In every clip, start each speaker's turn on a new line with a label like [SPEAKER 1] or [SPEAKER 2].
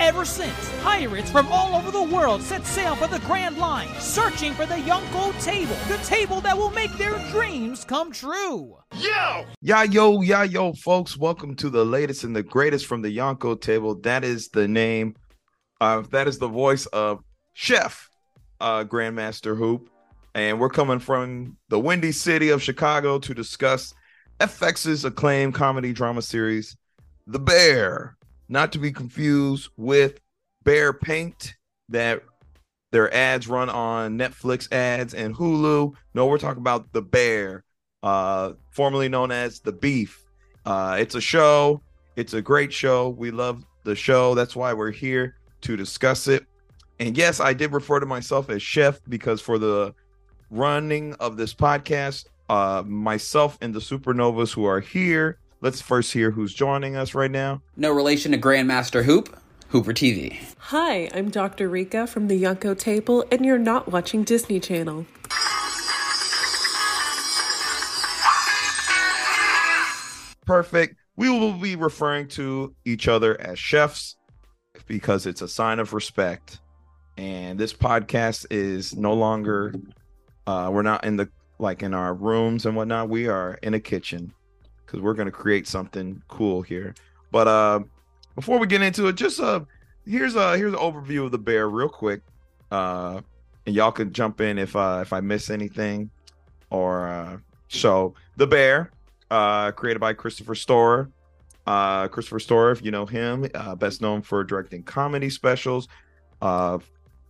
[SPEAKER 1] Ever since, pirates from all over the world set sail for the Grand Line, searching for the Yonko table, the table that will make their dreams come true.
[SPEAKER 2] Yo! Yeah, yo, yeah, yo, folks. Welcome to the latest and the greatest from the Yonko table. That is the name, uh, that is the voice of Chef uh, Grandmaster Hoop. And we're coming from the windy city of Chicago to discuss FX's acclaimed comedy drama series, The Bear not to be confused with Behr Paint that their ads run on Netflix ads and Hulu. No, we're talking about The Bear, uh, formerly known as The Beef. Uh, it's a show. It's a great show. We love the show. That's why we're here to discuss it. And yes, I did refer to myself as chef because for the running of this podcast, uh, myself and the supernovas who are here Let's first hear who's joining us right now.
[SPEAKER 3] No relation to Grandmaster Hoop, Hooper TV.
[SPEAKER 4] Hi, I'm Dr. Rika from the Yonko Table, and you're not watching Disney Channel.
[SPEAKER 2] Perfect. We will be referring to each other as chefs because it's a sign of respect. And this podcast is no longer, uh, we're not in the like in our rooms and whatnot. We are in a kitchen because we're gonna create something cool here. But uh, before we get into it, just uh, here's a here's an overview of the bear real quick. Uh, and y'all can jump in if uh if I miss anything. Or uh, so the bear, uh, created by Christopher Storer. Uh, Christopher Storer, if you know him, uh, best known for directing comedy specials, uh,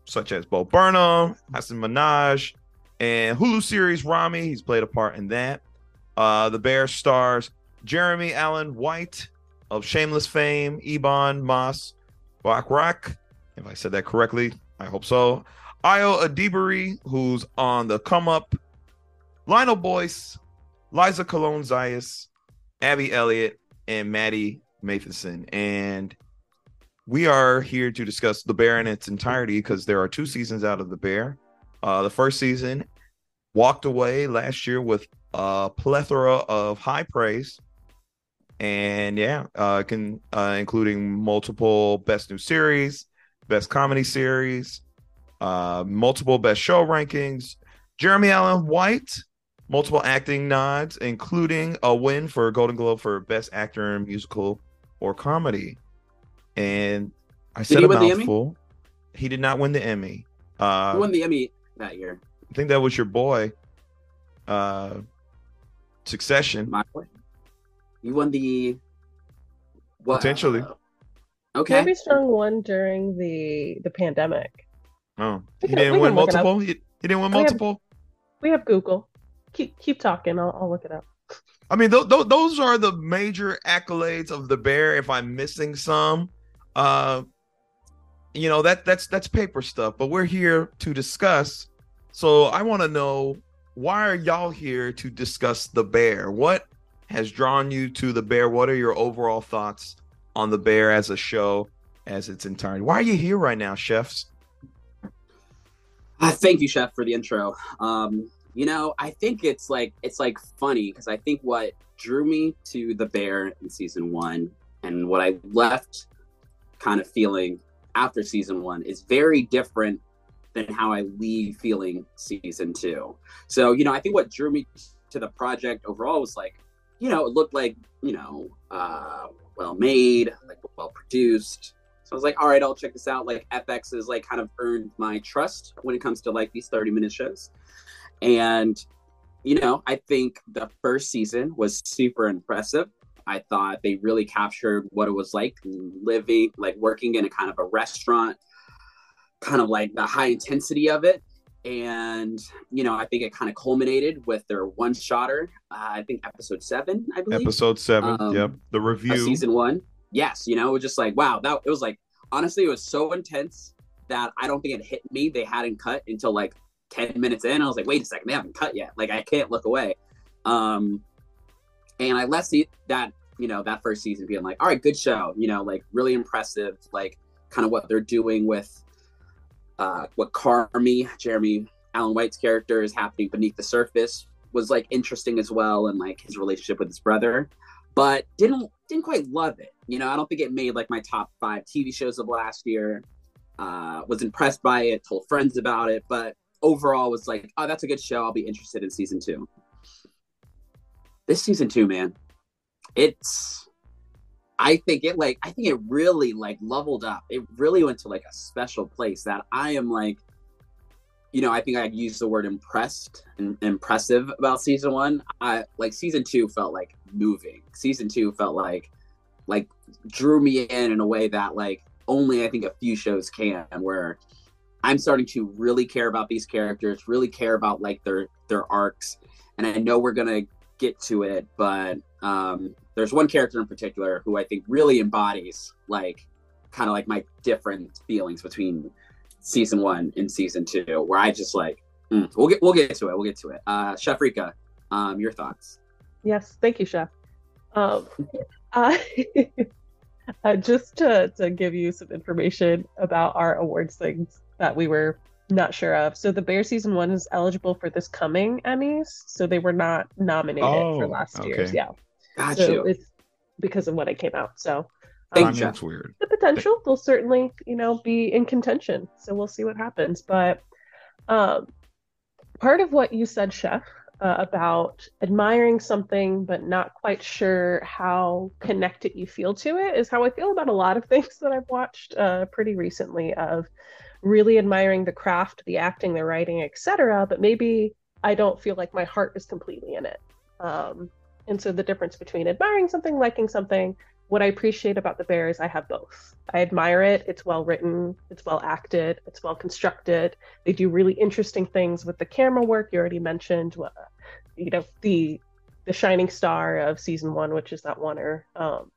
[SPEAKER 2] such as Bo Burnham, Hasan Minhaj, and Hulu series Ramy. He's played a part in that. Uh, the Bear stars Jeremy Allen White of Shameless fame, Ebon Moss, Bachrach, if I said that correctly, I hope so. Ayo Edebiri, who's on the come up, Lionel Boyce, Liza Colon Zayas, Abby Elliott, and Matty Matheson. And we are here to discuss The Bear in its entirety because there are two seasons out of The Bear. Uh, the first season walked away last year with a plethora of high praise. And yeah uh can uh including multiple best new series best comedy series uh multiple best show rankings jeremy allen white multiple acting nods including a win for golden globe for best actor in musical or comedy. And i said a mouthful. He did not win the emmy.
[SPEAKER 3] Uh who won the emmy that year.
[SPEAKER 2] I think that was your boy. Uh Succession. My
[SPEAKER 3] You won the
[SPEAKER 2] what? Potentially.
[SPEAKER 4] Okay. Maybe Strong won during the the pandemic.
[SPEAKER 2] Oh, he can, didn't win multiple. He, he, didn't win multiple.
[SPEAKER 4] We have, we have Google. Keep keep talking. I'll, I'll look it up.
[SPEAKER 2] I mean, th- th- those are the major accolades of the Bear. If I'm missing some, uh, you know that that's that's paper stuff. But we're here to discuss. So I want to know why are y'all here to discuss the bear? What has drawn you to the bear? What are your overall thoughts on the bear as a show, as its entirety? Why are you here right now, chefs?
[SPEAKER 3] Uh, thank you, chef, for the intro. Um, you know, I think it's like it's like funny because I think what drew me to the bear in season one and what I left kind of feeling after season one is very different than how I leave feeling season two. So, you know, I think what drew me to the project overall was like, you know, it looked like, you know, uh, well made, like well produced, So I was like, all right, I'll check this out. Like FX has like kind of earned my trust when it comes to like these 30 minute shows. And, you know, I think the first season was super impressive. I thought they really captured what it was like living, like working in a kind of a restaurant, kind of like the high intensity of it. And, you know, I think it kind of culminated with their one shotter, uh, I think episode seven, I believe.
[SPEAKER 2] Episode seven.
[SPEAKER 3] Um,
[SPEAKER 2] yep. The review.
[SPEAKER 3] season one. Yes, you know, it was just like wow, that it was like honestly, it was so intense that I don't think it hit me. They hadn't cut until like ten minutes in. I was like, wait a second, they haven't cut yet. Like I can't look away. Um, and I left the, that you know that first season being like, all right, good show. You know, like really impressive. Like kind of what they're doing with uh, what Carmy, Jeremy Allen White's character is happening beneath the surface was like interesting as well, and like his relationship with his brother but didn't didn't quite love it. You know, I don't think it made like my top five TV shows of last year. Uh, was impressed by it, told friends about it, but overall was like, oh, that's a good show. I'll be interested in season two. This season two, man, it's I think it like I think it really like leveled up. It really went to like a special place that I am like you know, I think I'd use the word impressed and impressive about season one. I like season two felt like moving. Season two felt like like drew me in in a way that like only I think a few shows can where I'm starting to really care about these characters, really care about like their their arcs. And I know we're gonna get to it, but um there's one character in particular who I think really embodies like kind of like my different feelings between season one and season two, where I just like mm, we'll get we'll get to it. We'll get to it. Uh, Chef Rika, um, your thoughts?
[SPEAKER 4] Yes, thank you, Chef. Um, I uh, just to to give you some information about our awards things that we were not sure of. So the Bear season one is eligible for this coming Emmys, so they were not nominated
[SPEAKER 2] Oh,
[SPEAKER 4] for last
[SPEAKER 2] okay.
[SPEAKER 4] year's. Yeah,
[SPEAKER 3] Got
[SPEAKER 4] so
[SPEAKER 3] you.
[SPEAKER 4] it's because of what it came out. So
[SPEAKER 3] Thank
[SPEAKER 4] um,
[SPEAKER 3] you.
[SPEAKER 2] That's weird.
[SPEAKER 4] the potential they'll certainly you know be in contention so we'll see what happens but um, part of what you said chef uh, about admiring something but not quite sure how connected you feel to it is how i feel about a lot of things that i've watched uh, pretty recently of really admiring the craft the acting the writing etc but maybe i don't feel like my heart is completely in it um, and so the difference between admiring something liking something what I appreciate about The Bear is I have both. I admire it. It's well written, it's well acted, it's well constructed. They do really interesting things with the camera work. You already mentioned, uh, you know, the the shining star of season one, which is that oneer. Um,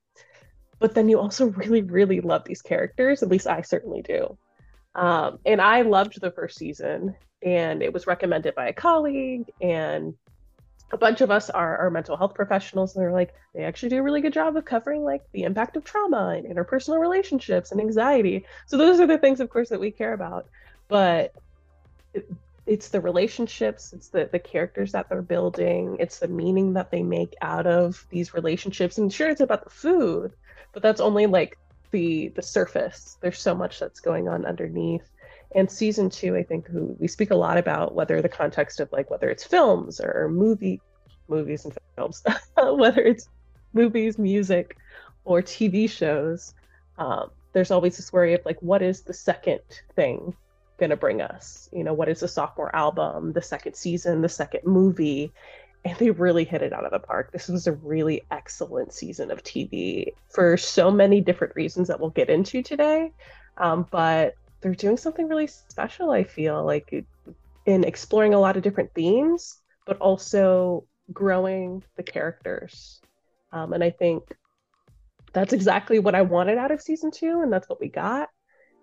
[SPEAKER 4] but then you also really, really love these characters. At least I certainly do. Um, and I loved the first season, and it was recommended by a colleague, and a bunch of us are, are mental health professionals and they're like they actually do a really good job of covering like the impact of trauma and interpersonal relationships and anxiety. So those are the things of course that we care about. But it, it's the relationships it's the the characters that they're building it's the meaning that they make out of these relationships. And sure it's about the food but that's only like the the surface. There's so much that's going on underneath. And season two i think we speak a lot about whether the context of like whether it's films or movie movies and films whether it's movies music or tv shows um, there's always this worry of like what is the second thing going to bring us? You know what is the sophomore album the second season the second movie? And they really hit it out of the park. This was a really excellent season of tv for so many different reasons that we'll get into today. Um, but they're doing something really special i feel like in exploring a lot of different themes but also growing the characters um, and i think that's exactly what i wanted out of season two and that's what we got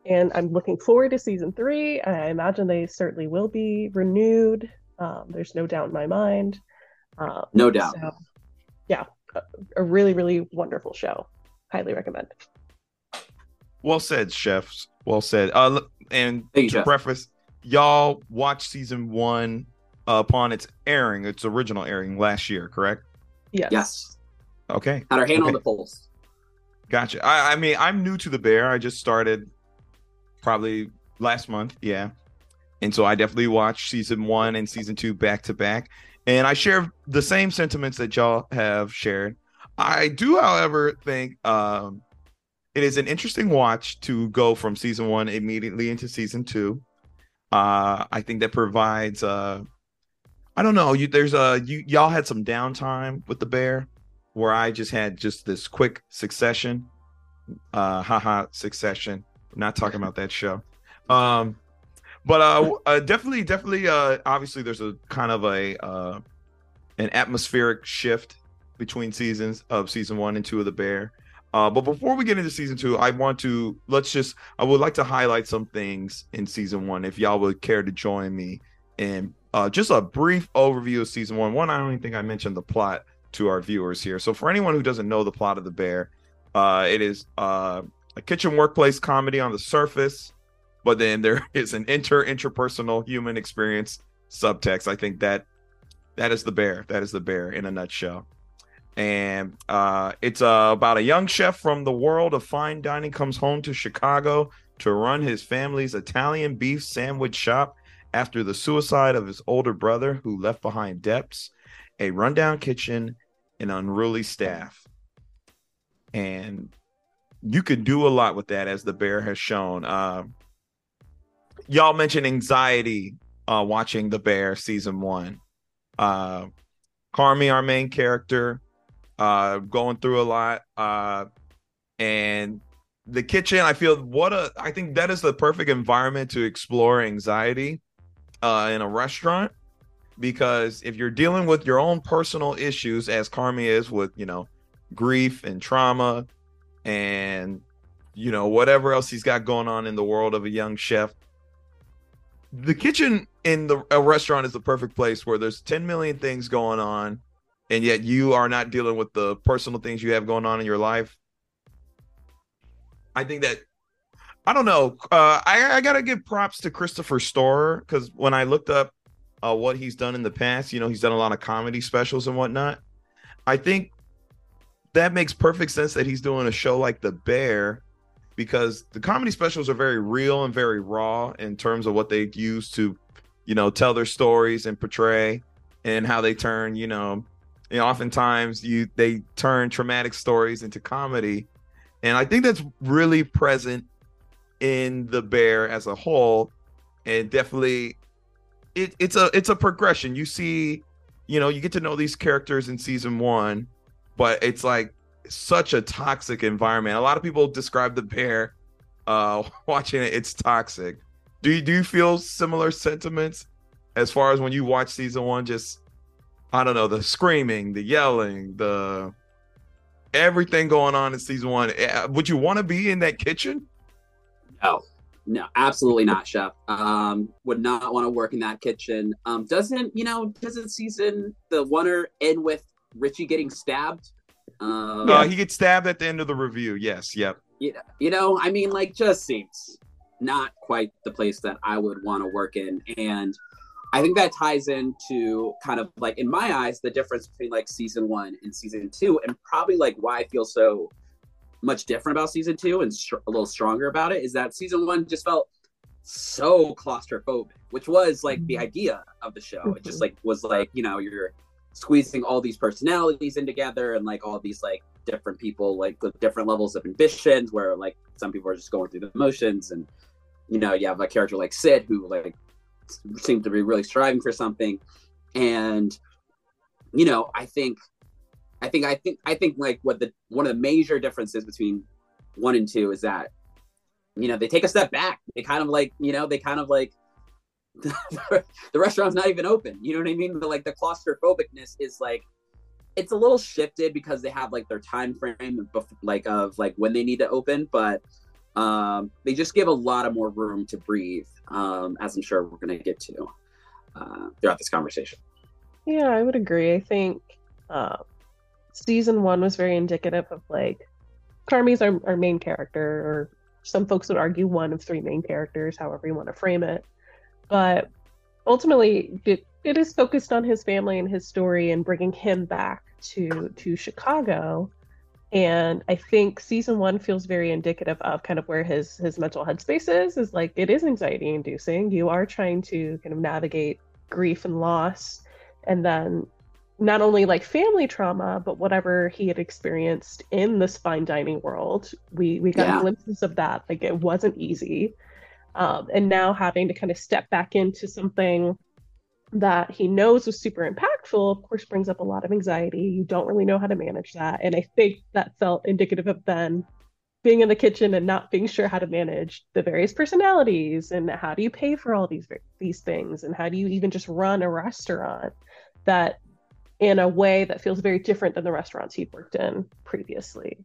[SPEAKER 4] and i'm looking forward to season three i imagine they certainly will be renewed um, there's no doubt in my mind um,
[SPEAKER 3] No doubt.
[SPEAKER 4] so, yeah a, a really really wonderful show highly recommend
[SPEAKER 2] Well said, chefs. Well said. Uh, and
[SPEAKER 3] Thank you,
[SPEAKER 2] to
[SPEAKER 3] Chef.
[SPEAKER 2] preface, y'all watch season one upon its airing, its original airing last year, correct?
[SPEAKER 4] yes
[SPEAKER 3] Yes.
[SPEAKER 2] Okay,
[SPEAKER 3] Had our hand on the pulse.
[SPEAKER 2] gotcha. I, I mean, I'm new to the Bear. I just started probably last month, yeah, and so I definitely watched season one and season two back to back, and I share the same sentiments that y'all have shared. I do, however, think um, it is an interesting watch to go from season one immediately into season two. Uh, I think that provides. Uh, I don't know. You there's a you y'all had some downtime with the bear, where I just had just this quick succession. Uh, haha, succession. not talking about that show. Um, but uh, uh definitely, definitely. Uh, obviously, there's a kind of a uh, an atmospheric shift between seasons of season one and two of the bear. Uh, but before we get into season two, I want to let's just I would like to highlight some things in season one. If y'all would care to join me in uh, just a brief overview of season one. One, I don't even think I mentioned the plot to our viewers here. So for anyone who doesn't know the plot of the bear, uh, it is uh, a kitchen workplace comedy on the surface, but then there is an inter interpersonal human experience subtext. I think that that is the bear. That is the bear in a nutshell and uh, it's uh, about a young chef from the world of fine dining comes home to Chicago to run his family's Italian beef sandwich shop after the suicide of his older brother, who left behind debts, a rundown kitchen, and unruly staff. And you could do a lot with that, as the bear has shown. Uh, y'all mentioned anxiety uh, watching the bear season one. Uh, Carmy, our main character, uh, going through a lot. Uh, and the kitchen, I feel what a, I think that is the perfect environment to explore anxiety uh, in a restaurant. Because if you're dealing with your own personal issues, as Carmy is with, you know, grief and trauma and, you know, whatever else he's got going on in the world of a young chef, the kitchen in the a restaurant is the perfect place where there's 10 million things going on and yet you are not dealing with the personal things you have going on in your life i think that i don't know. Uh, I, I gotta give props to christopher storer because when i looked up uh, what he's done in the past you know he's done a lot of comedy specials and whatnot. I think that makes perfect sense that he's doing a show like the bear because the comedy specials are very real and very raw in terms of what they use to you know tell their stories and portray and how they turn you know. You know, oftentimes you they turn traumatic stories into comedy, and I think that's really present in the bear as a whole, and definitely it, it's a it's a progression. You see, you know, you get to know these characters in season one, but it's like such a toxic environment. A lot of people describe the bear uh watching it, it's toxic. Do you do you feel similar sentiments as far as when you watch season one, just I don't know, the screaming, the yelling, the everything going on in season one. Eh, would you want to be in that kitchen?
[SPEAKER 3] No, no, absolutely not, chef. Um, would not want to work in that kitchen. Um, doesn't you know? Doesn't season the oneer end with Richie getting stabbed?
[SPEAKER 2] Um, uh, he gets stabbed at the end of the review. Yes, yep.
[SPEAKER 3] You know, you know, I mean, like, just seems not quite the place that I would want to work in, and I think that ties into kind of like in my eyes the difference between like season one and season two, and probably like why I feel so much different about season two and str- a little stronger about it is that season one just felt so claustrophobic, which was like the mm-hmm. idea of the show. It just mm-hmm. like was like you know you're squeezing all these personalities in together and like all these like different people like with different levels of ambitions where like some people are just going through the motions and you know you have a character like sid who like seemed to be really striving for something and you know i think i think i think i think like what the one of the major differences between one and two is that you know they take a step back they kind of like you know they kind of like the restaurant's not even open you know what i mean but like the claustrophobicness is like it's a little shifted because they have like their time frame like of like when they need to open but um, they just give a lot of more room to breathe, um, as I'm sure we're going to get to uh, throughout this conversation.
[SPEAKER 4] Yeah, I would agree. I think uh, season one was very indicative of like Carmy's our, our main character, or some folks would argue one of three main characters, however you want to frame it. But ultimately, it, it is focused on his family and his story and bringing him back to to Chicago and i think season one feels very indicative of kind of where his his mental headspace is is like it is anxiety inducing you are trying to kind of navigate grief and loss and then not only like family trauma, but whatever he had experienced in this fine dining world. We we got
[SPEAKER 3] Yeah.
[SPEAKER 4] glimpses of that. Like it wasn't easy. Um, and now having to kind of step back into something that he knows was super impactful, of course, brings up a lot of anxiety. You don't really know how to manage that. And I think that felt indicative of Ben being in the kitchen and not being sure how to manage the various personalities and how do you pay for all these these things and how do you even just run a restaurant that in a way that feels very different than the restaurants he'd worked in previously.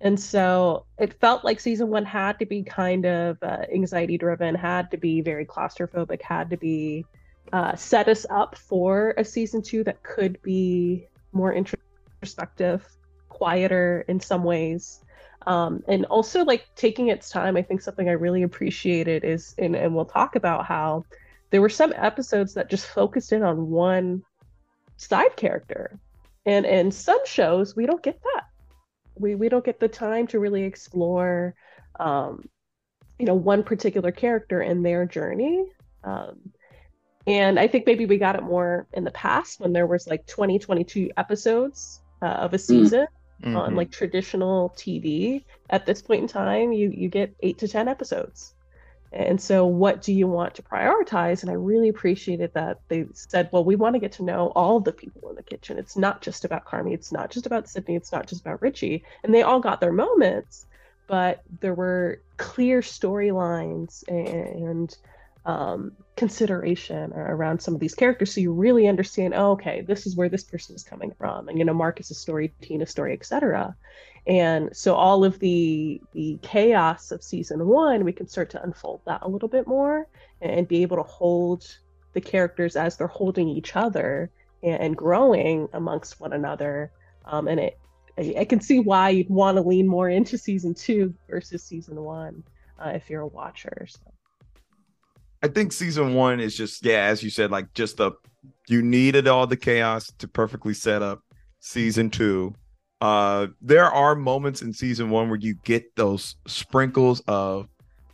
[SPEAKER 4] And so it felt like season one had to be kind of uh, anxiety driven, had to be very claustrophobic, had to be uh, set us up for a season two that could be more introspective, quieter in some ways. Um, and also like taking its time. I think something I really appreciated is, and, and we'll talk about how there were some episodes that just focused in on one side character. And in some shows, we don't get that. We we don't get the time to really explore, um, you know, one particular character and their journey. Um, and I think maybe we got it more in the past when there was like 20, 22 episodes uh, of a season on
[SPEAKER 2] Mhm.
[SPEAKER 4] like traditional TV. At this point in time, you you get eight to ten episodes. And so, what do you want to prioritize? And I really appreciated that they said, well, we want to get to know all the people in the kitchen. It's not just about Carmy. It's not just about Sydney. It's not just about Richie. And they all got their moments, but there were clear storylines and um, consideration around some of these characters. So you really understand, oh, okay, this is where this person is coming from. And, you know, Marcus's story, Tina's story, etc. And so all of the the chaos of season one, we can start to unfold that a little bit more and be able to hold the characters as they're holding each other and, growing amongst one another. Um, and it, I, I can see why you'd want to lean more into season two versus season one uh, if you're a watcher. So.
[SPEAKER 2] I think season one is just yeah, as you said, like just the you needed all the chaos to perfectly set up season two. Uh there are moments in season one where you get those sprinkles of,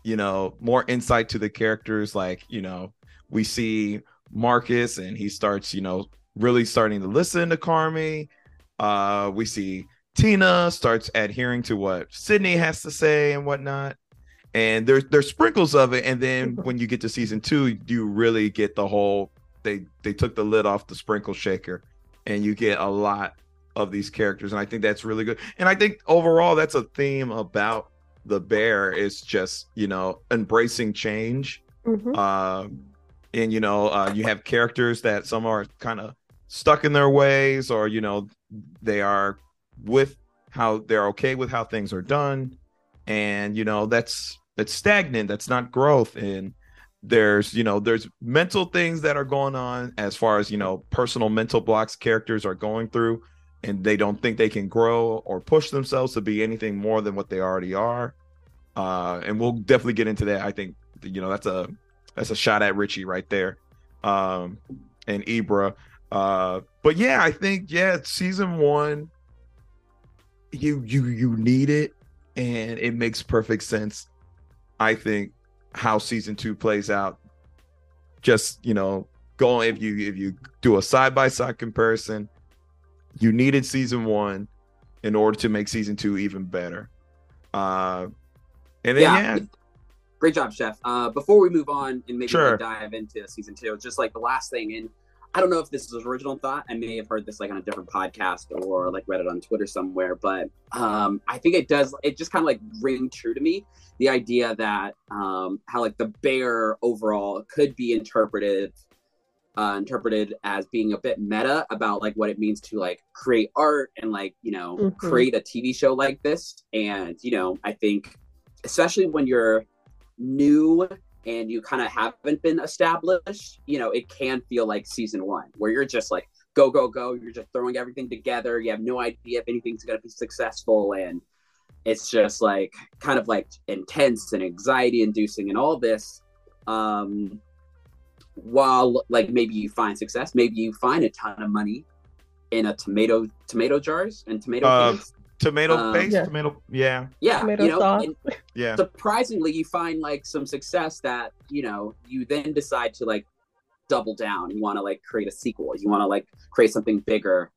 [SPEAKER 2] you know, more insight to the characters. Like, you know, we see Marcus and he starts, you know, really starting to listen to Carmy. Uh we see Tina starts adhering to what Sydney has to say and whatnot and there's there's sprinkles of it. And then when you get to season two you really get the whole they they took the lid off the sprinkle shaker and you get a lot of these characters. And i think that's really good. And i think overall that's a theme about the bear is just you know embracing change.
[SPEAKER 4] Mhm.
[SPEAKER 2] um and you know uh you have characters that some are kind of stuck in their ways or you know they are with how they're okay with how things are done. And you know that's that's stagnant that's not growth and there's you know there's mental things that are going on as far as you know personal mental blocks characters are going through and they don't think they can grow or push themselves to be anything more than what they already are. Uh and we'll definitely get into that i think you know that's a that's a shot at richie right there um and Ebra. Uh but yeah i think yeah season one you you you need it and it makes perfect sense i think how season two plays out just you know going if you if you do a side by side comparison you needed season one in order to make season two even better uh and then yeah,
[SPEAKER 3] Yeah. Great job, Chef. Uh, before we move on and maybe
[SPEAKER 2] Sure.
[SPEAKER 3] dive into season two, just like the last thing, and I don't know if this is an original thought. I may have heard this like on a different podcast or like read it on Twitter somewhere, but um, I think it does. It just kind of like ring true to me. The idea that um, how like the bear overall could be interpreted uh, interpreted as being a bit meta about like what it means to like create art and like you know
[SPEAKER 4] Mhm.
[SPEAKER 3] create a TV show like this. And you know, I think especially when you're new and you kind of haven't been established, you know, it can feel like season one where you're just like go go go. You're just throwing everything together. You have no idea if anything's gonna be successful and it's just like kind of like intense and anxiety inducing and all this um while like maybe you find success maybe you find a ton of money in a tomato tomato jars and tomato
[SPEAKER 2] Uh,
[SPEAKER 3] cans
[SPEAKER 2] tomato
[SPEAKER 3] Um,
[SPEAKER 2] paste
[SPEAKER 4] Yeah.
[SPEAKER 2] tomato yeah
[SPEAKER 3] yeah
[SPEAKER 4] tomato
[SPEAKER 3] you know
[SPEAKER 4] sauce.
[SPEAKER 2] yeah
[SPEAKER 3] surprisingly you find like some success that you know you then decide to like double down. You want to like create a sequel. You want to like create something bigger.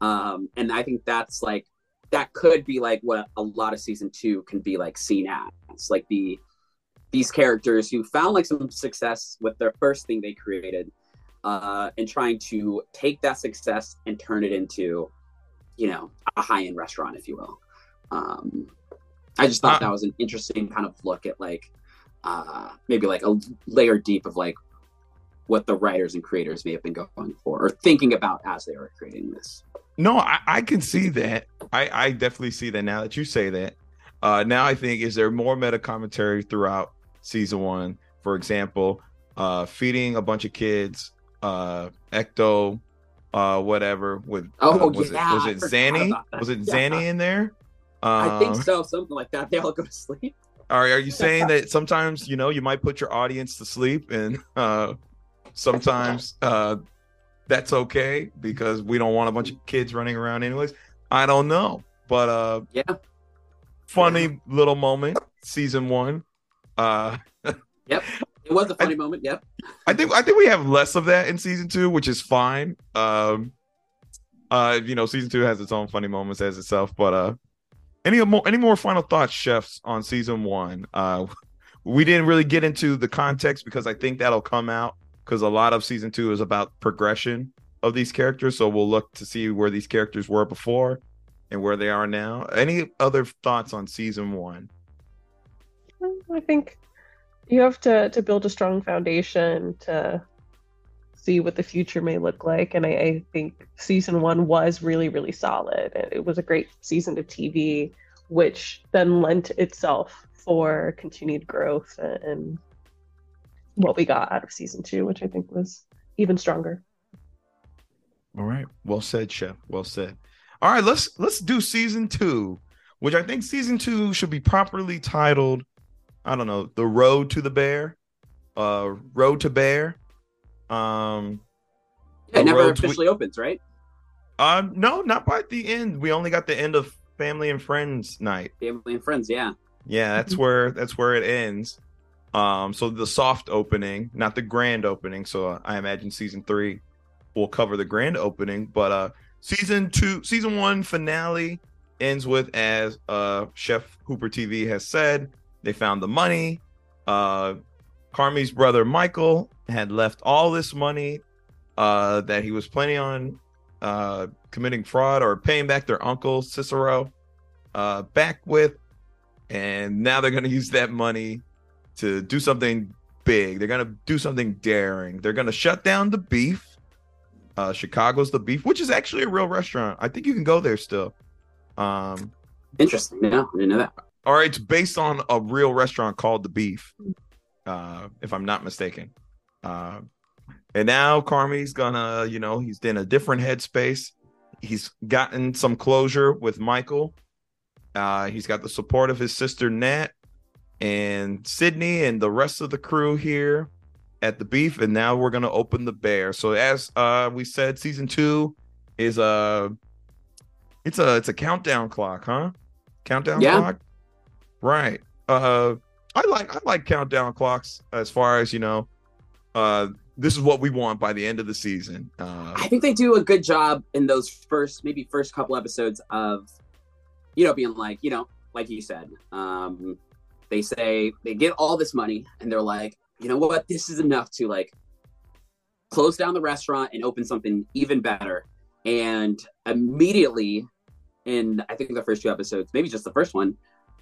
[SPEAKER 3] Um, and I think that's like that could be like what a lot of season two can be like seen as like the these characters who found like some success with their first thing they created uh, and trying to take that success and turn it into you know a high-end restaurant if you will um, i just thought uh, that was an interesting kind of look at like uh, maybe like a layer deep of like what the writers and creators may have been going for or thinking about as they were creating this
[SPEAKER 2] no, I, I can see that. I, I definitely see that now that you say that. Uh, now I think is there more meta commentary throughout season one? For example, uh, feeding a bunch of kids uh, ecto, uh, whatever with
[SPEAKER 3] oh
[SPEAKER 2] uh, was
[SPEAKER 3] yeah,
[SPEAKER 2] it was it Zanny? Was it yeah. Zanny in there?
[SPEAKER 3] I think um, so, something like that. They all go to sleep.
[SPEAKER 2] Are are you saying that sometimes you know you might put your audience to sleep and uh, sometimes uh, that's okay because we don't want a bunch of kids running around anyways. I don't know, but uh,
[SPEAKER 3] yeah,
[SPEAKER 2] funny yeah. little moment, season one. Uh,
[SPEAKER 3] yep, it was a funny I, moment. Yep,
[SPEAKER 2] I think I think we have less of that in season two, which is fine. Um, uh, you know, season two has its own funny moments as itself, but uh, any more any more final thoughts, chefs, on season one? Uh, we didn't really get into the context because I think that'll come out because a lot of season two is about progression of these characters. So we'll look to see where these characters were before and where they are now. Any other thoughts on season one?
[SPEAKER 4] I think you have to to build a strong foundation to see what the future may look like. And I, I think season one was really, really solid. It was a great season of TV, which then lent itself for continued growth and what we got out of season two, which I think was even stronger.
[SPEAKER 2] All right. Well said, Chef. Well said. All right, let's let's do season two, which I think season two should be properly titled, I don't know, The Road to the Bear. Uh Road to Bear. Um
[SPEAKER 3] yeah, it never officially opens, right?
[SPEAKER 2] Um, no, not by the end. We only got the end of Family and Friends night.
[SPEAKER 3] Family and Friends, yeah.
[SPEAKER 2] Yeah, that's where that's where it ends. Um, so the soft opening, not the grand opening. So uh, I imagine season three will cover the grand opening, but uh, season two, season one finale ends with as uh, Chef Hooper TV has said, they found the money. Uh, Carmy's brother Michael had left all this money uh, that he was planning on uh, committing fraud or paying back their uncle Cicero uh, back with, and now they're going to use that money to do something big. They're gonna do something daring. They're gonna shut down the beef. Uh, Chicago's the beef, which is actually a real restaurant. I think you can go there still. Um,
[SPEAKER 3] Interesting. Yeah, I didn't know that.
[SPEAKER 2] All right, it's based on a real restaurant called the Beef, uh, if I'm not mistaken. Uh, and now Carmy's gonna, you know, he's in a different headspace. He's gotten some closure with Michael. Uh, he's got the support of his sister Nat and Sydney and the rest of the crew here at the beef and now we're to open the bear so as uh we said season two is a it's a it's a countdown clock huh countdown yeah. clock right. Uh i like i like countdown clocks as far as you know uh this is what we want by the end of the season. Uh
[SPEAKER 3] i think they do a good job in those first maybe first couple episodes of you know being like you know like you said um they say they get all this money and they're like, you know what, this is enough to like close down the restaurant and open something even better. And immediately, in I think the first two episodes, maybe just the first one,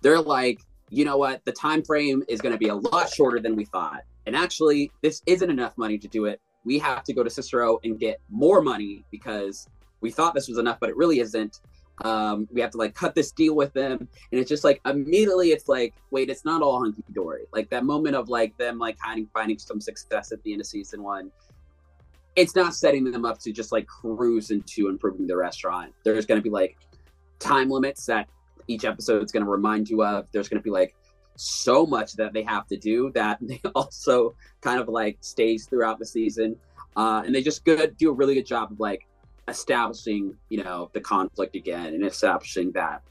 [SPEAKER 3] they're like, you know what, the time frame is going to be a lot shorter than we thought. And actually, this isn't enough money to do it. We have to go to Cicero and get more money because we thought this was enough, but it really isn't um, we have to like cut this deal with them and it's just like immediately it's like wait it's not all hunky-dory like that moment of like them like finding finding some success at the end of season one it's not setting them up to just like cruise into improving the restaurant there's going to be like time limits that each episode is going to remind you of there's going to be like so much that they have to do that they also kind of like stays throughout the season uh, and they just good do a really good job of like establishing, you know, the conflict again and establishing that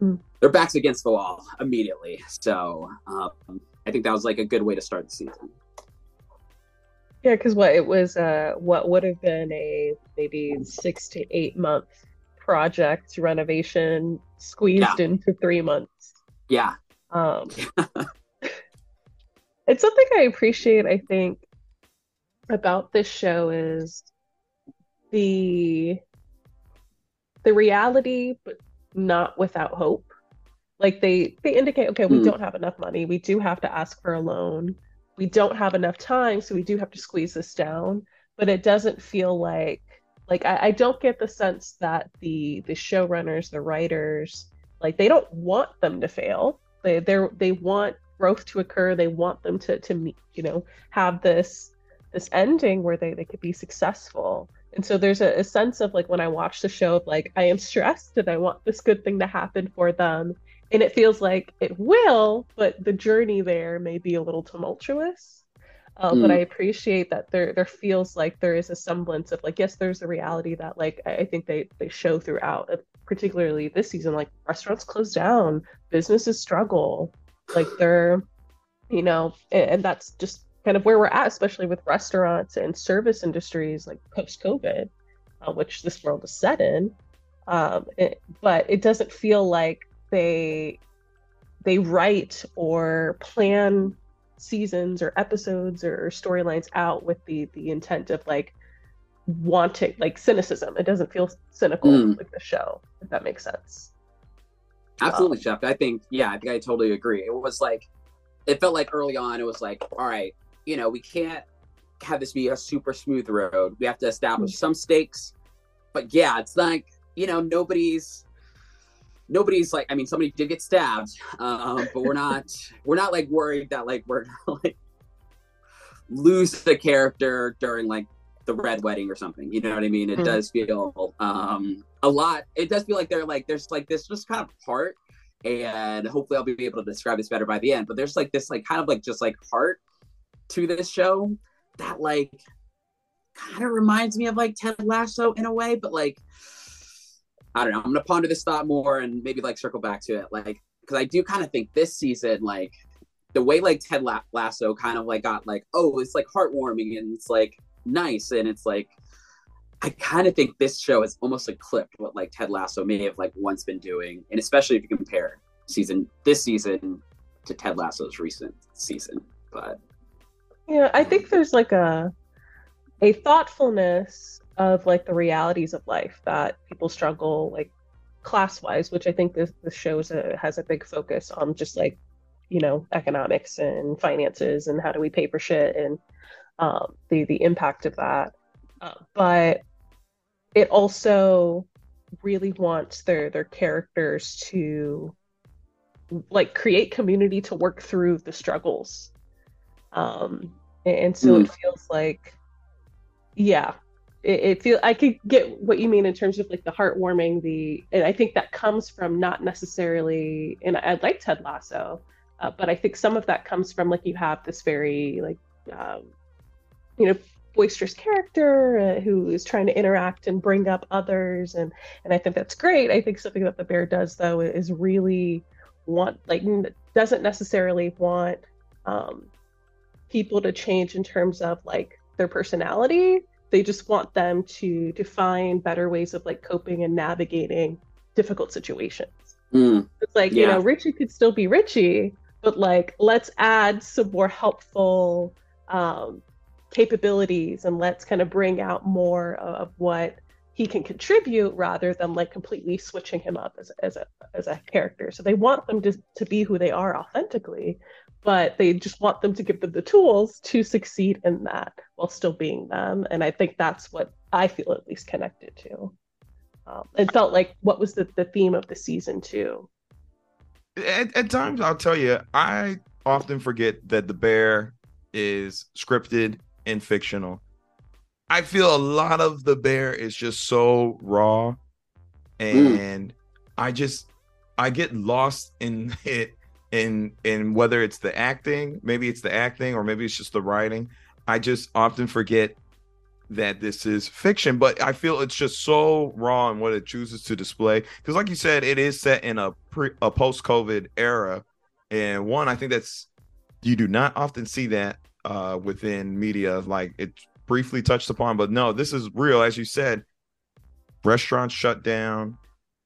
[SPEAKER 3] mm. their backs against the wall immediately. So um, I think that was like a good way to start the season.
[SPEAKER 4] Yeah, because what it was, uh, what would have been a maybe six to eight month project renovation squeezed
[SPEAKER 3] Yeah.
[SPEAKER 4] into three months.
[SPEAKER 3] Yeah.
[SPEAKER 4] Um, it's something I appreciate, I think, about this show is the the reality, but not without hope. Like they they indicate, okay, we
[SPEAKER 3] Hmm.
[SPEAKER 4] don't have enough money. We do have to ask for a loan. We don't have enough time, so we do have to squeeze this down. But it doesn't feel like like I, I don't get the sense that the the showrunners, the writers, like they don't want them to fail. They they they want growth to occur. They want them to to meet, you know, have this this ending where they they could be successful. And so there's a, a sense of like when I watch the show of like I am stressed and I want this good thing to happen for them. And it feels like it will, but the journey there may be a little tumultuous. Uh, But
[SPEAKER 3] Mm.
[SPEAKER 4] I appreciate that there there feels like there is a semblance of like yes, there's a reality that like I I think they they show throughout, uh, particularly this season. Like restaurants close down, businesses struggle, like they're you know, and, and that's just kind of where we're at, especially with restaurants and service industries like post COVID, uh, which this world is set in. Um, it, but it doesn't feel like they they write or plan seasons or episodes or storylines out with the the intent of like wanting like cynicism. It doesn't feel cynical
[SPEAKER 3] Mm.
[SPEAKER 4] like the show, if that makes sense.
[SPEAKER 3] Absolutely, Chef. I think, yeah, I think I totally agree. It was like, it felt like early on, it was like, all right, you know, we can't have this be a super smooth road. We have to establish some stakes. But yeah, it's like, you know, nobody's, nobody's like, I mean, somebody did get stabbed, um, but we're not, we're not like worried that like we're gonna like lose the character during like the red wedding or something. You know what I mean? It
[SPEAKER 4] Mhm.
[SPEAKER 3] does feel um a lot. It does feel like they're like there's like this just kind of part, and hopefully I'll be able to describe this better by the end. But there's like this like kind of like just like heart to this show that like kind of reminds me of like Ted Lasso in a way, but like I don't know. I'm gonna ponder this thought more and maybe like circle back to it, like because I do kind of think this season like the way like Ted Lasso kind of like got like oh it's like heartwarming and it's like nice and it's like I kind of think this show has almost eclipsed what like Ted Lasso may have like once been doing, and especially if you compare season this season to Ted Lasso's recent season. But
[SPEAKER 4] Yeah, I think there's like a a thoughtfulness of like the realities of life that people struggle like class wise, which I think this this shows a, has a big focus on just like you know economics and finances and how do we pay for shit and um, the the impact of that. Uh, but it also really wants their their characters to like create community to work through the struggles. Um and so it feels like yeah it, it i could get what you mean in terms of like the heartwarming the and i think that comes from not necessarily and i like ted lasso uh, but i think some of that comes from like you have this very like um, you know boisterous character uh, who is trying to interact and bring up others and and i think that's great. I think something that the bear does though is really want like doesn't necessarily want um people to change in terms of like their personality they just want them to to find better ways of like coping and navigating difficult situations.
[SPEAKER 3] Mm,
[SPEAKER 4] it's like you know richie could still be richie but like let's add some more helpful um capabilities and let's kind of bring out more of what he can contribute rather than like completely switching him up as, as a as a character. So they want them to, to be who they are authentically but they just want them to give them the tools to succeed in that while still being them. And i think that's what i feel at least connected to. Um, it felt like what was the, the theme of the season too.
[SPEAKER 2] At, at times i'll tell you i often forget that the bear is scripted and fictional. I feel a lot of the bear is just so raw and i just i get lost in it in in whether it's the acting maybe it's the acting or maybe it's just the writing i just often forget that this is fiction but i feel it's just so raw in what it chooses to display because like you said it is set in a pre a post-covid era and one i think that's you do not often see that uh, within media, like it's briefly touched upon, but no, this is real. As you said, restaurants shut down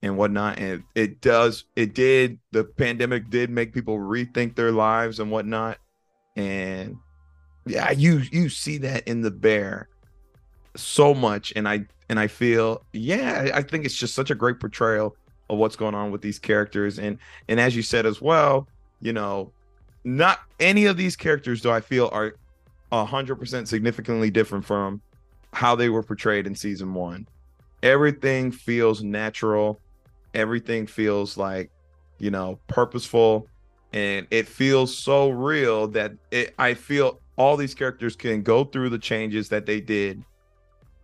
[SPEAKER 2] and whatnot. And it does, it did, the pandemic did make people rethink their lives and whatnot. And yeah, you you see that in the bear so much. And I and I feel, yeah, I think it's just such a great portrayal of what's going on with these characters. And and as you said as well, you know, not any of these characters do I feel are hundred percent significantly different from how they were portrayed in season one. Everything feels natural. Everything feels like, you know, purposeful, and it feels so real that it. I feel all these characters can go through the changes that they did.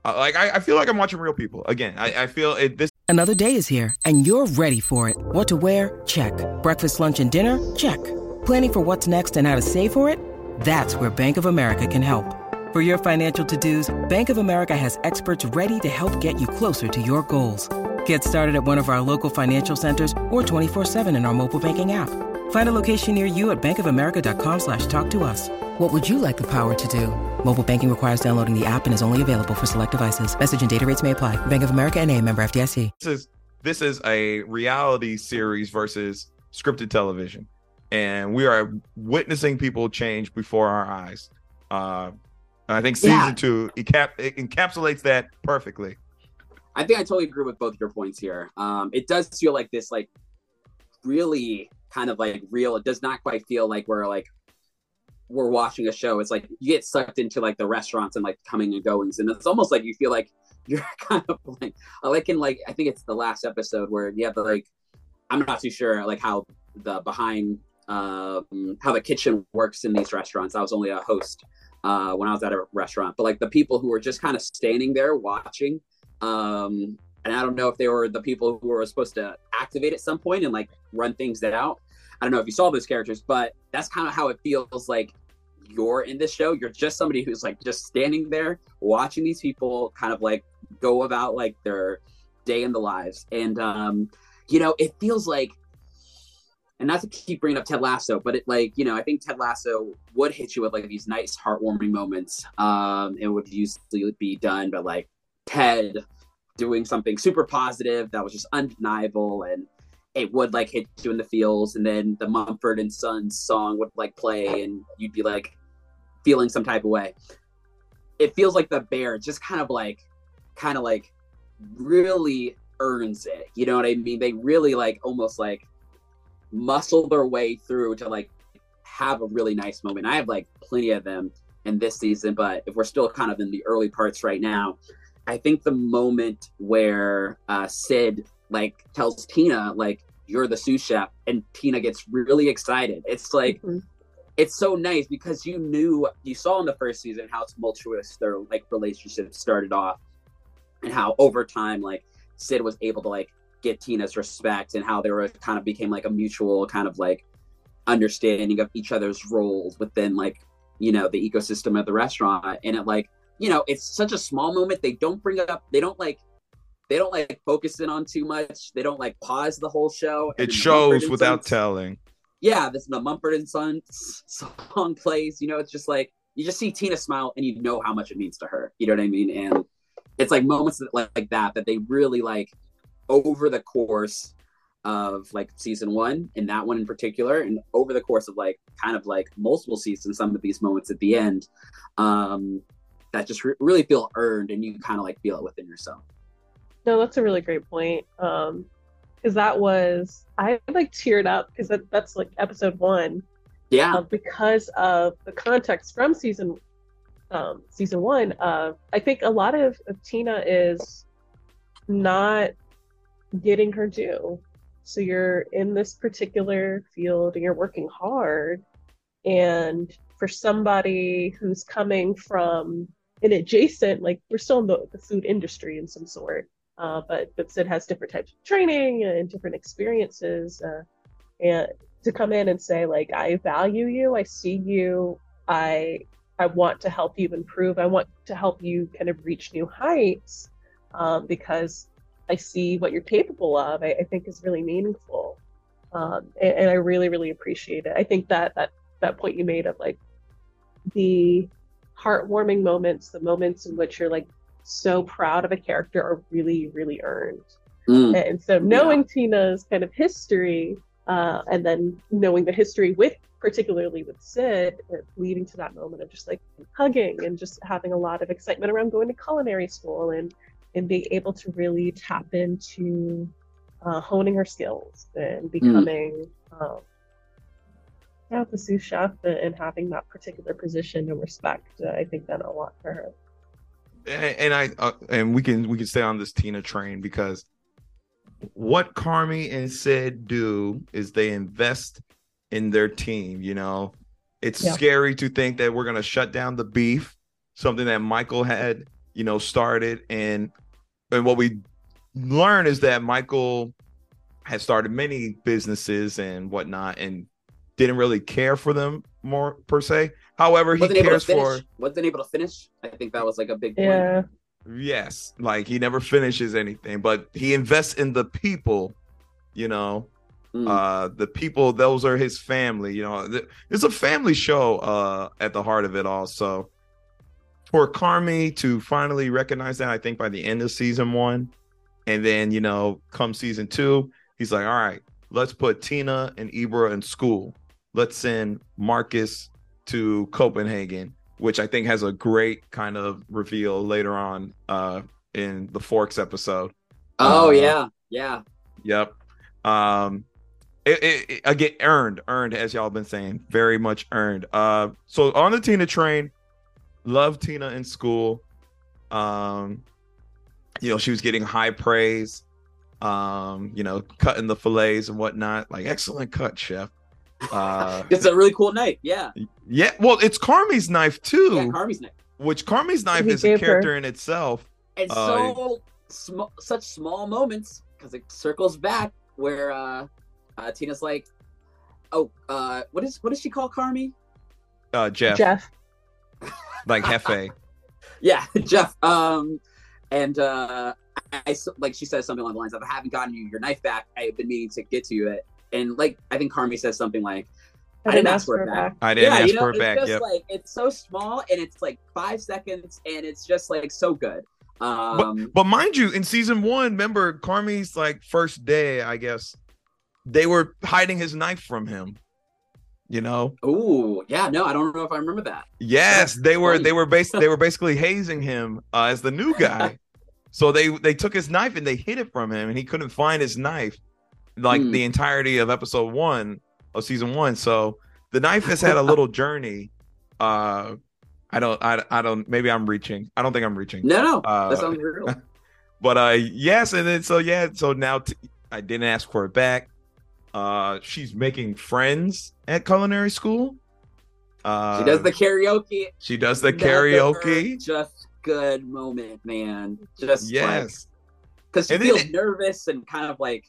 [SPEAKER 2] Uh, like I, I, feel like I'm watching real people again. I, I feel it. This
[SPEAKER 5] another day is here, and you're ready for it. What to wear? Check. Breakfast, lunch, and dinner? Check. Planning for what's next and how to save for it? That's where Bank of America can help. For your financial to-dos, Bank of America has experts ready to help get you closer to your goals. Get started at one of our local financial centers or 24-7 in our mobile banking app. Find a location near you at bankofamerica.com slash talk to us. What would you like the power to do? Mobile banking requires downloading the app and is only available for select devices. Message and data rates may apply. Bank of America and a member FDIC.
[SPEAKER 2] This is, this is a reality series versus scripted television and we are witnessing people change before our eyes. Uh, I think season yeah. two it, cap- it encapsulates that perfectly.
[SPEAKER 3] I think I totally agree with both your points here. Um, it does feel like this, like really kind of like real. It does not quite feel like we're like we're watching a show. It's like you get sucked into like the restaurants and like coming and goings, and it's almost like you feel like you're kind of like like in like I think it's the last episode where you have the like I'm not too sure like how the behind um, how the kitchen works in these restaurants. I was only a host uh, when I was at a restaurant, but like the people who were just kind of standing there watching. Um, and I don't know if they were the people who were supposed to activate at some point and like run things out. I don't know if you saw those characters, but that's kind of how it feels like you're in this show. You're just somebody who's like just standing there watching these people kind of like go about like their day in the lives. And, um, you know, it feels like and not to keep bringing up Ted Lasso, but it like you know I think Ted Lasso would hit you with like these nice heartwarming moments. Um, it would usually be done by like Ted doing something super positive that was just undeniable, and it would like hit you in the feels, and then the Mumford and Sons song would like play, and you'd be like feeling some type of way. It feels like the bear just kind of like, kind of like, really earns it. You know what I mean? They really like almost like muscle their way through to like have a really nice moment. I have like plenty of them in this season, but if we're still kind of in the early parts right now, I think the moment where uh, Sid like tells Tina like you're the sous chef, and Tina gets really excited. It's like mm-hmm. it's so nice because you knew you saw in the first season how tumultuous their like relationship started off, and how over time like Sid was able to like get Tina's respect and how they were kind of became like a mutual kind of like understanding of each other's roles within like you know the ecosystem of the restaurant and it like you know it's such a small moment. They don't bring it up they don't like they don't like focus in on too much. They don't like pause the whole show.
[SPEAKER 2] It shows without Sons, telling.
[SPEAKER 3] Yeah this the mumford and sons song plays you know it's just like you just see tina smile and you know how much it means to her you know what i mean? And it's like moments that, like, like that that they really like over the course of like season one and that one in particular and over the course of like kind of like multiple seasons some of these moments at the end um that just re- really feel earned and you kind of like feel it within yourself
[SPEAKER 4] no that's a really great point um because that was i like teared up because that, that's like episode one
[SPEAKER 3] yeah
[SPEAKER 4] uh, because of the context from season um season one uh i think a lot of, of tina is not getting her due. So you're in this particular field and you're working hard. And for somebody who's coming from an adjacent, like we're still in the, the food industry in some sort, uh, but but Sid has different types of training and different experiences, uh, and to come in and say like I value you, I see you, I I want to help you improve, I want to help you kind of reach new heights, um, because I see what you're capable of, I, I think is really meaningful. Um, and, and, I really, really appreciate it. I think that that that point you made of like the heartwarming moments, the moments in which you're like so proud of a character are really, really earned.
[SPEAKER 3] Mm.
[SPEAKER 4] And so knowing Tina's kind of history, uh, and then knowing the history with particularly with Sid, uh, leading to that moment of just like hugging and just having a lot of excitement around going to culinary school and and being able to really tap into uh, honing her skills and becoming um, yeah, the sous chef and having that particular position and respect. Uh, I think that a lot for her.
[SPEAKER 2] and, and I uh, and we can we can stay on this Tina train because what Carmy and Sid do is they invest in their team. You know, it's
[SPEAKER 4] Yeah.
[SPEAKER 2] scary to think that we're gonna shut down the beef, something that Michael had you know started, and and what we learn is that Michael has started many businesses and whatnot, and didn't really care for them more per se. However, he
[SPEAKER 3] Wasn't able to
[SPEAKER 2] cares for.
[SPEAKER 3] finish. Wasn't able to finish. I think that was like a big point.
[SPEAKER 4] Yeah.
[SPEAKER 2] Yes, like he never finishes anything, but he invests in the people, you know.
[SPEAKER 3] Mm.
[SPEAKER 2] Uh the people those are his family, you know. Th- It's a family show uh at the heart of it all. So for Carmy to finally recognize that, I think by the end of season 1 and then, you know, come season 2, he's like, "All right, let's put Tina and Ebra in school. Let's send Marcus to Copenhagen." which I think has a great kind of reveal later on uh in the Forks episode.
[SPEAKER 3] oh
[SPEAKER 2] uh,
[SPEAKER 3] yeah, yeah.
[SPEAKER 2] Yep. Um it, it, it- again earned, earned as y'all been saying, very much earned. Uh so on the Tina train, love Tina in school. Um you know, she was getting high praise. Um, you know, cutting the fillets and whatnot. Like excellent cut, chef. Uh
[SPEAKER 3] It's a really cool knife. Yeah,
[SPEAKER 2] yeah, well, it's Carmy's knife too.
[SPEAKER 3] yeah. Carmy's knife.
[SPEAKER 2] which Carmy's knife
[SPEAKER 4] He
[SPEAKER 2] is a
[SPEAKER 4] gave her-
[SPEAKER 2] character in itself.
[SPEAKER 3] And
[SPEAKER 2] Uh,
[SPEAKER 3] so small, such small moments because it circles back where uh, uh Tina's like, oh, uh, what is what does she call Carmy?
[SPEAKER 2] Uh, Jeff,
[SPEAKER 4] Jeff.
[SPEAKER 2] like Jefe.
[SPEAKER 3] Yeah, Jeff. Um, and uh, I, I s- like she says something along the lines of, "I haven't gotten you your knife back. I've been meaning to get to you it." And like I think Carmy says something like,
[SPEAKER 4] I didn't ask for it back.
[SPEAKER 2] I didn't
[SPEAKER 3] "Yeah,
[SPEAKER 2] ask
[SPEAKER 3] you know,
[SPEAKER 2] for it
[SPEAKER 3] it's
[SPEAKER 2] back.
[SPEAKER 3] just
[SPEAKER 2] Yep.
[SPEAKER 3] like it's so small and it's like five seconds and it's just like so good." Um,
[SPEAKER 2] But mind you, in season one, remember Carmy's like first day, I guess they were hiding his knife from him. You know,
[SPEAKER 3] oh yeah, no, I don't know if I remember that.
[SPEAKER 2] yes,
[SPEAKER 3] That's
[SPEAKER 2] they were
[SPEAKER 3] funny.
[SPEAKER 2] they were bas- they were basically hazing him uh, as the new guy. so they they took his knife and they hid it from him, and he couldn't find his knife like
[SPEAKER 3] Hmm.
[SPEAKER 2] the entirety of episode one of season one. So the knife has had a little journey. Uh, I don't, I, I don't. Maybe I'm reaching. I don't think I'm reaching.
[SPEAKER 3] No, no,
[SPEAKER 2] Uh,
[SPEAKER 3] that sounds real.
[SPEAKER 2] But uh yes, and then so yeah, so now t- I didn't ask for it back. Uh she's making friends at culinary school. Uh
[SPEAKER 3] She does the karaoke.
[SPEAKER 2] she does the karaoke.
[SPEAKER 3] Just good moment, man. Just
[SPEAKER 2] Yes.
[SPEAKER 3] because she
[SPEAKER 2] And
[SPEAKER 3] feels
[SPEAKER 2] it-
[SPEAKER 3] nervous and kind of like,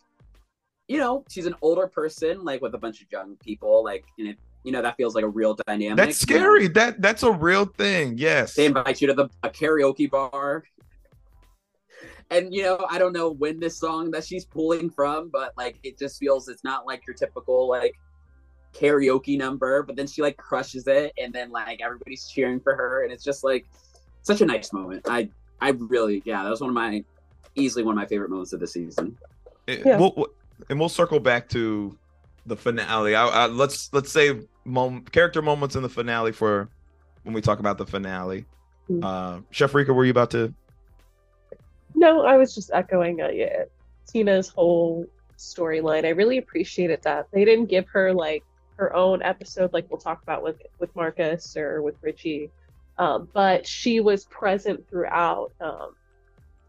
[SPEAKER 3] you know, she's an older person, like with a bunch of young people, like, and it, you know, that feels like a real dynamic.
[SPEAKER 2] That's
[SPEAKER 3] you know.
[SPEAKER 2] scary. That that's a real thing. Yes.
[SPEAKER 3] They invite you to the a karaoke bar. And you know, I don't know when this song that she's pulling from, but like it just feels it's not like your typical like karaoke number, but then she like crushes it and then like everybody's cheering for her and it's just like such a nice moment. I I really yeah, that was one of my easily one of my favorite moments of the season.
[SPEAKER 2] It-
[SPEAKER 4] Yeah.
[SPEAKER 2] we'll- we'll- and we'll circle back to the finale. I, I, let's let's save mom, character moments in the finale for when we talk about the finale.
[SPEAKER 4] Mm.
[SPEAKER 2] Uh, Chef Reeka, were you about to?
[SPEAKER 4] No, I was just echoing uh, yeah, Tina's whole storyline. I really appreciated that they didn't give her like her own episode, like we'll talk about with with Marcus or with Richie, um, but she was present throughout, um,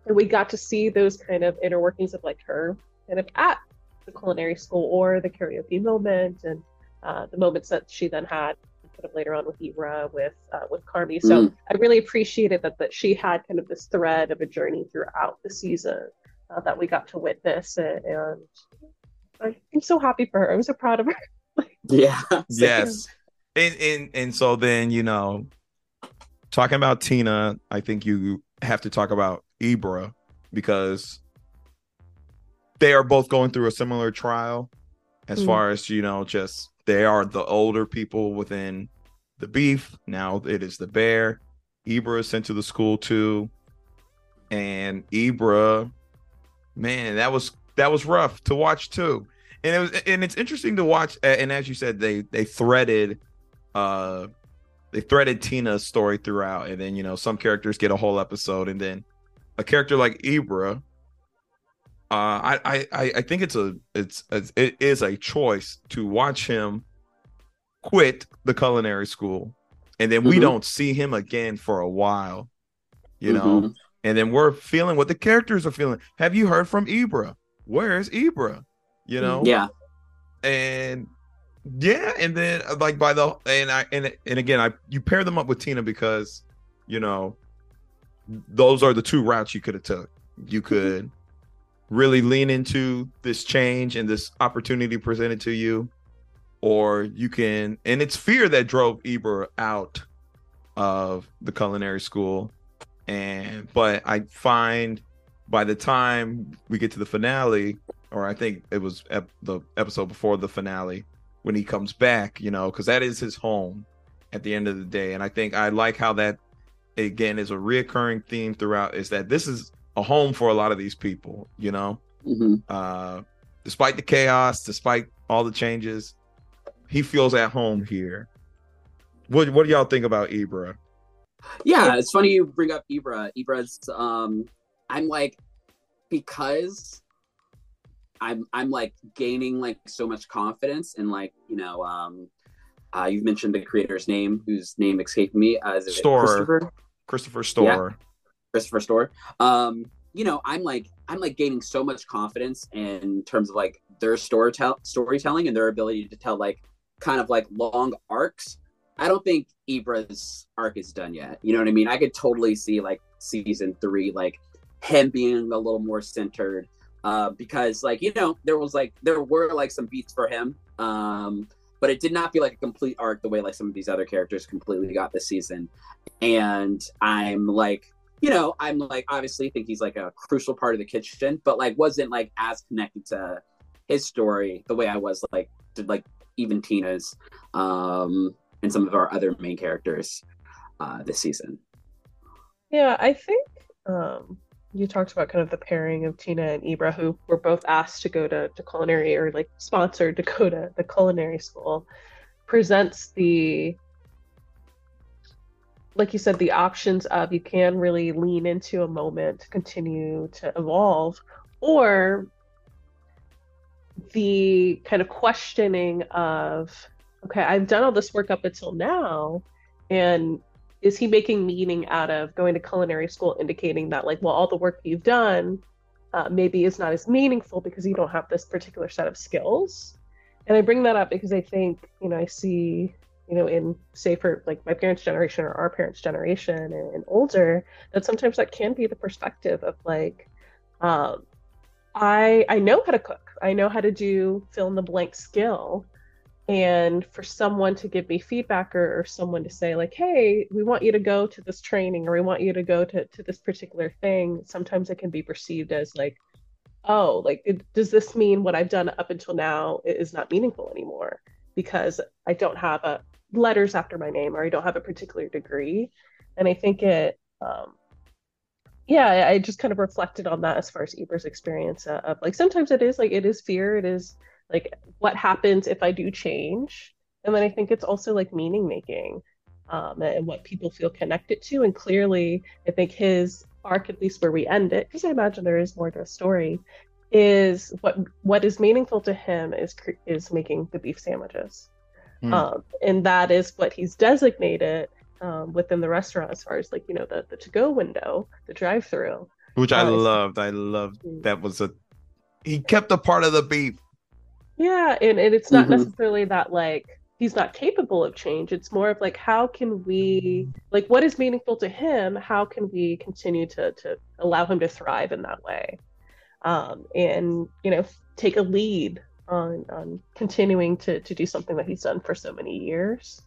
[SPEAKER 4] and we got to see those kind of inner workings of like her kind of at the culinary school or the karaoke moment and uh, the moments that she then had kind of later on with Ebra, with uh, with Carmy. So
[SPEAKER 3] Mm.
[SPEAKER 4] I really appreciated that that she had kind of this thread of a journey throughout the season uh, that we got to witness, and, and I'm so happy for her. I'm so proud of her.
[SPEAKER 3] Yeah.
[SPEAKER 2] yes and and and so then you know talking about tina i think you have to talk about Ebra because they are both going through a similar trial as
[SPEAKER 4] Mm.
[SPEAKER 2] far as you know just they are the older people within the beef. Now it is the bear. Ebra is sent to the school too, and Ebra, man, that was that was rough to watch too. And it was and it's interesting to watch. And as you said, they they threaded, uh, they threaded Tina's story throughout, and then you know some characters get a whole episode, and then a character like Ebra. Uh, I, I I think it's a it's, it's it is a choice to watch him quit the culinary school. And then we mm-hmm. don't see him again for a while you know? Mm-hmm. and then we're feeling what the characters are feeling. Have you heard from Ebra? Where's Ebra? You know?
[SPEAKER 3] Yeah.
[SPEAKER 2] And yeah and then uh, like by the and i and, and again i you pair them up with tina because you know those are the two routes you could have took. You mm-hmm. could really lean into this change and this opportunity presented to you or you can and it's fear that drove Ebra out of the culinary school. And but I find by the time we get to the finale or I think it was ep- the episode before the finale when he comes back you know because that is his home at the end of the day. And I think I like how that again is a reoccurring theme throughout is that this is a home for a lot of these people you know mm-hmm. uh despite the chaos despite all the changes he feels at home here. What what do y'all think about Ebra?
[SPEAKER 3] Yeah, it's funny you bring up Ebra. Ebra's um I'm like because I'm I'm like gaining like so much confidence and like, you know, um uh you've mentioned the creator's name, whose name escaped me. Uh.
[SPEAKER 2] Christopher? Christopher Storer. Yeah.
[SPEAKER 3] Christopher Storer. Um, you know, I'm like I'm like gaining so much confidence in terms of like their storytell storytelling and their ability to tell like kind of like long arcs. I don't think Ebra's arc is done yet. You know what I mean? I could totally see like season three, like him being a little more centered. Uh, because like you know there was like there were like some beats for him um but it did not feel like a complete arc the way like some of these other characters completely got this season and i'm like you know i'm like obviously think he's like a crucial part of the kitchen but like wasn't like as connected to his story the way i was like to like even Tina's, um, and some of our other main characters uh, this season.
[SPEAKER 4] Yeah, I think um, you talked about kind of the pairing of Tina and Ebra, who were both asked to go to, to culinary or like sponsored to go to the culinary school, presents the like you said, the options of you can really lean into a moment to continue to evolve, or the kind of questioning of okay i've done all this work up until now and is he making meaning out of going to culinary school indicating that like well all the work you've done uh, maybe is not as meaningful because you don't have this particular set of skills? And i bring that up because i think you know i see you know in say for like my parents generation or our parents generation and, and older that sometimes that can be the perspective of like um, I I know how to cook. I know how to do fill in the blank skill. And for someone to give me feedback or, or someone to say, like, hey, we want you to go to this training or we want you to go to, to this particular thing, sometimes it can be perceived as like, oh, like, it, does this mean what I've done up until now is not meaningful anymore because I don't have a letters after my name or I don't have a particular degree? And I think it um, yeah, I just kind of reflected on that as far as Ebra's experience uh, of like sometimes it is like it is fear, it is like what happens if I do change, and then I think it's also like meaning making, um, and what people feel connected to, and clearly I think his arc, at least where we end it, because I imagine there is more to a story, is what what is meaningful to him is is making the beef sandwiches, mm. um, and that is what he's designated um, within the restaurant as far as like you know the the to go window, the drive through.
[SPEAKER 2] Which I uh, loved. I loved mm. that was a he kept a part of the beef.
[SPEAKER 4] Yeah, and, and it's not mm-hmm. necessarily that like he's not capable of change. It's more of like how can we like what is meaningful to him? How can we continue to to allow him to thrive in that way? Um, and you know, take a lead on on continuing to to do something that he's done for so many years.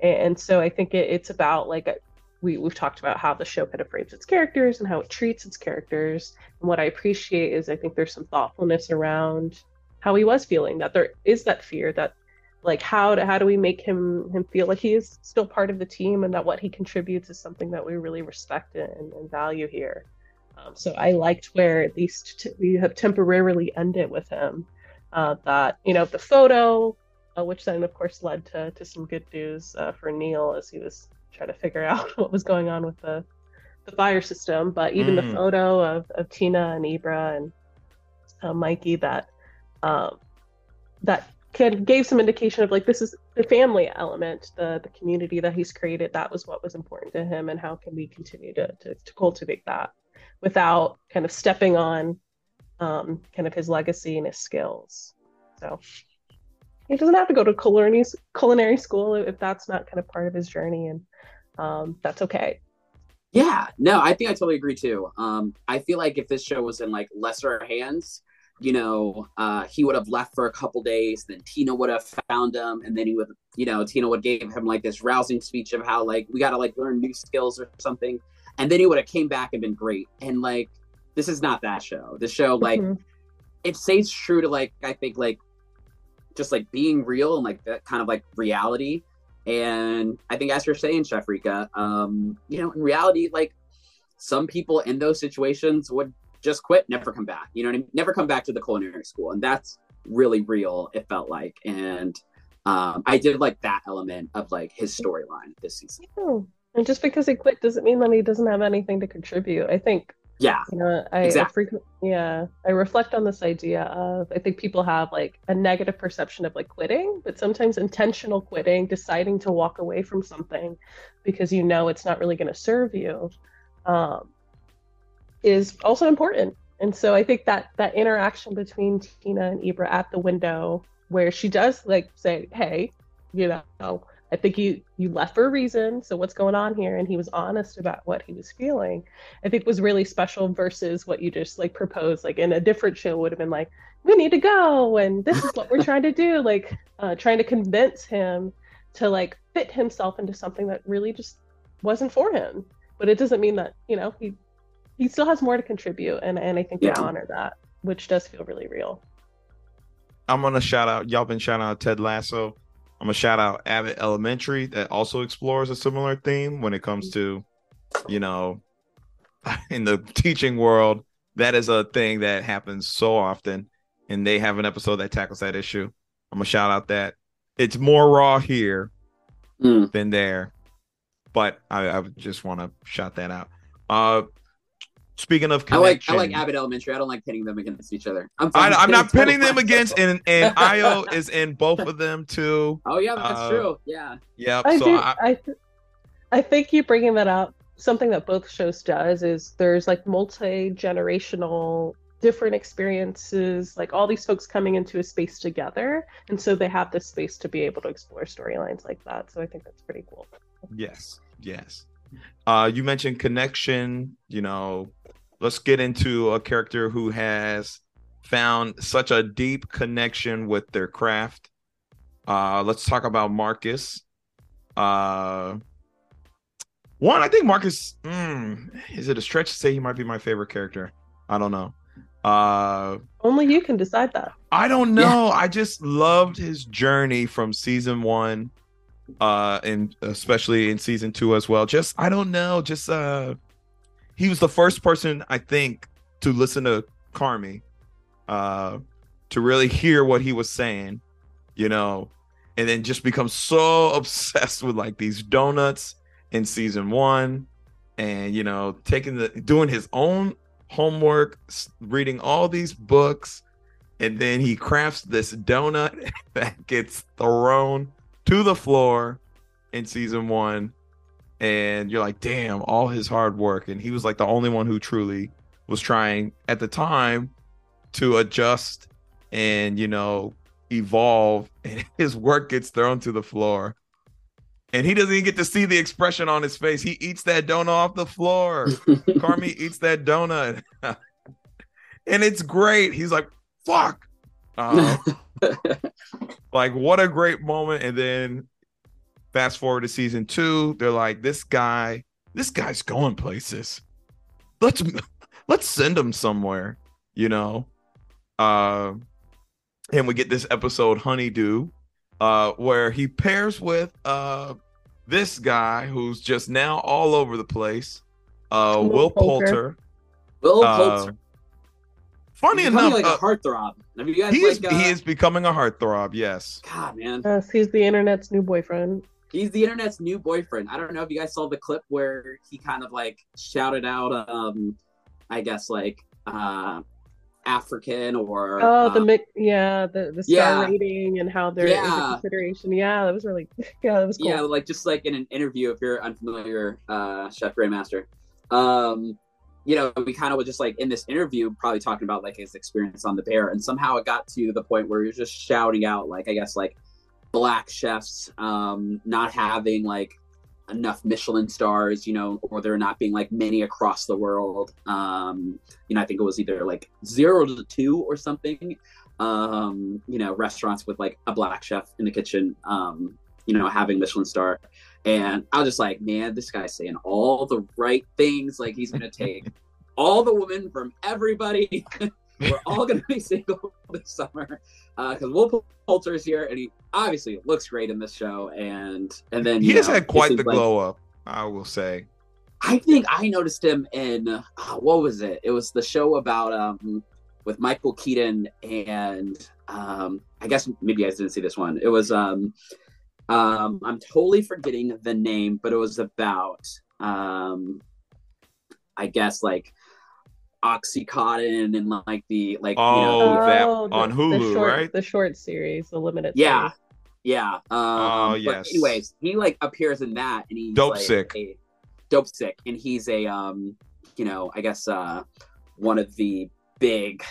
[SPEAKER 4] And so i think it, it's about like uh, we, we've talked about how the show kind of frames its characters and how it treats its characters. And what i appreciate is i think there's some thoughtfulness around how he was feeling that there is that fear that like how to how do we make him him feel like he is still part of the team and that what he contributes is something that we really respect and, and value here. Um, so i liked where at least t- we have temporarily ended with him uh, that you know the photo uh, which then of course led to, to some good news uh, for neil as he was trying to figure out what was going on with the the fire system but even mm. the photo of, of tina and Ebra and uh, mikey that um, that can gave some indication of like this is the family element, the the community that he's created. That was what was important to him, and how can we continue to to, to cultivate that without kind of stepping on um, kind of his legacy and his skills. So he doesn't have to go to culinary culinary school if that's not kind of part of his journey, and um, that's okay.
[SPEAKER 3] Yeah, no, I think I totally agree too. Um, I feel like if this show was in like lesser hands, you know, uh, he would have left for a couple days. Then Tina would have found him, and then he would, you know, Tina would give him like this rousing speech of how like we got to like learn new skills or something, and then he would have came back and been great. And like, this is not that show. The show like mm-hmm. it stays true to like I think like just like being real and like that kind of like reality. And I think as you're saying, Chef Reeka, um, you know, in reality, like some people in those situations would just quit, never come back. You know what I mean? Never come back to the culinary school. And that's really real, it felt like. And um, I did like that element of like his storyline this season.
[SPEAKER 4] Yeah. And just because he quit doesn't mean that he doesn't have anything to contribute. I think
[SPEAKER 3] yeah
[SPEAKER 4] you know i, exactly. I frequent, yeah i reflect on this idea of i think people have like a negative perception of like quitting but sometimes intentional quitting deciding to walk away from something because you know it's not really going to serve you um, is also important. And so I think that that interaction between Tina and Ebra at the window, where she does like say, "Hey, you know, I think you you left for a reason. So what's going on here?" And he was honest about what he was feeling. I think was really special versus what you just like proposed. Like in a different show would have been like, "We need to go," and this is what we're trying to do. Like uh, trying to convince him to like fit himself into something that really just wasn't for him. But it doesn't mean that you know he he still has more to contribute, and and I think yeah. they honor that, which does feel really real.
[SPEAKER 2] I'm gonna shout out y'all been shouting out Ted Lasso. I'm gonna shout out Abbott Elementary that also explores a similar theme when it comes to, you know, in the teaching world. That is a thing that happens so often, and they have an episode that tackles that issue. I'm gonna shout out that it's more raw here mm. than there, but I, I just want to shout that out. Uh, Speaking of
[SPEAKER 3] connection, I like I like Abbott Elementary. I don't like pitting them against each other.
[SPEAKER 2] I'm, I, am not pitting them against, and and Ayo is in both of them too.
[SPEAKER 3] Oh yeah, that's uh, true. Yeah.
[SPEAKER 2] Yeah.
[SPEAKER 4] I
[SPEAKER 2] so
[SPEAKER 4] do, I, I, I think you bringing that up. Something that both shows does is there's like multi generational different experiences like all these folks coming into a space together and so they have this space to be able to explore storylines like that so i think that's pretty cool
[SPEAKER 2] yes yes uh you mentioned connection you know let's get into a character who has found such a deep connection with their craft. Uh, let's talk about Marcus. Uh, one, I think Marcus. Mm, is it a stretch to say he might be my favorite character? I don't know. Uh,
[SPEAKER 4] Only you can decide that.
[SPEAKER 2] I don't know. Yeah. I just loved his journey from season one, uh, and especially in season two as well. Just I don't know. Just uh, he was the first person I think to listen to Carmy, uh, to really hear what he was saying, you know, and then just become so obsessed with like these donuts in season one, and you know, taking the doing his own homework, reading all these books, and then he crafts this donut that gets thrown to the floor in season one and you're like, damn, all his hard work. And he was like the only one who truly was trying at the time to adjust and, you know, evolve. And his work gets thrown to the floor. And he doesn't even get to see the expression on his face. He eats that donut off the floor. Carmy eats that donut. and it's great. He's like, fuck. Uh, like, what a great moment. And then Fast forward to season two, they're like, this guy, this guy's going places. Let's let's send him somewhere, you know. Uh, and we get this episode, Honeydew, uh, where he pairs with uh, this guy who's just now all over the place, uh,
[SPEAKER 4] Will
[SPEAKER 2] Will
[SPEAKER 4] Poulter.
[SPEAKER 2] Poulter.
[SPEAKER 3] Will
[SPEAKER 2] Uh,
[SPEAKER 3] Poulter.
[SPEAKER 2] Funny
[SPEAKER 3] He's
[SPEAKER 2] enough,
[SPEAKER 3] becoming like
[SPEAKER 2] uh,
[SPEAKER 3] a heartthrob. Have you guys
[SPEAKER 2] he is
[SPEAKER 3] like, uh,
[SPEAKER 2] he is becoming a heartthrob. Yes.
[SPEAKER 3] God, man.
[SPEAKER 4] Yes, he's the internet's new boyfriend.
[SPEAKER 3] He's the internet's new boyfriend. I don't know if you guys saw the clip where he kind of like shouted out, um, I guess like uh, African or
[SPEAKER 4] Oh, the
[SPEAKER 3] uh,
[SPEAKER 4] mic, yeah, the the star
[SPEAKER 3] yeah.
[SPEAKER 4] rating and how they're
[SPEAKER 3] Yeah.
[SPEAKER 4] into consideration. Yeah, that was really, yeah, that was cool.
[SPEAKER 3] yeah, like just like in an interview, if you're unfamiliar, uh, Chef Grandmaster, um, you know, we kind of were just like in this interview, probably talking about like his experience on the bear, and somehow it got to the point where he was just shouting out, like I guess like black chefs um, not having like enough Michelin stars, you know, or there not being like many across the world. Um, you know, I think it was either like zero to two or something. Um, you know, restaurants with like a black chef in the kitchen, um, you know, having Michelin star. And I was just like, man, this guy's saying all the right things. Like he's gonna take all the women from everybody. We're all gonna be single this summer because Will Poulter is here, and he obviously looks great in this show. And and then
[SPEAKER 2] He has
[SPEAKER 3] know,
[SPEAKER 2] had quite the
[SPEAKER 3] like-
[SPEAKER 2] glow up, I will say.
[SPEAKER 3] I think I noticed him in uh, what was it? It was the show about um with Michael Keaton and um I guess maybe you guys didn't see this one. It was um um I'm totally forgetting the name, but it was about um I guess like oxycontin and like the like you
[SPEAKER 2] Oh,
[SPEAKER 3] know
[SPEAKER 2] that
[SPEAKER 4] Oh, the-
[SPEAKER 2] on
[SPEAKER 4] the
[SPEAKER 2] Hulu,
[SPEAKER 4] short,
[SPEAKER 2] right?
[SPEAKER 4] The short series, the limited.
[SPEAKER 3] Yeah.
[SPEAKER 4] series.
[SPEAKER 3] Yeah. Um,
[SPEAKER 2] Oh,
[SPEAKER 3] but
[SPEAKER 2] yes.
[SPEAKER 3] anyways, he like appears in that, and he's
[SPEAKER 2] Dope
[SPEAKER 3] like,
[SPEAKER 2] sick.
[SPEAKER 3] a- dope sick, and he's a um, you know, I guess uh, one of the big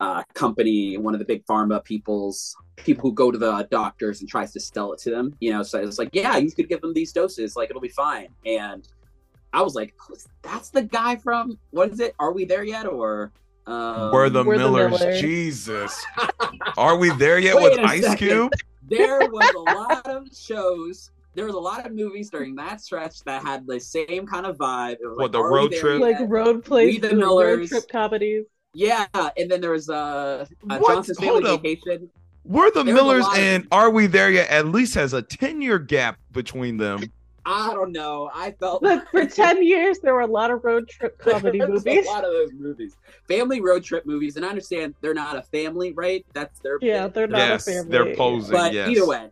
[SPEAKER 3] uh company, one of the big pharma people's people who go to the doctors and tries to sell it to them. You know, so it's like, yeah, you could give them these doses, like it'll be fine. And I was like, oh, that's the guy from what is it? Are we there yet? Or um,
[SPEAKER 2] We're the
[SPEAKER 4] We're the
[SPEAKER 2] Millers.
[SPEAKER 4] Millers.
[SPEAKER 2] Jesus. Are we there yet
[SPEAKER 3] Wait
[SPEAKER 2] with Ice
[SPEAKER 3] second.
[SPEAKER 2] Cube?
[SPEAKER 3] there was a lot of shows. There was a lot of movies during that stretch that had the same kind of vibe. It was
[SPEAKER 2] What,
[SPEAKER 3] like,
[SPEAKER 2] the road trip?
[SPEAKER 4] Like road plays,
[SPEAKER 3] We the
[SPEAKER 4] like road trip comedies.
[SPEAKER 3] Yeah, and then there was uh, uh
[SPEAKER 2] What?
[SPEAKER 3] Johnson's
[SPEAKER 2] Hold
[SPEAKER 3] Family
[SPEAKER 2] up.
[SPEAKER 3] Vacation.
[SPEAKER 2] We're the
[SPEAKER 3] There's
[SPEAKER 2] Millers,
[SPEAKER 3] lot of-
[SPEAKER 2] and Are We There Yet? At least has a 10 year gap between them.
[SPEAKER 3] I don't know. I felt
[SPEAKER 4] Look, for ten years there were a lot of road trip comedy movies.
[SPEAKER 3] A lot of those movies, family road trip movies, and I understand they're not a family, right? That's their
[SPEAKER 4] Yeah,
[SPEAKER 3] bit.
[SPEAKER 4] they're not
[SPEAKER 2] Yes,
[SPEAKER 4] a family.
[SPEAKER 2] they're posing.
[SPEAKER 3] But
[SPEAKER 2] yes.
[SPEAKER 3] either way,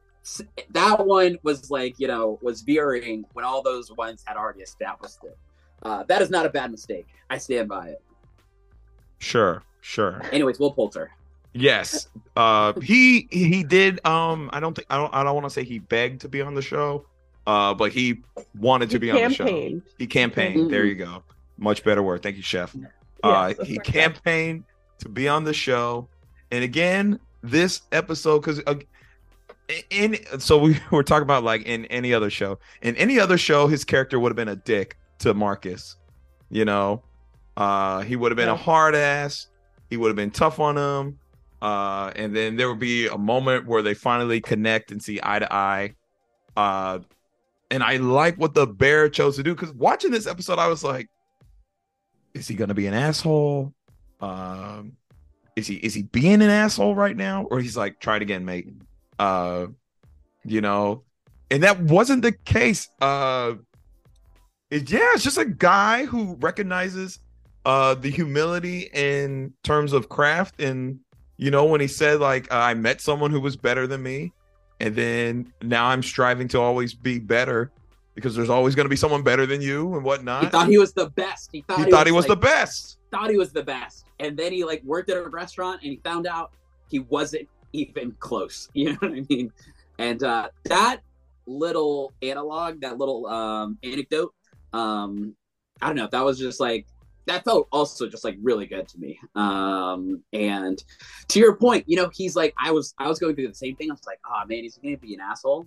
[SPEAKER 3] that one was like you know was veering when all those ones had already established it. Uh, that is not a bad mistake. I stand by it.
[SPEAKER 2] Sure, sure.
[SPEAKER 3] Anyways, Will Poulter.
[SPEAKER 2] Yes. Uh he he did um I don't think I don't I don't want to say he begged to be on the show. Uh but he wanted to
[SPEAKER 4] He
[SPEAKER 2] be on the show.
[SPEAKER 4] campaigned.
[SPEAKER 2] He campaigned. There you go. Much better word. Thank you, chef. Uh
[SPEAKER 4] Yes, of
[SPEAKER 2] he
[SPEAKER 4] course.
[SPEAKER 2] campaigned to be on the show. And again, this episode cuz uh, in so we were talking about like in any other show. In any other show his character would have been a dick to Marcus. You know, uh he would have been a hard ass. He would have been tough on him. Uh and then there would be a moment where they finally connect and see eye to eye. Uh and I like what the bear chose to do because watching this episode, I was like, is he gonna be an asshole? Um, is he is he being an asshole right now? Or he's like, try it again, mate. Uh, you know, and that wasn't the case. Uh it, yeah, it's just a guy who recognizes uh the humility in terms of craft and you know when he said like i met someone who was better than me and then now i'm striving to always be better because there's always going to be someone better than you and whatnot
[SPEAKER 3] He thought he was the best. He thought
[SPEAKER 2] he thought he was the best
[SPEAKER 3] thought he was the best, and then he like worked at a restaurant and he found out he wasn't even close. You know what I mean? And uh, that little analog, that little um, anecdote, um, I don't know. That was just like that felt also just like really good to me. Um, and to your point, you know, he's like, I was, I was going through the same thing. I was like, oh man, he's gonna be an asshole.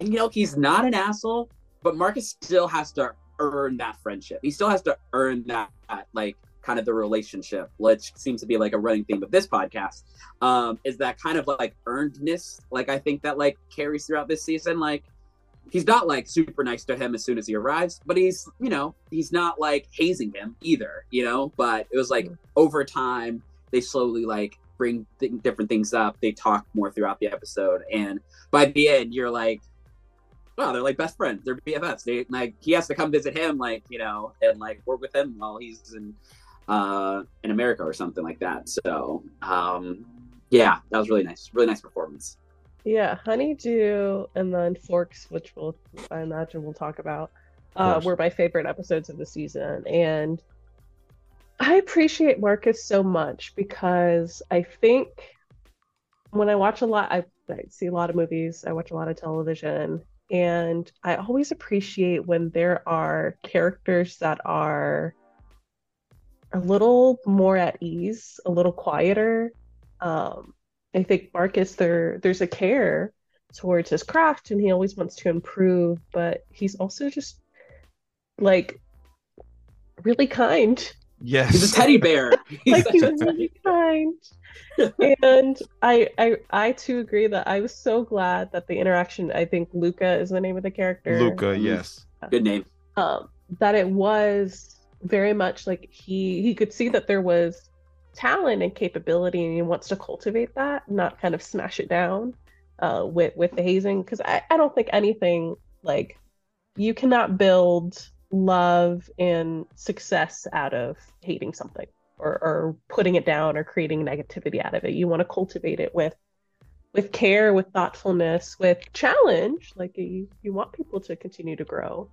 [SPEAKER 3] And you know, he's not an asshole, but Marcus still has to earn that friendship. He still has to earn that, that like kind of the relationship, which seems to be like a running theme of this podcast. Um, is that kind of like earnedness? Like I think that like carries throughout this season. Like he's not like super nice to him as soon as he arrives, but he's you know he's not like hazing him either. You know, but it was like over time they slowly like bring th- different things up. They talk more throughout the episode, and by the end, you're like, wow, they're like best friends. They're BFFs. They like he has to come visit him, like you know, and like work with him while he's in uh in America or something like that. So um yeah, that was really nice. Really nice performance.
[SPEAKER 4] Yeah, Honeydew and then Forks, which we'll I imagine we'll talk about, uh, were my favorite episodes of the season, and I appreciate Marcus so much because I think when I watch a lot, I, I see a lot of movies, I watch a lot of television, and I always appreciate when there are characters that are a little more at ease, a little quieter. Um, I think Marcus there there's a care towards his craft and he always wants to improve, but he's also just like really kind.
[SPEAKER 2] Yes.
[SPEAKER 3] He's a teddy bear. He's
[SPEAKER 4] like
[SPEAKER 3] such
[SPEAKER 4] he's really kind. and I I I too agree that I was so glad that the interaction I think Luca is the name of the character.
[SPEAKER 2] Luca, yes.
[SPEAKER 3] Good name.
[SPEAKER 4] Um that it was very much like he he could see that there was talent and capability and he wants to cultivate that not kind of smash it down uh, with with the hazing. Because I, I don't think anything like you cannot build love and success out of hating something or, or putting it down or creating negativity out of it. You want to cultivate it with with care with thoughtfulness with challenge. Like you, you want people to continue to grow.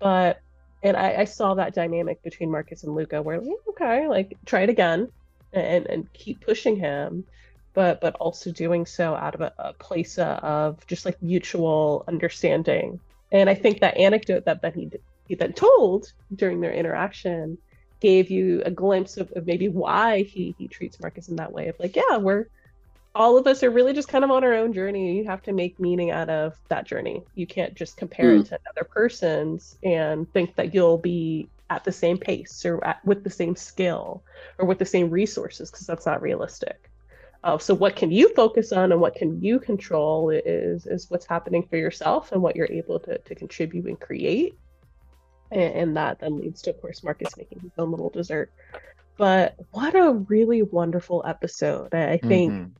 [SPEAKER 4] But and I, I saw that dynamic between Marcus and Luca where okay like try it again and and keep pushing him but but also doing so out of a, a place of just like mutual understanding and I think that anecdote that that he he then told during their interaction gave you a glimpse of, of maybe why he he treats Marcus in that way of like yeah we're all of us are really just kind of on our own journey. You have to make meaning out of that journey. You can't just compare
[SPEAKER 3] Mm.
[SPEAKER 4] it to another person's and think that you'll be at the same pace or at, with the same skill or with the same resources because that's not realistic. Uh, so what can you focus on and what can you control is is what's happening for yourself and what you're able to, to contribute and create. And, and that then leads to, of course, Marcus making his own little dessert. But what a really wonderful episode. I I think
[SPEAKER 2] Mhm.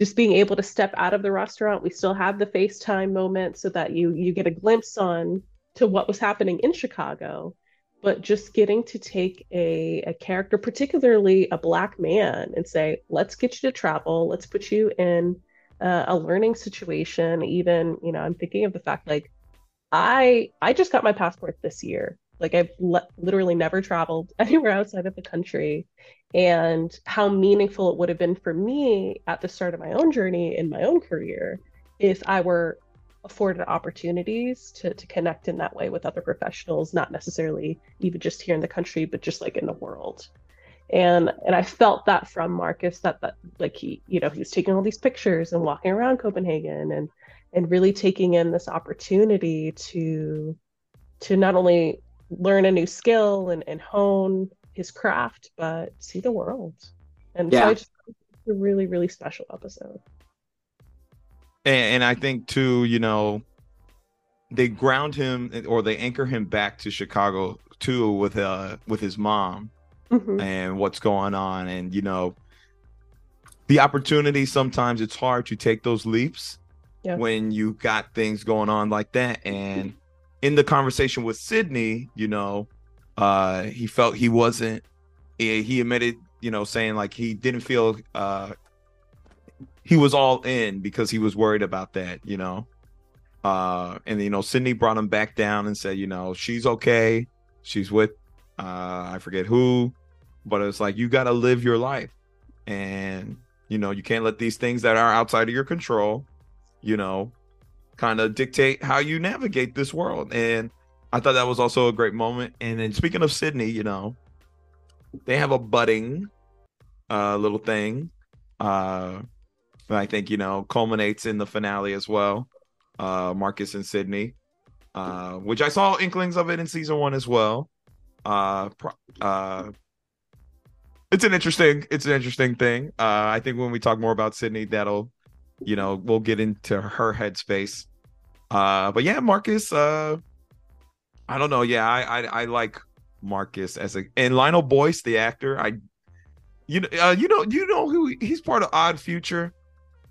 [SPEAKER 4] just being able to step out of the restaurant we still have the facetime moment so that you you get a glimpse on to what was happening in chicago but just getting to take a, a character particularly a black man and say let's get you to travel. Let's put you in uh, a learning situation. Even you know i'm thinking of the fact like i i just got my passport this year. Like i've le- literally never traveled anywhere outside of the country. And how meaningful it would have been for me at the start of my own journey in my own career if I were afforded opportunities to, to connect in that way with other professionals, not necessarily even just here in the country, but just like in the world. And and I felt that from Marcus that that like he, you know, he was taking all these pictures and walking around Copenhagen and and really taking in this opportunity to to not only learn a new skill and, and hone his craft, but see the world. And so
[SPEAKER 3] Yeah.
[SPEAKER 4] I just it's a really, really special episode.
[SPEAKER 2] And, and I think too, you know, they ground him or they anchor him back to Chicago too with uh with his mom
[SPEAKER 4] Mhm.
[SPEAKER 2] and what's going on and you know the opportunity sometimes it's hard to take those leaps
[SPEAKER 4] Yeah.
[SPEAKER 2] when you got things going on like that and in the conversation with Sydney you know uh he felt he wasn't he, he admitted you know saying like he didn't feel uh he was all in because he was worried about that you know? Uh and you know Sydney brought him back down and said you know she's okay. She's with uh I forget who but it's like you got to live your life. And you know you can't let these things that are outside of your control you know kind of dictate how you navigate this world. And i thought that was also a great moment. And then speaking of sydney you know they have a budding uh little thing uh that i think you know culminates in the finale as well uh marcus and sydney uh which i saw inklings of it in season one as well. Uh uh it's an interesting it's an interesting thing. Uh i think when we talk more about sydney that'll you know we'll get into her headspace. Uh but yeah marcus uh i don't know. Yeah i i, I like marcus as a and lionel boyce the actor i You know, uh, you know, you know who he's part of Odd Future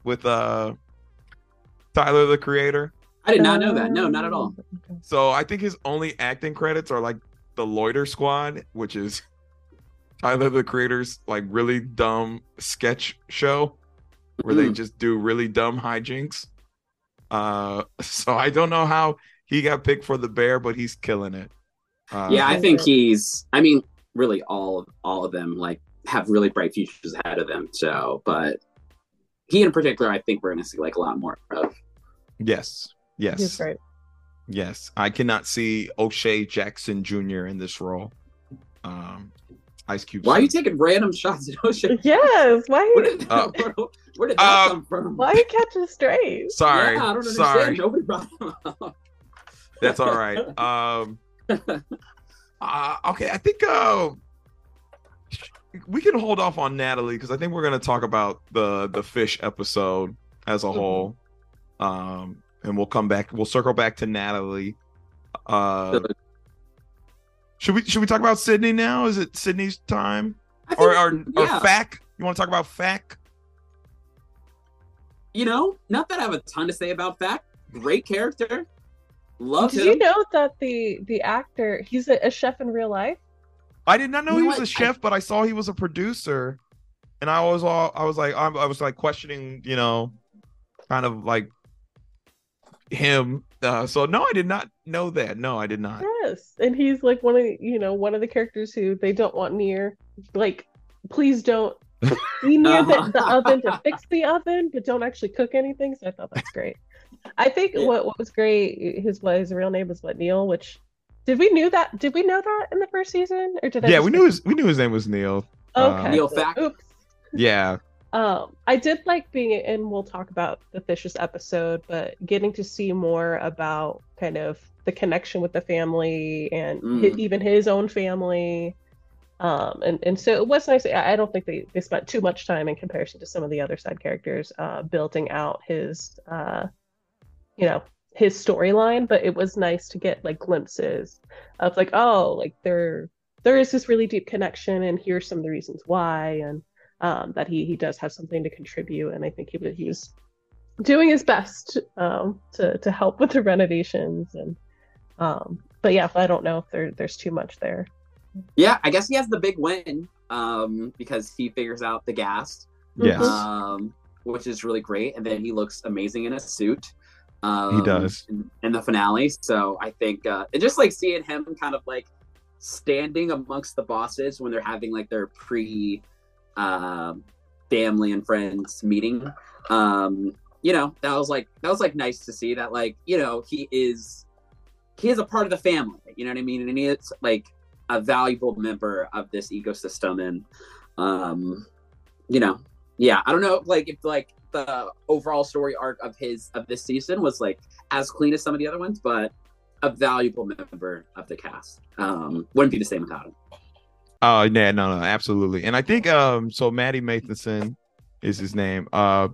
[SPEAKER 2] with uh Tyler the Creator.
[SPEAKER 3] I did not know that. No, not at all.
[SPEAKER 2] So I think his only acting credits are like the Loiter Squad, which is Tyler the Creator's like really dumb sketch show where they
[SPEAKER 3] Mhm.
[SPEAKER 2] just do really dumb hijinks. Uh, so I don't know how he got picked for the bear, but he's killing it. Uh,
[SPEAKER 3] yeah, I think he's. I mean, really, all all of them like have really bright futures ahead of them. So, but he in particular, I think we're going to see like a lot more of.
[SPEAKER 2] yes, yes,
[SPEAKER 4] He's great.
[SPEAKER 2] yes. I cannot see O'Shea Jackson Jr. in this role. Um, Ice Cube.
[SPEAKER 3] Why are you taking random shots at Ocean?
[SPEAKER 4] Yes. Why?
[SPEAKER 3] Where did,
[SPEAKER 2] Oh.
[SPEAKER 3] where, where did that
[SPEAKER 2] Uh,
[SPEAKER 3] come from?
[SPEAKER 4] Why are you catching strays?
[SPEAKER 2] Sorry,
[SPEAKER 3] Yeah, I don't understand.
[SPEAKER 2] sorry.
[SPEAKER 3] Nobody brought him up.
[SPEAKER 2] That's all right. Um, uh, okay, I think uh, we can hold off on Natalie because I think we're going to talk about the the fish episode as a
[SPEAKER 4] Mhm.
[SPEAKER 2] whole, um, and we'll come back. We'll circle back to Natalie. Uh, should we should we talk about Sydney now? Is it Sydney's time
[SPEAKER 3] I
[SPEAKER 2] or
[SPEAKER 3] think-
[SPEAKER 2] or, or
[SPEAKER 3] yeah.
[SPEAKER 2] Fak? You want to talk about Fak?
[SPEAKER 3] You know, not that I have a ton to say about Fak. Great character. Love
[SPEAKER 4] Did
[SPEAKER 3] him.
[SPEAKER 4] you know that the the actor he's a, a chef in real life?
[SPEAKER 2] I did not know
[SPEAKER 3] You
[SPEAKER 2] he
[SPEAKER 3] know
[SPEAKER 2] was a
[SPEAKER 3] what?
[SPEAKER 2] chef, but I saw he was a producer, and I was all I was like I, I was like questioning, you know, kind of like him. Uh, so no, I did not know that. No, I did not.
[SPEAKER 4] Yes, and he's like one of the, you know one of the characters who they don't want near. Like, please don't be near the, the oven to fix the oven, but don't actually cook anything. So I thought that's great. I think
[SPEAKER 3] Yeah.
[SPEAKER 4] what what was great his his real name was what Neil, which did we knew that did we know that in the first season or did I
[SPEAKER 2] Yeah,
[SPEAKER 4] just
[SPEAKER 2] we knew his we knew his name was Neil.
[SPEAKER 4] okay
[SPEAKER 3] Neil
[SPEAKER 4] so-
[SPEAKER 3] Fak.
[SPEAKER 4] oops
[SPEAKER 2] Yeah,
[SPEAKER 4] um, I did like being, and we'll talk about the fishes episode, but getting to see more about kind of the connection with the family and hi-
[SPEAKER 3] Mm.
[SPEAKER 4] even his own family. Um, and, and so it was nice. I I don't think they, they spent too much time in comparison to some of the other side characters, uh, building out his, uh, you know, his storyline, but it was nice to get like glimpses of like, oh, like there, there is this really deep connection and here's some of the reasons why. And, um, that he he does have something to contribute, and I think he was he was doing his best um, to to help with the renovations and um, but yeah, I don't know if there there's too much there.
[SPEAKER 3] Yeah, I guess he has the big win um, because he figures out the gas,
[SPEAKER 2] yes,
[SPEAKER 3] um, which is really great. And then he looks amazing in a suit. Um,
[SPEAKER 2] He does.
[SPEAKER 3] in, in the finale. So I think uh, and just like seeing him kind of like standing amongst the bosses when they're having like their pre um, family and friends meeting. Um, you know, that was like that was like nice to see that like you know he is he is a part of the family. You know what I mean? And he is like a valuable member of this ecosystem and um you know yeah i don't know like if like the overall story arc of his of this season was like as clean as some of the other ones but a valuable member of the cast um wouldn't be the same without him
[SPEAKER 2] Oh yeah, no, no, absolutely. And I think um so Matty Matheson is his name. Uh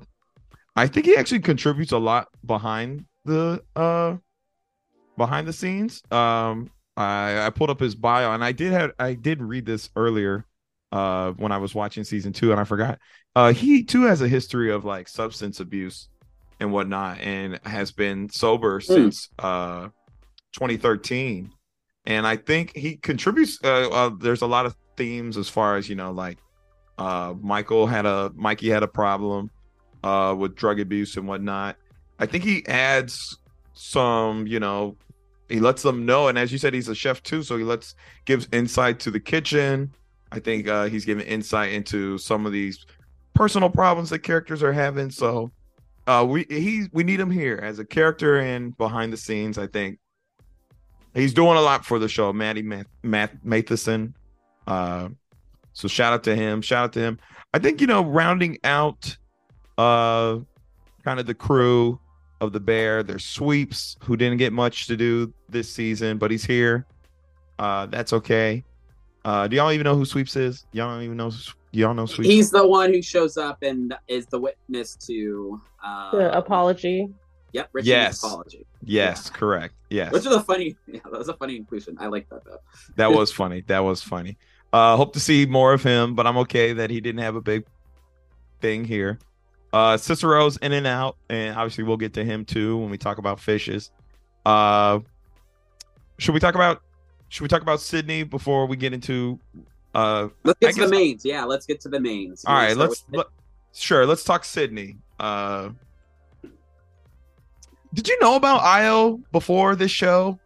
[SPEAKER 2] I think he actually contributes a lot behind the uh behind the scenes. Um I I pulled up his bio and I did have I did read this earlier uh when I was watching season 2 and I forgot. Uh he too has a history of like substance abuse and whatnot and has been sober since uh 2013 and I think he contributes. Uh, uh, there's a lot of themes as far as you know, like uh, Michael had a Mikey had a problem uh, with drug abuse and whatnot. I think he adds some, you know, he lets them know, and as you said, he's a chef too, so he lets gives insight to the kitchen. I think uh, he's giving insight into some of these personal problems that characters are having. So uh, we he we need him here as a character and behind the scenes. I think he's doing a lot for the show. Matty Math, Math Matheson. Uh, so shout out to him. Shout out to him. I think you know, rounding out uh kind of the crew of the Bear. There's Sweeps who didn't get much to do this season, but he's here. Uh, that's okay. Uh, do y'all even know who Sweeps is? Y'all don't even know. Y'all know Sweeps.
[SPEAKER 3] he's the one who shows up and is the witness to uh
[SPEAKER 4] The apology.
[SPEAKER 3] yep Richard's
[SPEAKER 2] Yes.
[SPEAKER 3] apology
[SPEAKER 2] yes, correct. Yes.
[SPEAKER 3] which is a funny yeah that was a funny inclusion i like that though
[SPEAKER 2] that was funny. That was funny. Uh, hope to see more of him, but I'm okay that he didn't have a big thing here. Uh, Cicero's in and out, and obviously we'll get to him too when we talk about fishes. Uh, should we talk about should we talk about Sydney before we get into uh
[SPEAKER 3] Let's
[SPEAKER 2] I
[SPEAKER 3] get to
[SPEAKER 2] guess-
[SPEAKER 3] the mains. Yeah, let's get to the mains. You
[SPEAKER 2] all
[SPEAKER 3] wanna
[SPEAKER 2] right,
[SPEAKER 3] start
[SPEAKER 2] let's let, sure, let's talk Sydney. Uh Did you know about Ayo before this show?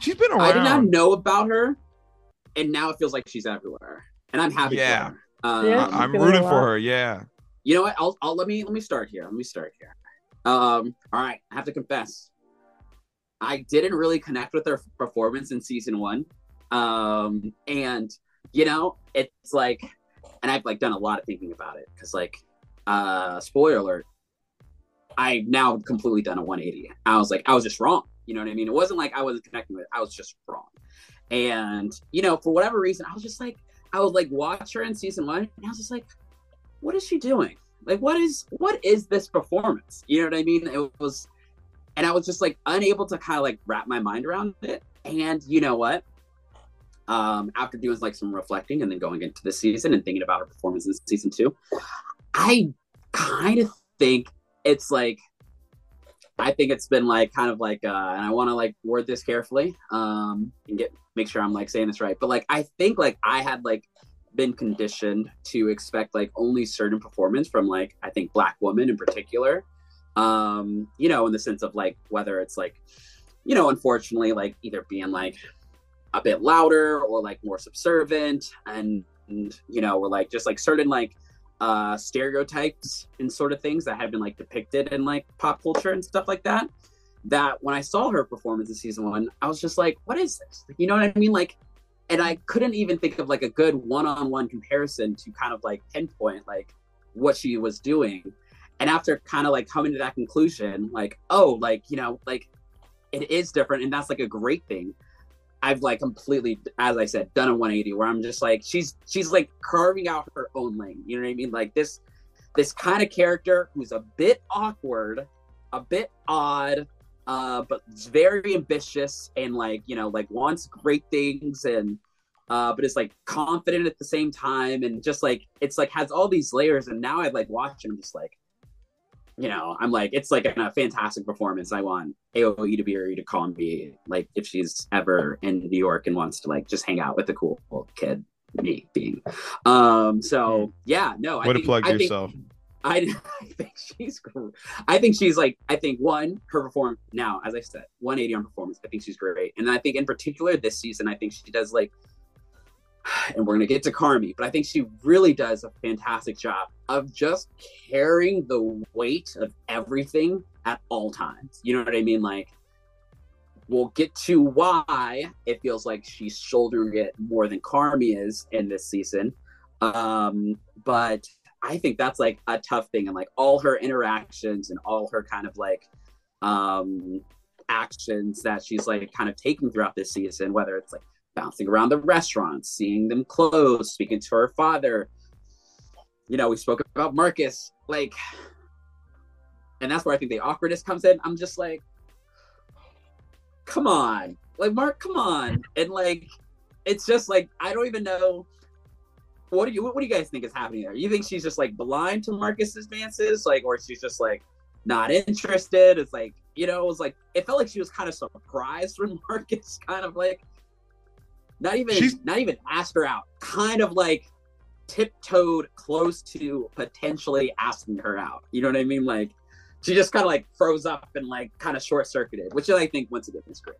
[SPEAKER 2] She's been around.
[SPEAKER 3] I did not know about her, and now it feels like she's everywhere, and I'm happy.
[SPEAKER 2] Yeah.
[SPEAKER 3] for her. Um,
[SPEAKER 4] Yeah.
[SPEAKER 2] I'm rooting for her. Yeah.
[SPEAKER 3] You know what? I'll, I'll let me let me start here. Let me start here. Um, all right, I have to confess, I didn't really connect with her performance in season one. Um, and you know, it's like, and I've like done a lot of thinking about it because, like, uh, spoiler alert, I've now completely done a 180. I was like, I was just wrong. You know what I mean? It wasn't like I wasn't connecting with it. I was just wrong. And you know, for whatever reason, I was just like, I would like watch her in season one, and I was just like, what is she doing? Like, what is what is this performance? You know what I mean? It was, and I was just like unable to kind of like wrap my mind around it. And you know what? Um, after doing like some reflecting and then going into the season and thinking about her performance in season two, I kind of think it's like I think it's been like kind of like uh and I want to like word this carefully um and get make sure I'm like saying this right but like I think like I had like been conditioned to expect like only certain performance from like I think black women in particular um you know in the sense of like whether it's like you know unfortunately like either being like a bit louder or like more subservient and, and you know or like just like certain like uh stereotypes and sort of things that have been like depicted in like pop culture and stuff like that that when i saw her performance in season one i was just like what is this? You know what i mean? Like and i couldn't even think of like a good one-on-one comparison to kind of like pinpoint like what she was doing. And after kind of like coming to that conclusion like oh like you know like it is different and that's like a great thing I've like completely, as I said, done a 180 where I'm just like, she's she's like carving out her own lane. You know what I mean? Like this this kind of character who's a bit awkward, a bit odd, uh, but very ambitious and like you know like wants great things and uh, but is like confident at the same time and just like it's like has all these layers and now I like watch and I'm just like you know, I'm like, it's like a, a fantastic performance. I want Ayo to be ready to call me, like, if she's ever in New York and wants to like just hang out with the cool kid, me being. Um, so yeah, no, I
[SPEAKER 2] Way to
[SPEAKER 3] think,
[SPEAKER 2] plug
[SPEAKER 3] I think,
[SPEAKER 2] yourself.
[SPEAKER 3] I, I think she's I think she's like I think one her perform now as I said 180 on performance I think she's great and I think in particular this season I think she does like and we're gonna get to Carmy. But I think she really does a fantastic job of just carrying the weight of everything at all times. You know what I mean? Like we'll get to why it feels like she's shouldering it more than Carmy is in this season. Um but I think that's like a tough thing, and like all her interactions and all her kind of like um actions that she's like kind of taking throughout this season, whether it's like bouncing around the restaurants, seeing them close, speaking to her father. You know, we spoke about Marcus, like, and that's where I think the awkwardness comes in. I'm just like, come on, like Mark, come on, and like, it's just like I don't even know what do you what do you guys think is happening there? You think she's just like blind to Marcus's advances, like, or she's just like not interested? It's like you know, it was like it felt like she was kind of surprised when Marcus kind of like not even
[SPEAKER 2] She's-
[SPEAKER 3] not even asked her out, kind of like tiptoed close to potentially asking her out. You know what I mean? Like she just kind of like froze up and like kind of short circuited, which I think once again is great.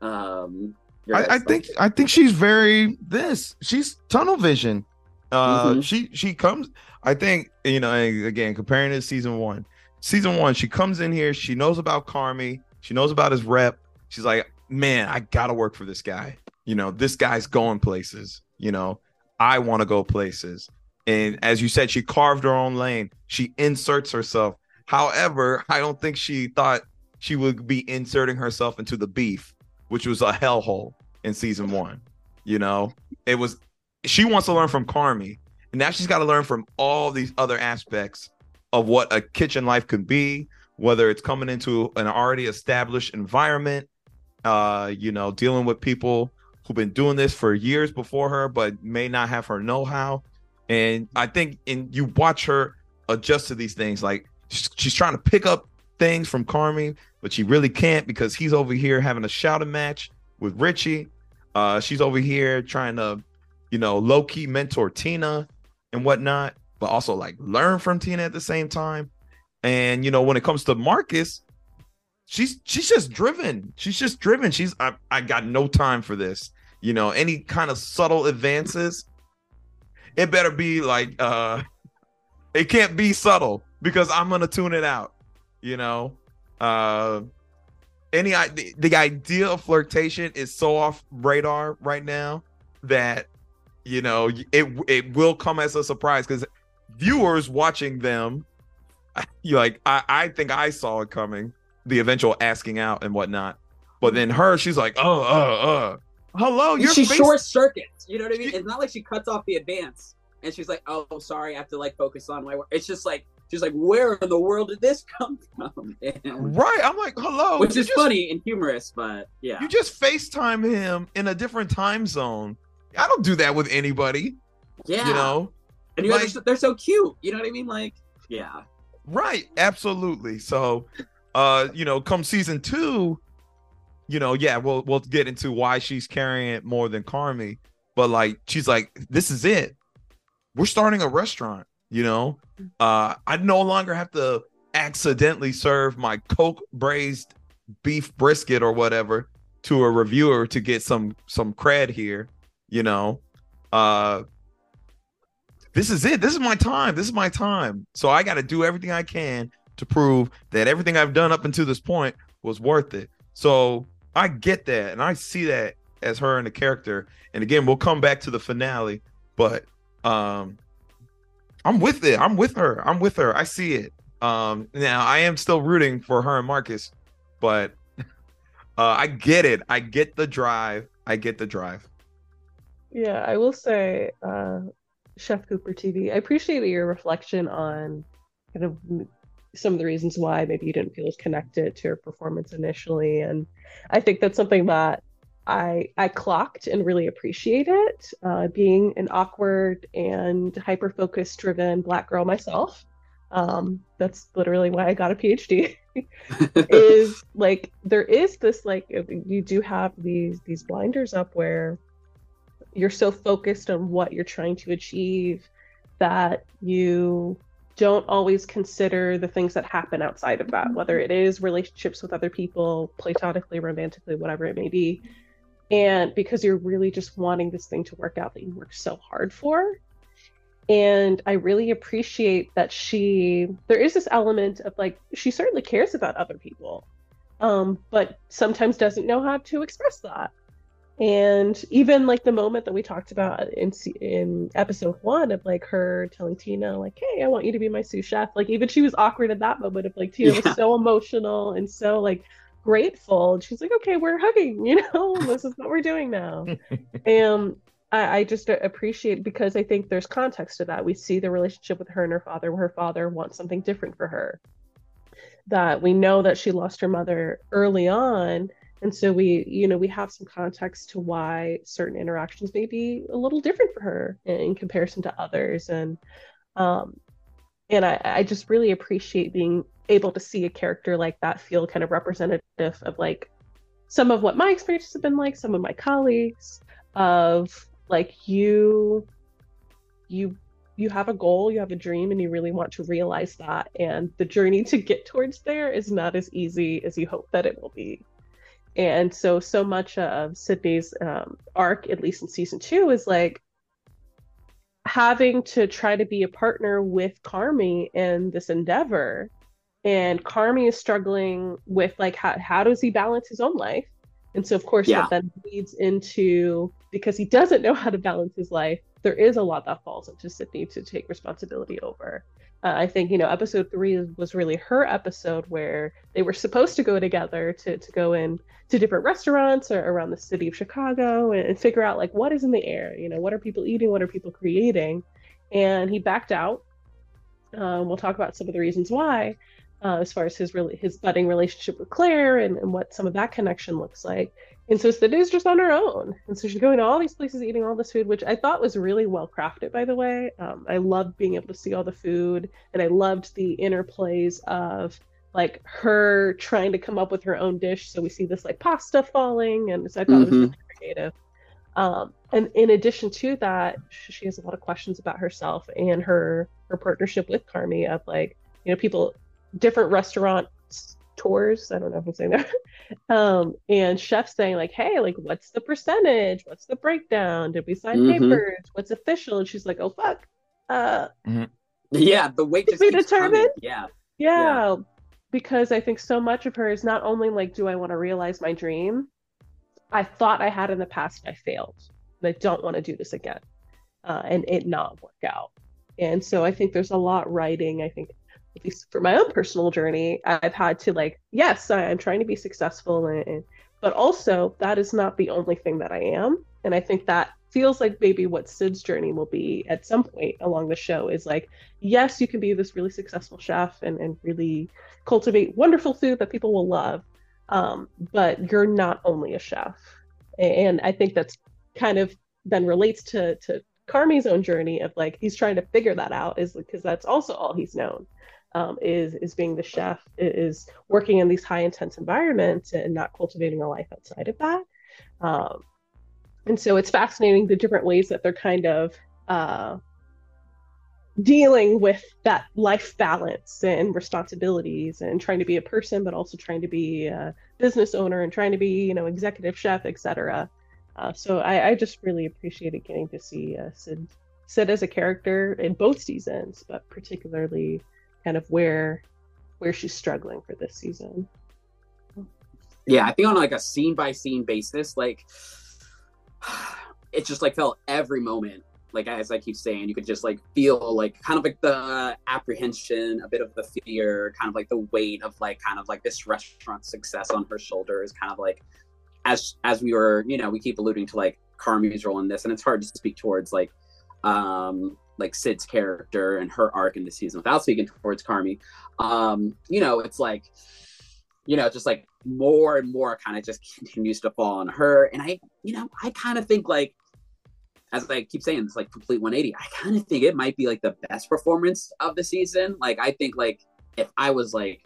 [SPEAKER 3] Um,
[SPEAKER 2] I, I think? I think she's very this. She's tunnel vision. Uh,
[SPEAKER 3] Mhm.
[SPEAKER 2] she she comes. I think you know. Again, comparing to season one. Season one, she comes in here. She knows about Carmy. She knows about his rep. She's like, man, I gotta work for this guy. You know, this guy's going places. You know, I want to go places. And as you said, she carved her own lane. She inserts herself. However, I don't think she thought she would be inserting herself into the beef, which was a hellhole in season one. You know, it was she wants to learn from Carmy, and now she's got to learn from all these other aspects of what a kitchen life could be, whether it's coming into an already established environment, uh, you know, dealing with people who've been doing this for years before her, but may not have her know-how. And I think and you watch her adjust to these things, like she's, trying to pick up things from Carmy, but she really can't because he's over here having a shouting match with Richie. Uh, she's over here trying to, you know, low key mentor Tina and whatnot, but also like learn from Tina at the same time. And you know, when it comes to Marcus, she's she's just driven. She's just driven. She's I, I got no time for this. You know, any kind of subtle advances, it better be like uh it can't be subtle because I'm gonna tune it out. You know, uh any the, the idea of flirtation is so off radar right now that you know it it will come as a surprise because viewers watching them you like I, I think I saw it coming, the eventual asking out and whatnot. But then her, she's like, oh, uh, uh, hello, you're
[SPEAKER 3] she
[SPEAKER 2] face-
[SPEAKER 3] short circuits. You know what I mean? It's not like she cuts off the advance and she's like, oh, sorry, I have to like focus on my work. It's just like she's like, where in the world did this come from? And,
[SPEAKER 2] right. I'm like, hello,
[SPEAKER 3] which is
[SPEAKER 2] just-
[SPEAKER 3] funny and humorous, but yeah.
[SPEAKER 2] You just FaceTime him in a different time zone. I don't do that with anybody.
[SPEAKER 3] yeah.
[SPEAKER 2] You know?
[SPEAKER 3] and you're
[SPEAKER 2] like-
[SPEAKER 3] they're, so, they're so cute. You know what I mean? Like, yeah.
[SPEAKER 2] Right, absolutely. So, uh, you know, come season two, you know, yeah, we'll we'll get into why she's carrying it more than Carmy, but like she's like, this is it. We're starting a restaurant, you know. Uh, I no longer have to accidentally serve my Coke braised beef brisket or whatever to a reviewer to get some some cred here, you know. Uh this is it. This is my time. This is my time. So I got to do everything I can to prove that everything I've done up until this point was worth it. So I get that and I see that as her and the character. And again, we'll come back to the finale, but um I'm with it. I'm with her. I'm with her. I see it. Um now I am still rooting for her and Marcus, but uh I get it. I get the drive. I get the drive.
[SPEAKER 4] Yeah, I will say, uh, Chef Hooper TV, I appreciate your reflection on kind of some of the reasons why maybe you didn't feel as connected to your performance initially. And I think that's something that I I clocked and really appreciate it. Uh, being an awkward and hyper focused driven black girl myself, um, that's literally why I got a PhD. is like there is this like you do have these these blinders up where you're so focused on what you're trying to achieve that you don't always consider the things that happen outside of that whether it is relationships with other people platonically romantically whatever it may be. And because you're really just wanting this thing to work out that you work so hard for. And i really appreciate that she there is this element of like she certainly cares about other people um but sometimes doesn't know how to express that and even like the moment that we talked about in in episode one of like her telling Tina like, "Hey, I want you to be my sous chef." Like even she was awkward at that moment of like Tina
[SPEAKER 3] Yeah.
[SPEAKER 4] was so emotional and so like grateful. And she's like, "Okay, we're hugging. You know, this is what we're doing now." and I, I just appreciate because I think there's context to that. We see the relationship with her and her father, where her father wants something different for her. That we know that she lost her mother early on, and so we, you know, we have some context to why certain interactions may be a little different for her in, comparison to others, and um, and I, I just really appreciate being able to see a character like that feel kind of representative of like some of what my experiences have been like, some of my colleagues, of like you you you have a goal, you have a dream, and you really want to realize that. And the journey to get towards there is not as easy as you hope that it will be. And so, so much of Sydney's um, arc, at least in season two, is like having to try to be a partner with Carmy in this endeavor. And Carmy is struggling with like how, how does he balance his own life? And so, of course,
[SPEAKER 3] Yeah.
[SPEAKER 4] that then leads into because he doesn't know how to balance his life, there is a lot that falls into Sydney to take responsibility over. Uh, I think, you know, episode three was really her episode where they were supposed to go together to, to go in to different restaurants or around the city of Chicago and, and figure out like what is in the air, you know, what are people eating, what are people creating. And he backed out. Um, we'll talk about some of the reasons why. Uh, as far as his really his budding relationship with Claire and, and what some of that connection looks like. And so is just on her own. And so she's going to all these places eating all this food, which I thought was really well crafted, by the way. Um, I loved being able to see all the food, and I loved the interplays of like her trying to come up with her own dish. So we see this like pasta falling, and so I thought mm-hmm. it was really creative. Um, and in addition to that, she has a lot of questions about herself and her her partnership with Carmy of like, you know, people different restaurant tours. I don't know if I'm saying that. um, and chefs saying like, "Hey, like, what's the percentage? What's the breakdown? Did we sign mm-hmm. papers? What's official?" And she's like, "Oh fuck." Uh,
[SPEAKER 3] mm-hmm. Yeah, the weight just
[SPEAKER 4] be determined.
[SPEAKER 3] Yeah.
[SPEAKER 4] yeah, yeah, because I think so much of her is not only like, "Do I want to realize my dream?" I thought I had in the past, I failed. And I don't want to do this again, uh, and it not work out. And so I think there's a lot writing. I think at least for my own personal journey, I've had to like, yes, I'm trying to be successful, and, but also that is not the only thing that I am. And I think that feels like maybe what Sid's journey will be at some point along the show is like, yes, you can be this really successful chef and, and really cultivate wonderful food that people will love, um, but you're not only a chef. And I think that's kind of then relates to to Carmy's own journey of like he's trying to figure that out is because that's also all he's known um, is is being the chef, is working in these high intense environments and not cultivating a life outside of that. Um, and so it's fascinating the different ways that they're kind of uh, dealing with that life balance and responsibilities and trying to be a person but also trying to be a business owner and trying to be you know executive chef etc uh, so I, I, just really appreciated getting to see uh, sid sid as a character in both seasons but particularly kind of where where she's struggling for this season.
[SPEAKER 3] Yeah, I think on like a scene by scene basis, like it just like felt every moment like as I keep saying, you could just like feel like kind of like the apprehension, a bit of the fear, kind of like the weight of like kind of like this restaurant success on her shoulders, kind of like as as we were, you know, we keep alluding to like Carmy's role in this, and it's hard to speak towards like um like Sid's character and her arc in the season without speaking towards Carmy. Um, you know, it's like, you know, just like more and more kind of just continues to fall on her. And I, you know, I kind of think like, as I keep saying, it's like complete 180. I kind of think it might be like the best performance of the season. Like, I think like if I was like,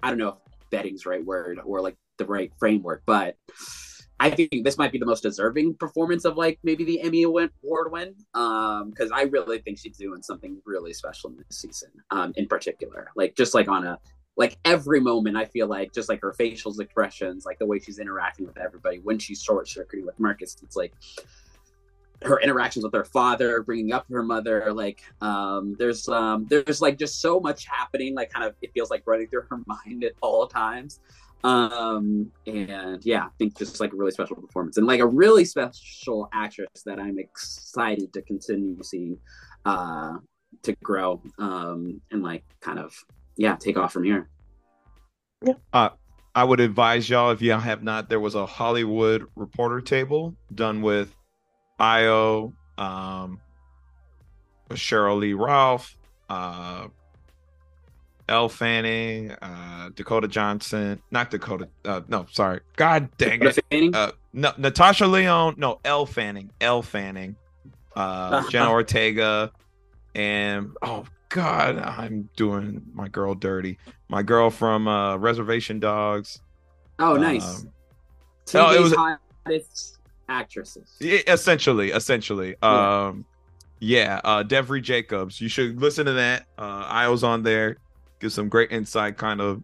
[SPEAKER 3] I don't know if betting's the right word or like the right framework, but I think this might be the most deserving performance of like maybe the Emmy Award win, um, because I really think she's doing something really special in this season, um, in particular. Like just like on a like every moment, I feel like just like her facial expressions, like the way she's interacting with everybody when she's short circuiting with Marcus, it's like her interactions with her father, bringing up her mother. Like um, there's um, there's like just so much happening. Like kind of it feels like running through her mind at all times. Um, and yeah, I think just like a really special performance and like a really special actress that I'm excited to continue seeing uh, to grow um, and like kind of yeah take off from here.
[SPEAKER 2] Yeah. Uh, I would advise y'all if y'all have not, there was a Hollywood reporter table done with Ayo, um, Sheryl Lee Ralph, uh, Elle Fanning, uh, Dakota Johnson, not Dakota. Uh, no, sorry. God dang it. Uh, no, Natasha Lyonne. No, Elle Fanning. Elle Fanning. Uh, Jenna Ortega, and oh God, I'm doing my girl dirty. My girl from uh, Reservation Dogs.
[SPEAKER 3] Oh, nice. Um, oh, it was hottest actresses.
[SPEAKER 2] Essentially, essentially. Yeah. Um, yeah, uh, Devery Jacobs. You should listen to that. Uh, I was on there give some great insight. Kind of,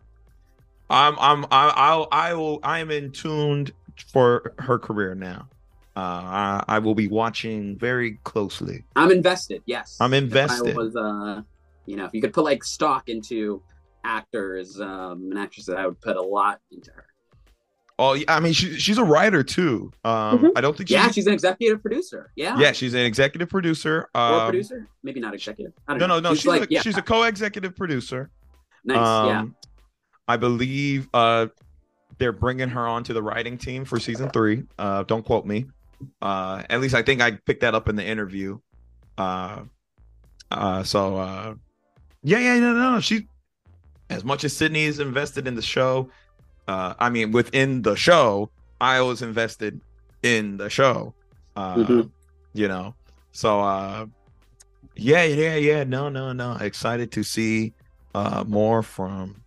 [SPEAKER 2] I'm I'm I, I'll I will I am in tuned for her career now. Uh, I, I will be watching very closely.
[SPEAKER 3] I'm invested. Yes,
[SPEAKER 2] I'm invested.
[SPEAKER 3] If I was uh, you know, if you could put like stock into actors um, and actresses, I would put a lot into her.
[SPEAKER 2] Oh, yeah I mean, she, she's a writer too. Um, mm-hmm. I don't think.
[SPEAKER 3] She's, yeah, she's an executive producer. Yeah.
[SPEAKER 2] Yeah, she's an executive producer.
[SPEAKER 3] Um, or producer, maybe not executive.
[SPEAKER 2] no, know. no, no. She's, she's like, a, yeah. she's a co-executive producer.
[SPEAKER 3] Nice. Um, yeah.
[SPEAKER 2] I believe uh, they're bringing her onto the writing team for season three. Uh, don't quote me. Uh, at least I think I picked that up in the interview. Uh, uh, so uh, yeah, yeah, no, no, she as much as Sydney is invested in the show, uh, I mean, within the show, I was invested in the show. Uh,
[SPEAKER 3] Mhm.
[SPEAKER 2] You know, so uh, yeah, yeah, yeah. No, no, no. Excited to see uh, more from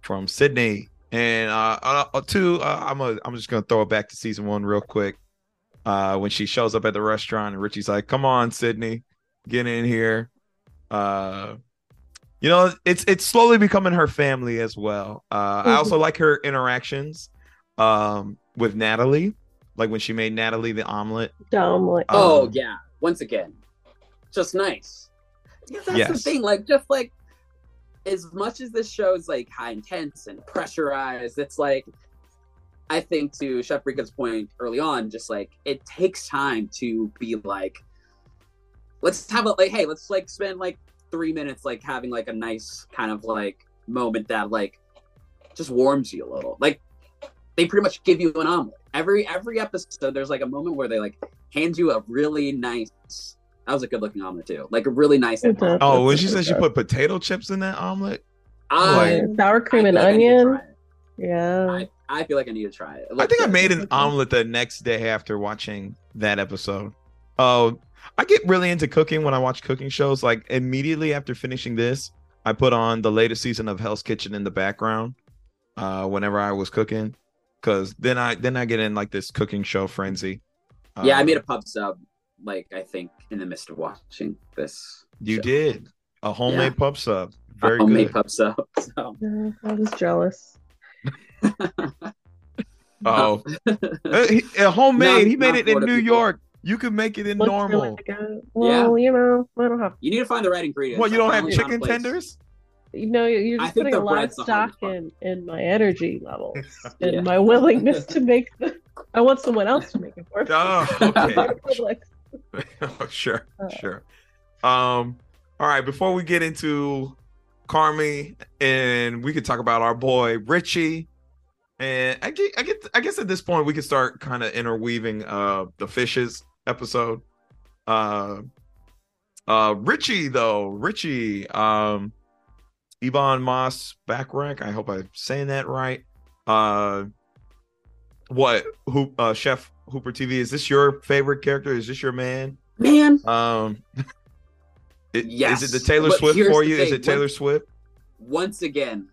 [SPEAKER 2] from Sydney. And uh, uh, uh, two, uh, I'm a, I'm just gonna throw it back to season one real quick. Uh, when she shows up at the restaurant and Richie's like, "Come on, Sydney, get in here." Uh, you know, it's it's slowly becoming her family as well. Uh, I also like her interactions um, with Natalie, like when she made Natalie the omelet.
[SPEAKER 4] Dumb, like
[SPEAKER 3] Oh
[SPEAKER 2] Um,
[SPEAKER 3] yeah. Once again, just nice. Yeah, that's the
[SPEAKER 2] Yes.
[SPEAKER 3] thing. Like, just like as much as this show is like high intense and pressurized, it's like I think to Chef Reeka's point early on, just like it takes time to be like, let's have a like, hey, let's like spend like three minutes like having like a nice kind of like moment that like just warms you a little. Like they pretty much give you an omelet every every episode. There's like a moment where they like hand you a really nice. That was a good looking omelet too, like a really nice.
[SPEAKER 4] It did.
[SPEAKER 2] Oh, when she said she put potato chips in that omelet.
[SPEAKER 3] I,
[SPEAKER 4] Yeah, sour cream
[SPEAKER 3] I
[SPEAKER 4] and
[SPEAKER 3] feel like I
[SPEAKER 4] onion. Yeah.
[SPEAKER 3] I, I feel like I need to try it. It
[SPEAKER 2] I
[SPEAKER 3] looks
[SPEAKER 2] think I made an omelet the next day after watching that episode. Oh, I get really into cooking when I watch cooking shows. Like immediately after finishing this, I put on the latest season of Hell's Kitchen in the background uh, whenever I was cooking, because then I then I get in like this cooking show frenzy.
[SPEAKER 3] Yeah, I
[SPEAKER 2] Uh,
[SPEAKER 3] made a pub sub. Like I think in the midst of watching this.
[SPEAKER 2] You
[SPEAKER 3] show.
[SPEAKER 2] did a homemade pub sub. Very
[SPEAKER 3] a homemade
[SPEAKER 2] good.
[SPEAKER 3] pub sub. So.
[SPEAKER 4] Yeah, I was jealous.
[SPEAKER 2] Oh, Uh, he- uh, homemade.
[SPEAKER 3] Not-
[SPEAKER 2] he made it in New
[SPEAKER 3] people.
[SPEAKER 2] York. You can make it in
[SPEAKER 4] Looks
[SPEAKER 2] normal.
[SPEAKER 4] really good. Well, you know, I don't have.
[SPEAKER 3] You need to find the right ingredients.
[SPEAKER 2] Well, you don't have
[SPEAKER 3] finally found a
[SPEAKER 2] chicken tenders?
[SPEAKER 4] You know, you're just putting a lot of stock in in my energy levels and
[SPEAKER 3] Yeah.
[SPEAKER 4] my willingness to make the. I want someone else to make it for me.
[SPEAKER 2] Oh, okay. Oh, sure,
[SPEAKER 4] Uh.
[SPEAKER 2] sure. Um, all right. Before we get into Carmy, and we could talk about our boy Richie, and I get, I get, I guess at this point we could start kind of interweaving uh the fishes episode. Uh, uh, Richie though, Richie, um, Ebon Moss back Bachrach. I hope I'm saying that right. Uh, what? Who? Uh, Chef Hooper TV. Is this your favorite character? Is this your man?
[SPEAKER 3] Man,
[SPEAKER 2] Um, it-
[SPEAKER 3] Yes,
[SPEAKER 2] Is it the Taylor
[SPEAKER 3] but
[SPEAKER 2] Swift for you? Is it Taylor
[SPEAKER 3] when-
[SPEAKER 2] Swift?
[SPEAKER 3] once again,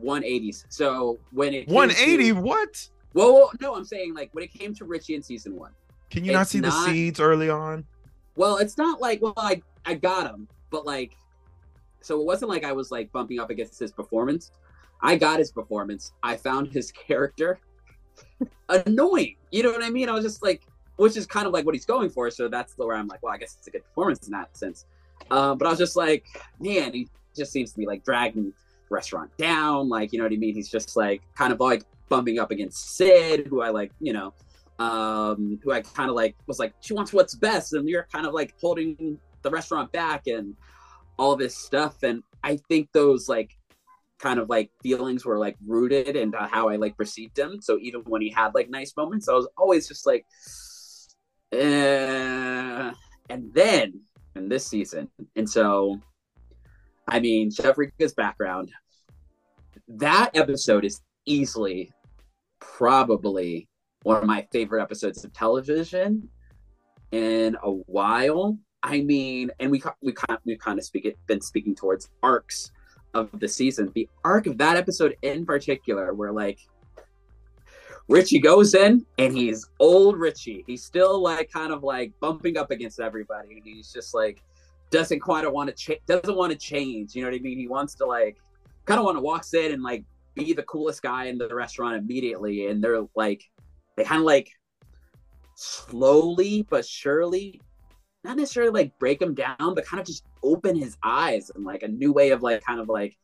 [SPEAKER 3] 180s. So when it
[SPEAKER 2] 180.
[SPEAKER 3] to-
[SPEAKER 2] What?
[SPEAKER 3] Whoa, whoa, no, I'm saying like when it came to Richie in season one.
[SPEAKER 2] Can you not see the seeds early on?
[SPEAKER 3] Well, it's not like well, I I got him, but like, so it wasn't like I was like bumping up against his performance. I got his performance. I found his character annoying. You know what I mean? I was just like, which is kind of like what he's going for. So that's where I'm like, well, I guess it's a good performance in that sense. Um, but I was just like, man, he just seems to be like dragging the restaurant down. Like, you know what I mean? He's just like kind of like bumping up against Sid, who I like, you know, um, who I kind of like was like, she wants what's best, and you're kind of like holding the restaurant back and all this stuff. And I think those like kind of like feelings were like rooted into how I like perceived him. So even when he had like nice moments, I was always just like, eh. and then in this season, and so I mean, Reeka's background, that episode is easily probably one of my favorite episodes of television in a while. I mean, and we we kind we kind of speak it been speaking towards arcs of the season. The arc of that episode in particular, where like Richie goes in and he's old Richie. He's still like kind of like bumping up against everybody, and he's just like doesn't quite want to change. Doesn't want to change. You know what I mean? He wants to like kind of want to walks in and like be the coolest guy in the restaurant immediately, and they're like they kind of like slowly but surely not necessarily like break him down but kind of just open his eyes and like a new way of like kind of like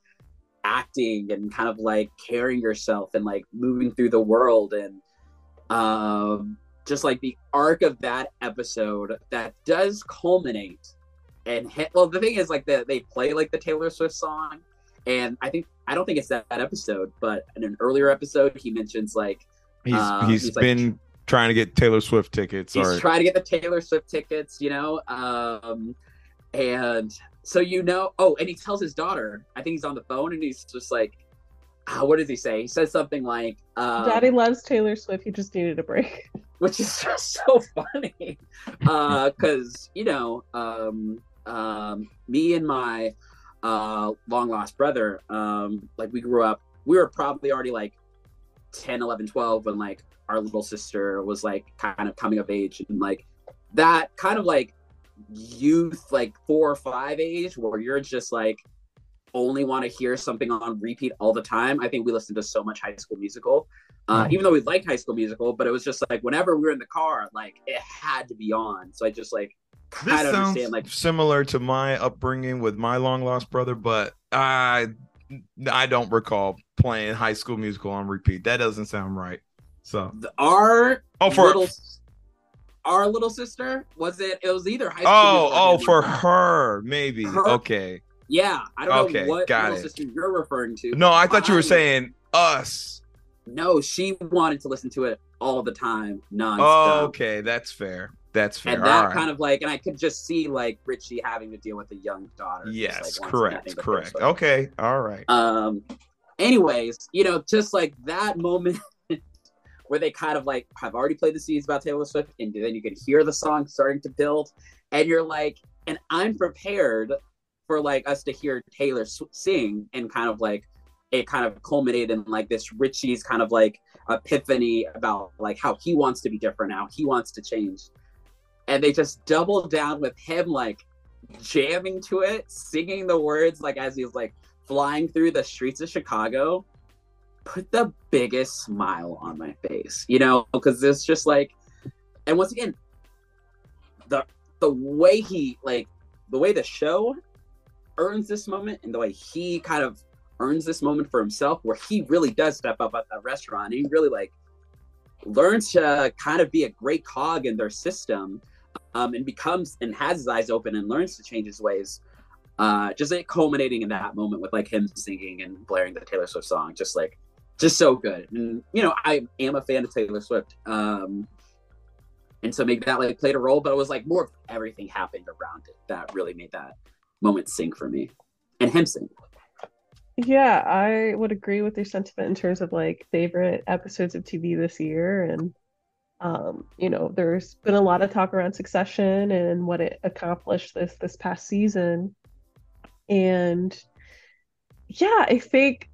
[SPEAKER 3] acting and kind of like carrying yourself and like moving through the world and um just like the arc of that episode that does culminate and hit well the thing is like the, they play like the taylor swift song and i think i don't think it's that, that episode but in an earlier episode he mentions like
[SPEAKER 2] He's
[SPEAKER 3] Uh,
[SPEAKER 2] he's
[SPEAKER 3] he's like-
[SPEAKER 2] been trying to get Taylor Swift tickets.
[SPEAKER 3] he's
[SPEAKER 2] or
[SPEAKER 3] trying to get the Taylor Swift tickets, you know. Um, and so you know, oh, and he tells his daughter, I think he's on the phone, and he's just like, ah, what does he say? He says something like, um,
[SPEAKER 4] Daddy loves Taylor Swift. He just needed a break.
[SPEAKER 3] which is just so funny because you know um, um, me and my uh, long lost brother um, like we grew up we were probably already like 10 11 12 when like our little sister was like kind of coming of age and like that kind of like youth like four or five age where you're just like only want to hear something on repeat all the time i think we listened to so much high school musical uh, even though we liked High School Musical, but it was just like whenever we were in the car, like it had to be on. So I just like
[SPEAKER 2] This sounds
[SPEAKER 3] understand like
[SPEAKER 2] similar to my upbringing with my long lost brother, but I I don't recall playing High School Musical on repeat. That doesn't sound right. So
[SPEAKER 3] the, our
[SPEAKER 2] oh for
[SPEAKER 3] little our little sister was it? It was either High School
[SPEAKER 2] oh oh for her maybe
[SPEAKER 3] Her-
[SPEAKER 2] okay.
[SPEAKER 3] Yeah, I don't
[SPEAKER 2] Okay,
[SPEAKER 3] know what
[SPEAKER 2] got
[SPEAKER 3] little
[SPEAKER 2] it.
[SPEAKER 3] sister you're referring to.
[SPEAKER 2] No, I thought you were saying us.
[SPEAKER 3] no. She wanted to listen to it all the time,
[SPEAKER 2] Oh,
[SPEAKER 3] nonstop.
[SPEAKER 2] okay, that's fair. That's fair.
[SPEAKER 3] And that
[SPEAKER 2] right.
[SPEAKER 3] kind of like, and I could just see like Richie having to deal with a young daughter.
[SPEAKER 2] yes,
[SPEAKER 3] like,
[SPEAKER 2] correct, correct. Okay, all right.
[SPEAKER 3] Um, anyways, you know, just like that moment where they kind of like have already played the seeds about Taylor Swift, and then you can hear the song starting to build, and you're like, and I'm prepared for like us to hear Taylor sing, and kind of like it kind of culminated in like this Richie's kind of like epiphany about like how he wants to be different now, he wants to change, and they just double down with him like jamming to it, singing the words like as he's like flying through the streets of Chicago, put the biggest smile on my face, you know, because it's just like, and once again, the the way he like the way the show earns this moment and the way he kind of earns this moment for himself, where he really does step up at that restaurant, he really like learns to kind of be a great cog in their system, um, and becomes and has his eyes open and learns to change his ways uh just like culminating in that moment with like him singing and blaring the taylor swift song just like just so good and you know i am a fan of taylor swift um and so maybe that like played a role but it was like more of everything happened around it that really made that moment sink for me and him sing
[SPEAKER 4] Yeah, I would agree with your sentiment in terms of like favorite episodes of TV this year. And, um, you know, there's been a lot of talk around Succession and what it accomplished this this past season. And yeah, I think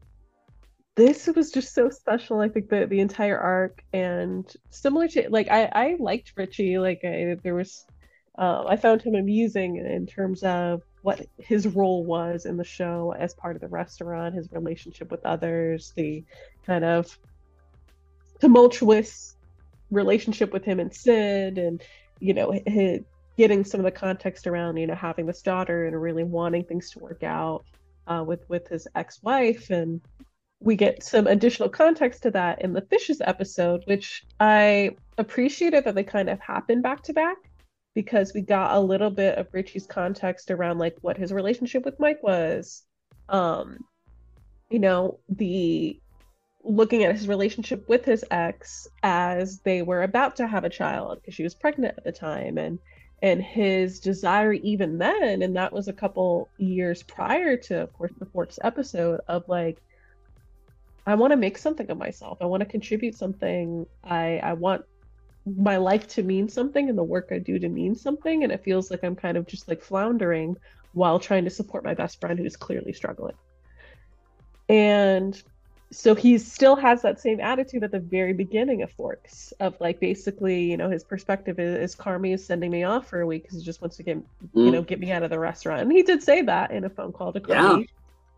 [SPEAKER 4] this was just so special. I think the the entire arc and similar to like I I liked Richie. Like I there was uh, I found him amusing in terms of what his role was in the show as part of the restaurant, his relationship with others, the kind of tumultuous relationship with him and Sid, and you know, hi getting some of the context around you know having this daughter and really wanting things to work out uh, with with his ex-wife, and we get some additional context to that in the fishes episode, which I appreciated that they kind of happened back to back because we got a little bit of Richie's context around like what his relationship with Mike was. Um, you know, the looking at his relationship with his ex as they were about to have a child because she was pregnant at the time and and his desire even then and that was a couple years prior to of course the fourth episode of like I want to make something of myself. I want to contribute something. I I want my life to mean something and the work I do to mean something. And it feels like I'm kind of just like floundering while trying to support my best friend who's clearly struggling. And so he still has that same attitude at the very beginning of Forks of like basically, you know, his perspective is, is Carmy is sending me off for a week because he just wants to get, you mm. know, get me out of the restaurant. And he did say that in a phone call to Carmy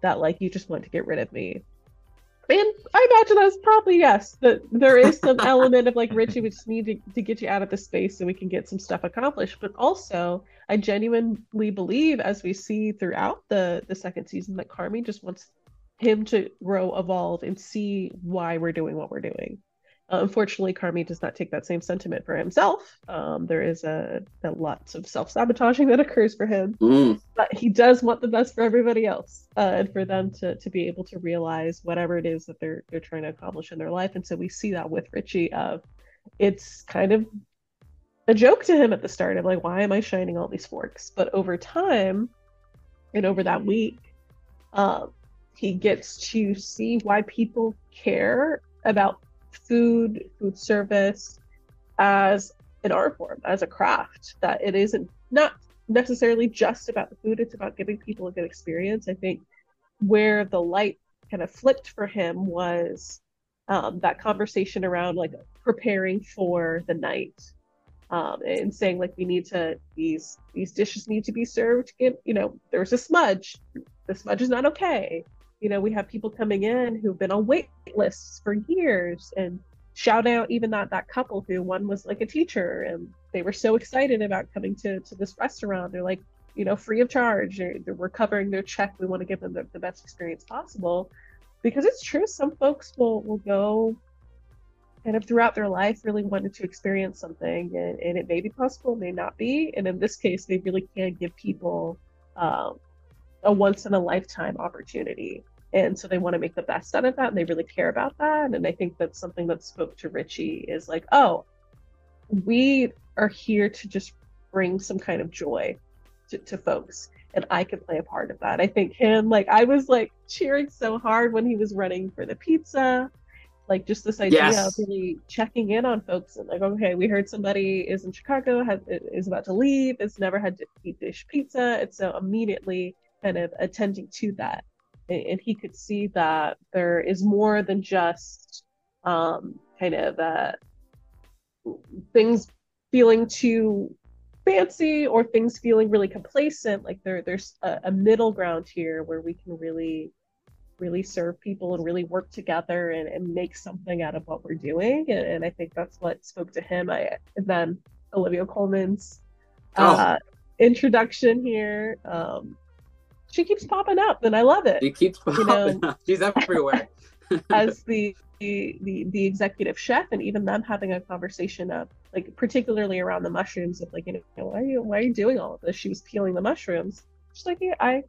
[SPEAKER 4] that like you just want to get rid of me. And I imagine that's probably yes. That there is some element of like Richie, we just need to, to get you out of the space so we can get some stuff accomplished. But also, I genuinely believe, as we see throughout the the second season, that Carmy just wants him to grow, evolve, and see why we're doing what we're doing. Uh, unfortunately, Carmy does not take that same sentiment for himself. Um, there is a, a lots of self sabotaging that occurs for him
[SPEAKER 3] Mm.
[SPEAKER 4] but he does want the best for everybody else uh, and for them to, to be able to realize whatever it is that they're they're trying to accomplish in their life and so we see that with richie of it's kind of a joke to him at the start of like, why am I shining all these forks? But over time, and over that week, um, he gets to see why people care about food, food service as an art form, as a craft. That it isn't not necessarily just about the food; it's about giving people a good experience. I think where the light kind of flipped for him was um, that conversation around like preparing for the night um, and saying like we need to these these dishes need to be served in you know there's a smudge the smudge is not okay you know we have people coming in who've been on wait lists for years and shout out even that that couple who one was like a teacher and they were so excited about coming to to this restaurant. They're like you know free of charge. They're we're covering their check. We want to give them the, the best experience possible. Because it's true some folks will will go kind of throughout their life really wanted to experience something and, and it may be possible may not be. And in this case they really can give people um, a once in a lifetime opportunity and so they want to make the best out of that and they really care about that and i think that's something that spoke to richie is like oh we are here to just bring some kind of joy to, to folks and I could play a part of that. I think him, like, I was like cheering so hard when he was running for the pizza. Like, just this idea
[SPEAKER 3] Yes.
[SPEAKER 4] of really checking in on folks and, like, okay, we heard somebody is in Chicago, has, is about to leave, has never had to eat dish pizza. And so immediately kind of attending to that. And, he could see that there is more than just um, kind of uh, things feeling too fancy or things feeling really complacent. Like there there's a, a middle ground here where we can really really serve people and really work together and, and make something out of what we're doing. And, and i think that's what spoke to him. I and then olivia colman's uh, introduction here um she keeps popping up and i love it
[SPEAKER 3] She keeps
[SPEAKER 4] You
[SPEAKER 3] popping
[SPEAKER 4] know-
[SPEAKER 3] up. She's everywhere.
[SPEAKER 4] as the, the the the executive chef and even them having a conversation of like particularly around the mushrooms of like you know why are you why are you doing all of this she was peeling the mushrooms she's like yeah, i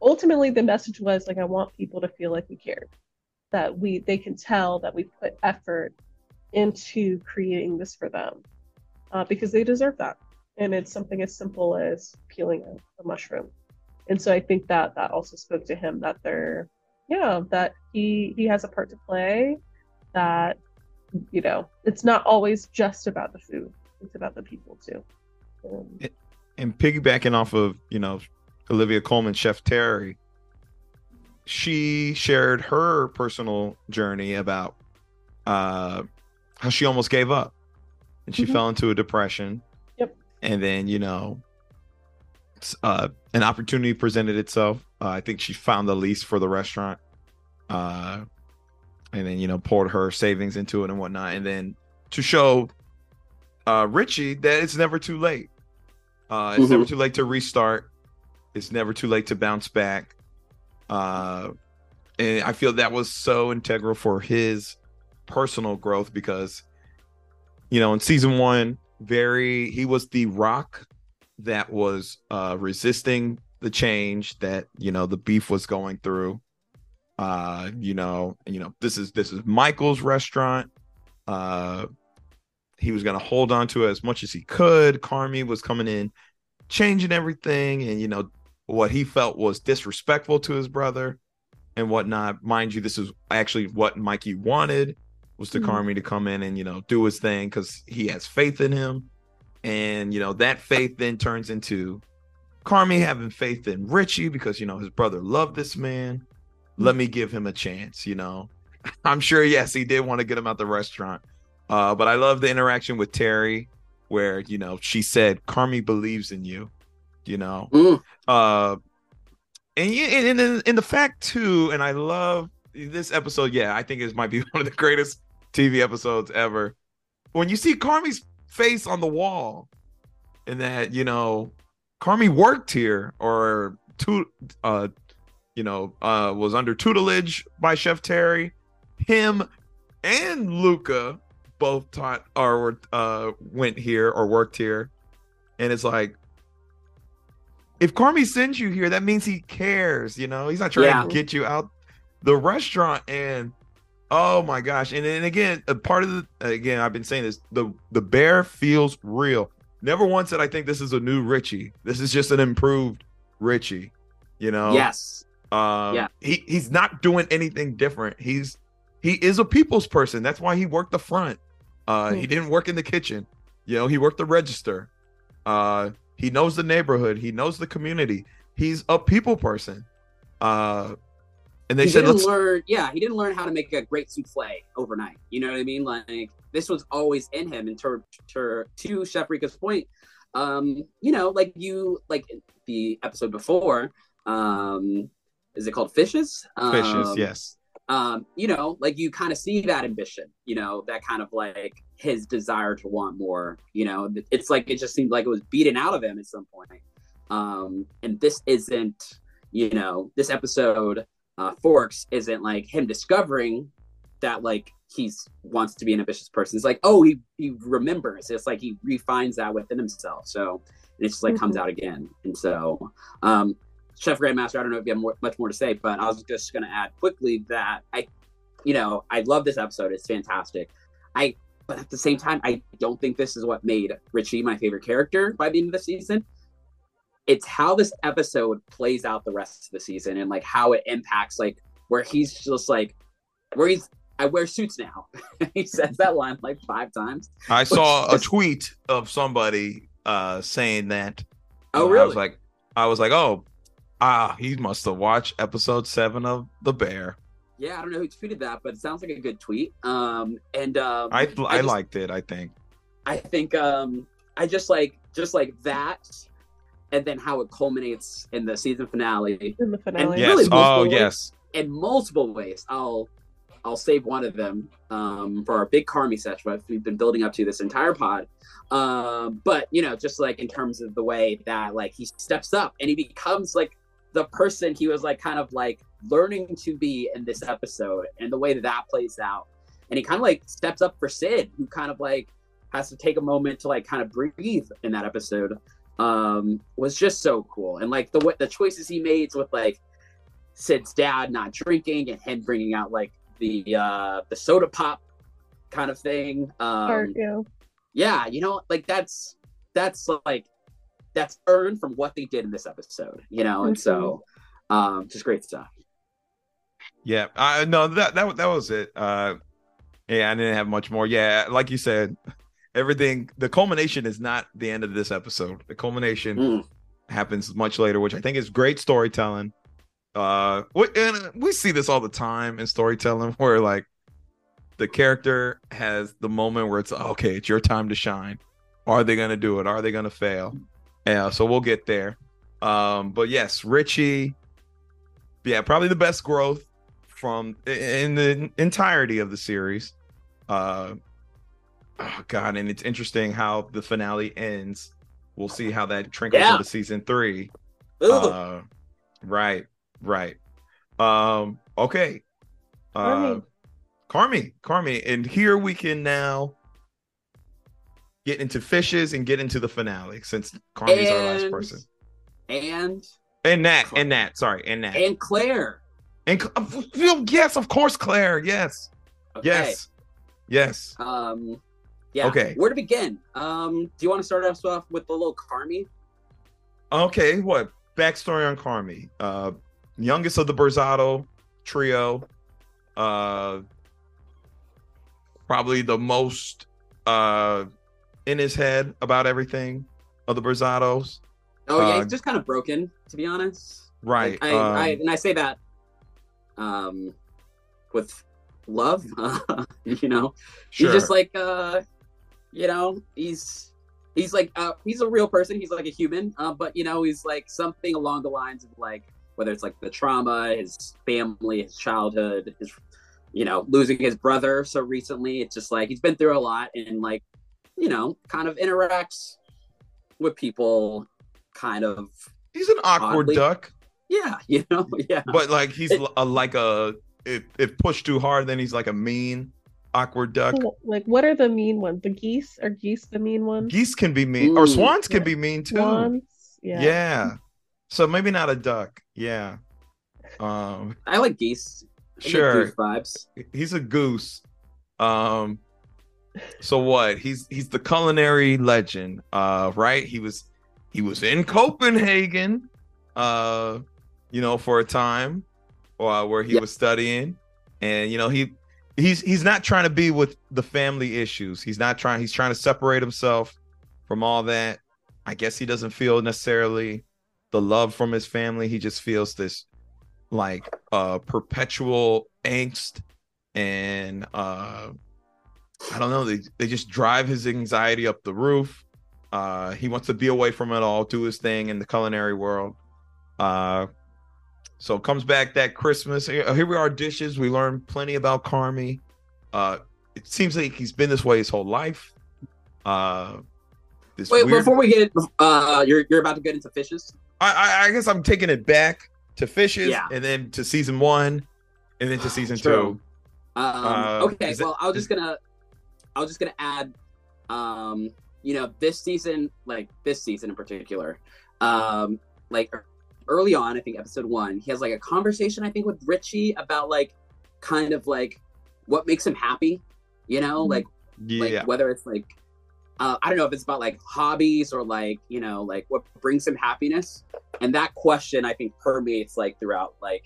[SPEAKER 4] ultimately the message was like i want people to feel like we cared that we they can tell that we put effort into creating this for them uh, because they deserve that and it's something as simple as peeling a, a mushroom and so i think that that also spoke to him that they're yeah that he he has a part to play that you know it's not always just about the food it's about the people too um,
[SPEAKER 2] and piggybacking off of you know Olivia Colman, Chef Terry, she shared her personal journey about uh, how she almost gave up and she
[SPEAKER 4] Mhm.
[SPEAKER 2] fell into a depression.
[SPEAKER 4] Yep.
[SPEAKER 2] And then you know, uh, an opportunity presented itself. Uh, I think she found the lease for the restaurant, uh, and then you know poured her savings into it and whatnot, and then to show uh, Richie that it's never too late. Uh, it's never too late to restart. It's never too late to bounce back. Uh, and I feel that was so integral for his personal growth because, you know, in season one, very he was the rock that was uh, resisting the change that you know the beef was going through. Uh, you know, you know this is this is Michael's restaurant. Uh, he was going to hold on to it as much as he could. Carmy was coming in, changing everything, and you know what he felt was disrespectful to his brother and whatnot. Mind you, this is actually what Mikey wanted was to
[SPEAKER 4] Mhm.
[SPEAKER 2] Carmy to come in and you know do his thing because he has faith in him, and you know that faith then turns into Carmy having faith in Richie because you know his brother loved this man. Let me give him a chance. You know, I'm sure yes he did want to get him out the restaurant, uh, but I love the interaction with Terry where you know she said Carmy believes in you. You know,
[SPEAKER 3] Mm.
[SPEAKER 2] uh and, and, and the fact too, and I love this episode. Yeah, I think it might be one of the greatest TV episodes ever. When you see Carmy's face on the wall, and that you know, Carmy worked here or tu- uh, you know, uh, was under tutelage by Chef Terry. Him and Luca both taught or uh went here or worked here, and it's like if Carmy sends you here, that means he cares. You know, he's not trying
[SPEAKER 3] Yeah.
[SPEAKER 2] to get you out the restaurant. And Oh my gosh! And then again, a part of the again, I've been saying this: the the bear feels real. Never once did I think this is a new Richie. This is just an improved Richie. You know?
[SPEAKER 3] Yes.
[SPEAKER 2] Um,
[SPEAKER 3] Yeah.
[SPEAKER 2] He he's not doing anything different. He's he is a people's person. That's why he worked the front. Uh, he didn't work in the kitchen. You know, he worked the register. Uh, he knows the neighborhood. He knows the community. He's a people person. Uh, and they
[SPEAKER 3] he
[SPEAKER 2] said,
[SPEAKER 3] didn't
[SPEAKER 2] let's
[SPEAKER 3] learn. Yeah, he didn't learn how to make a great souffle overnight. You know what I mean? Like this was always in him. And to to, to Chef Reeka's point, um, you know, like you like the episode before, um, is it called Fishes?
[SPEAKER 2] fishes.
[SPEAKER 3] Um,
[SPEAKER 2] yes.
[SPEAKER 3] um, you know, like you kind of see that ambition, you know, that kind of like his desire to want more, you know, it's like it just seemed like it was beaten out of him at some point. Um, and this isn't, you know, this episode, uh, Forks isn't like him discovering that like he's wants to be an ambitious person. It's like, oh, he he remembers. It's like he refines that within himself. So and it just like comes out again. And so, um, Chef Grandmaster, I don't know if you have more, much more to say, but I was just going to add quickly that I, you know, I love this episode. It's fantastic. I, but at the same time, I don't think this is what made Richie my favorite character by the end of the season. It's how this episode plays out the rest of the season and like how it impacts like where he's just like where he's I wear suits now. he says that line like five times.
[SPEAKER 2] I saw a tweet of somebody uh saying that.
[SPEAKER 3] Oh,
[SPEAKER 2] Uh, I was like, I was like, oh, ah, he must have watched episode seven of The Bear.
[SPEAKER 3] Yeah, I don't know who tweeted that, but it sounds like a good tweet. Um, and um,
[SPEAKER 2] I I,
[SPEAKER 3] just-
[SPEAKER 2] liked it. I think.
[SPEAKER 3] I think um I just like just like that and then how it culminates in the season finale
[SPEAKER 4] in the finale.
[SPEAKER 3] Yeah.
[SPEAKER 2] Yes.
[SPEAKER 3] really
[SPEAKER 2] oh,
[SPEAKER 3] ways.
[SPEAKER 2] yes.
[SPEAKER 3] in multiple ways. I'll I'll save one of them um for our big Carmy session what we've been building up to this entire pod. Um but you know just like in terms of the way that like he steps up and he becomes like the person he was like kind of like learning to be in this episode and the way that that plays out and he kind of like steps up for Sid who kind of like has to take a moment to like kind of breathe in that episode um was just so cool and like the way the choices he made with like Sid's dad not drinking and him bringing out like the uh the soda pop kind of thing um
[SPEAKER 4] Part, yeah.
[SPEAKER 3] yeah you know like that's that's like that's earned from what they did in this episode you know and so um just great stuff
[SPEAKER 2] Yeah. I no that that that was it. Uh, yeah, I didn't have much more. Yeah, like you said, everything. The culmination is not the end of this episode. The culmination
[SPEAKER 3] Mm.
[SPEAKER 2] happens much later, which I think is great storytelling. Uh, we, and we see this all the time in storytelling, where like the character has the moment where it's okay, it's your time to shine. Are they gonna do it? Are they gonna fail? Yeah, so we'll get there. Um, but yes, Richie, yeah, probably the best growth from in the entirety of the series. Uh, oh god, and it's interesting how the finale ends. We'll see how that trickles
[SPEAKER 3] Yeah.
[SPEAKER 2] into season three. Uh, right, right. Um, okay. Uh, Carmy. Carmy, and here we can now get into fishes and get into the finale since Carmy's our last person.
[SPEAKER 3] and
[SPEAKER 2] And Nat, and Nat, sorry, and Nat,
[SPEAKER 3] and claire
[SPEAKER 2] and, yes, of course, Claire, yes,
[SPEAKER 3] okay.
[SPEAKER 2] yes, yes.
[SPEAKER 3] um yeah
[SPEAKER 2] Okay.
[SPEAKER 3] where to begin um do you want to start us off with the little carmy
[SPEAKER 2] Okay, what backstory on Carmy? Uh, youngest of the Berzatto trio. Uh, probably the most uh in his head about everything of the Berzattos.
[SPEAKER 3] oh yeah
[SPEAKER 2] Uh,
[SPEAKER 3] he's just kind of broken to be honest
[SPEAKER 2] Right.
[SPEAKER 3] Like, I, I
[SPEAKER 2] um,
[SPEAKER 3] and I say that um with love, you know.
[SPEAKER 2] sure.
[SPEAKER 3] He's just like uh you know, he's he's like uh he's a real person, he's like a human, uh, but you know, he's like something along the lines of like whether it's like the trauma, his family, his childhood, his you know, losing his brother so recently. It's just like he's been through a lot and like, you know, kind of interacts with people kind of
[SPEAKER 2] he's an awkward
[SPEAKER 3] oddly-
[SPEAKER 2] duck,
[SPEAKER 3] yeah, you know, yeah.
[SPEAKER 2] but like he's l- a, like a if, if pushed too hard, then he's like a mean awkward duck.
[SPEAKER 4] Like, what are the mean ones? The geese? Are geese the mean ones?
[SPEAKER 2] Geese can be mean, or
[SPEAKER 3] Ooh,
[SPEAKER 2] swans can
[SPEAKER 4] yeah.
[SPEAKER 2] be mean too.
[SPEAKER 4] Swans?
[SPEAKER 2] Yeah.
[SPEAKER 4] Yeah.
[SPEAKER 2] So maybe not a duck. Yeah. Um
[SPEAKER 3] I like geese. I
[SPEAKER 2] Sure.
[SPEAKER 3] goose vibes.
[SPEAKER 2] He's a goose. Um so what? He's he's the culinary legend. Uh right? He was he was in Copenhagen uh you know for a time uh, where he
[SPEAKER 3] Yeah.
[SPEAKER 2] was studying and you know he he's he's not trying to be with the family issues. He's not trying he's trying to separate himself from all that. I guess he doesn't feel necessarily the love from his family. He just feels this like uh perpetual angst and uh I don't know, they they just drive his anxiety up the roof. Uh he wants to be away from it all, do his thing in the culinary world. Uh so comes back that Christmas. Here we are dishes. We learned plenty about Carmy. Uh it seems like he's been this way his whole life. Uh this
[SPEAKER 3] Wait,
[SPEAKER 2] weird
[SPEAKER 3] before we get, uh, you're you're about to get into fishes.
[SPEAKER 2] I, I I guess I'm taking it back to fishes
[SPEAKER 3] Yeah.
[SPEAKER 2] and then to season one and then to season two.
[SPEAKER 3] Um,
[SPEAKER 2] Uh,
[SPEAKER 3] okay, well, I was just gonna, I was just gonna add, um, you know, this season, like this season in particular, um, like early on, I think episode one, he has like a conversation, I think, with Richie about like, kind of like, what makes him happy, you know, like
[SPEAKER 2] Yeah.
[SPEAKER 3] like whether it's like uh, I don't know if it's about like hobbies or like you know like what brings him happiness, and that question I think permeates like throughout like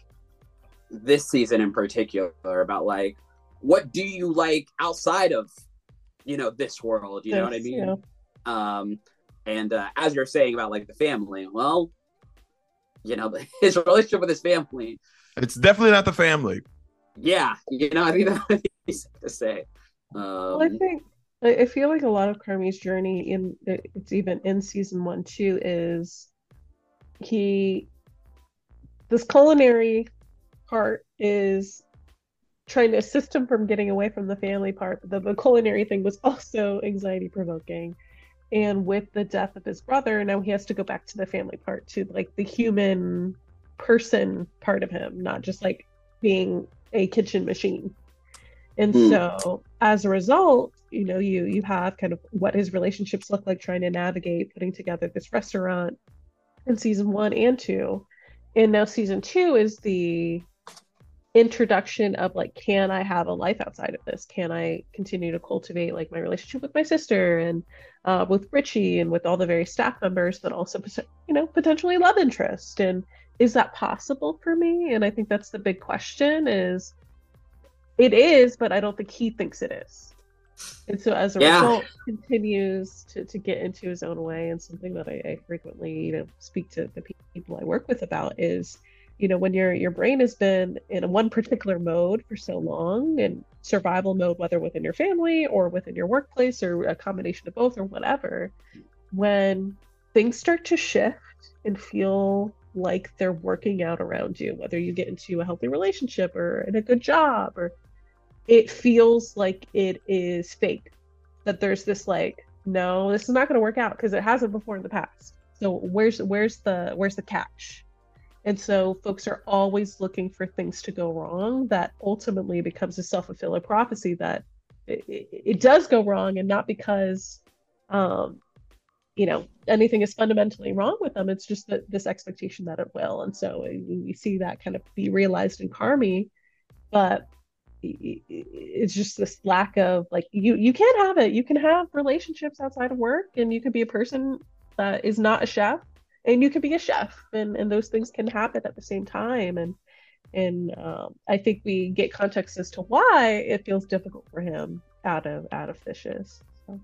[SPEAKER 3] this season in particular about like what do you like outside of you know this world, you know what I mean?
[SPEAKER 4] yeah.
[SPEAKER 3] Um, and uh, as you're saying about like the family, well, you know his relationship with his family,
[SPEAKER 2] it's definitely not the family.
[SPEAKER 3] yeah, you know I think that's easy to say. Um,
[SPEAKER 4] Well, I think I I feel like a lot of Carmy's journey in it's even in season one too is he this culinary part is trying to assist him from getting away from the family part, but the, the culinary thing was also anxiety provoking. And with the death of his brother, now he has to go back to the family part, to like the human person part of him, not just like being a kitchen machine. And
[SPEAKER 3] Hmm.
[SPEAKER 4] so as a result, you know, you you have kind of what his relationships look like trying to navigate putting together this restaurant in season one and two. And now season two is the introduction of like, can I have a life outside of this? Can I continue to cultivate like my relationship with my sister and uh, with Richie and with all the various staff members, but also, you know, potentially love interest? And is that possible for me? And I think that's the big question is it is, but I don't think he thinks it is. And so as a
[SPEAKER 3] Yeah.
[SPEAKER 4] result, continues to, to get into his own way. And something that I, I frequently, you know, speak to the people I work with about is, you know, when your your brain has been in one particular mode for so long and survival mode, whether within your family or within your workplace or a combination of both or whatever, when things start to shift and feel like they're working out around you, whether you get into a healthy relationship or in a good job or it feels like it is fake. That there's this like, no, this is not going to work out because it hasn't before in the past. So where's where's the where's the catch? And so folks are always looking for things to go wrong. That ultimately becomes a self fulfilling prophecy that it, it, does go wrong, and not because, um, you know, anything is fundamentally wrong with them. It's just that this expectation that it will. And so we, we see that kind of be realized in Carmy, but it's just this lack of like you you can't have it you can have relationships outside of work and you can be a person that is not a chef and you can be a chef and and those things can happen at the same time and and um, i think we get context as to why it feels difficult for him out of out of fishes so.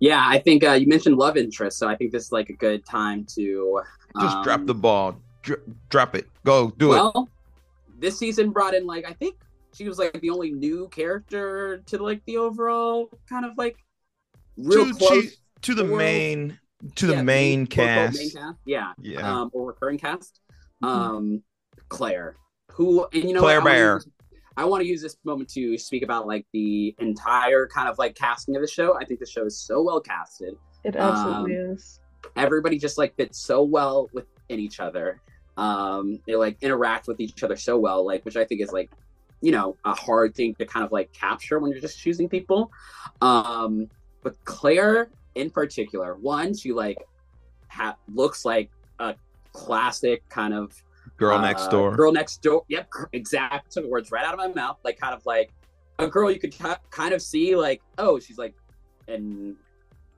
[SPEAKER 3] Yeah, I think uh, you mentioned love interest, so I think this is like a good time to
[SPEAKER 2] Just drop
[SPEAKER 3] um,
[SPEAKER 2] the ball. Dr- drop it. Go do it.
[SPEAKER 3] well, this season brought in like I think she was like the only new character to like the overall kind of like real
[SPEAKER 2] To-
[SPEAKER 3] close
[SPEAKER 2] to, to the
[SPEAKER 3] world.
[SPEAKER 2] main to the
[SPEAKER 3] yeah,
[SPEAKER 2] main
[SPEAKER 3] quote,
[SPEAKER 2] cast.
[SPEAKER 3] main cast. Yeah,
[SPEAKER 2] Yeah.
[SPEAKER 3] Um, or recurring cast. Um, Claire, who and you know
[SPEAKER 2] Claire
[SPEAKER 3] what, I wanna
[SPEAKER 2] Bear.
[SPEAKER 3] use- I want to use this moment to speak about like the entire kind of like casting of the show. I think the show is so well casted.
[SPEAKER 4] it absolutely
[SPEAKER 3] Um,
[SPEAKER 4] is
[SPEAKER 3] everybody just like fits so well within each other um they like interact with each other so well like which i think is like you know a hard thing to kind of like capture when you're just choosing people um but claire in particular one she like ha- looks like a classic kind of
[SPEAKER 2] Girl
[SPEAKER 3] uh,
[SPEAKER 2] next door.
[SPEAKER 3] Girl next door. Yep, exact took words right out of my mouth. Like kind of like a girl you could kind of see like, oh, she's like, and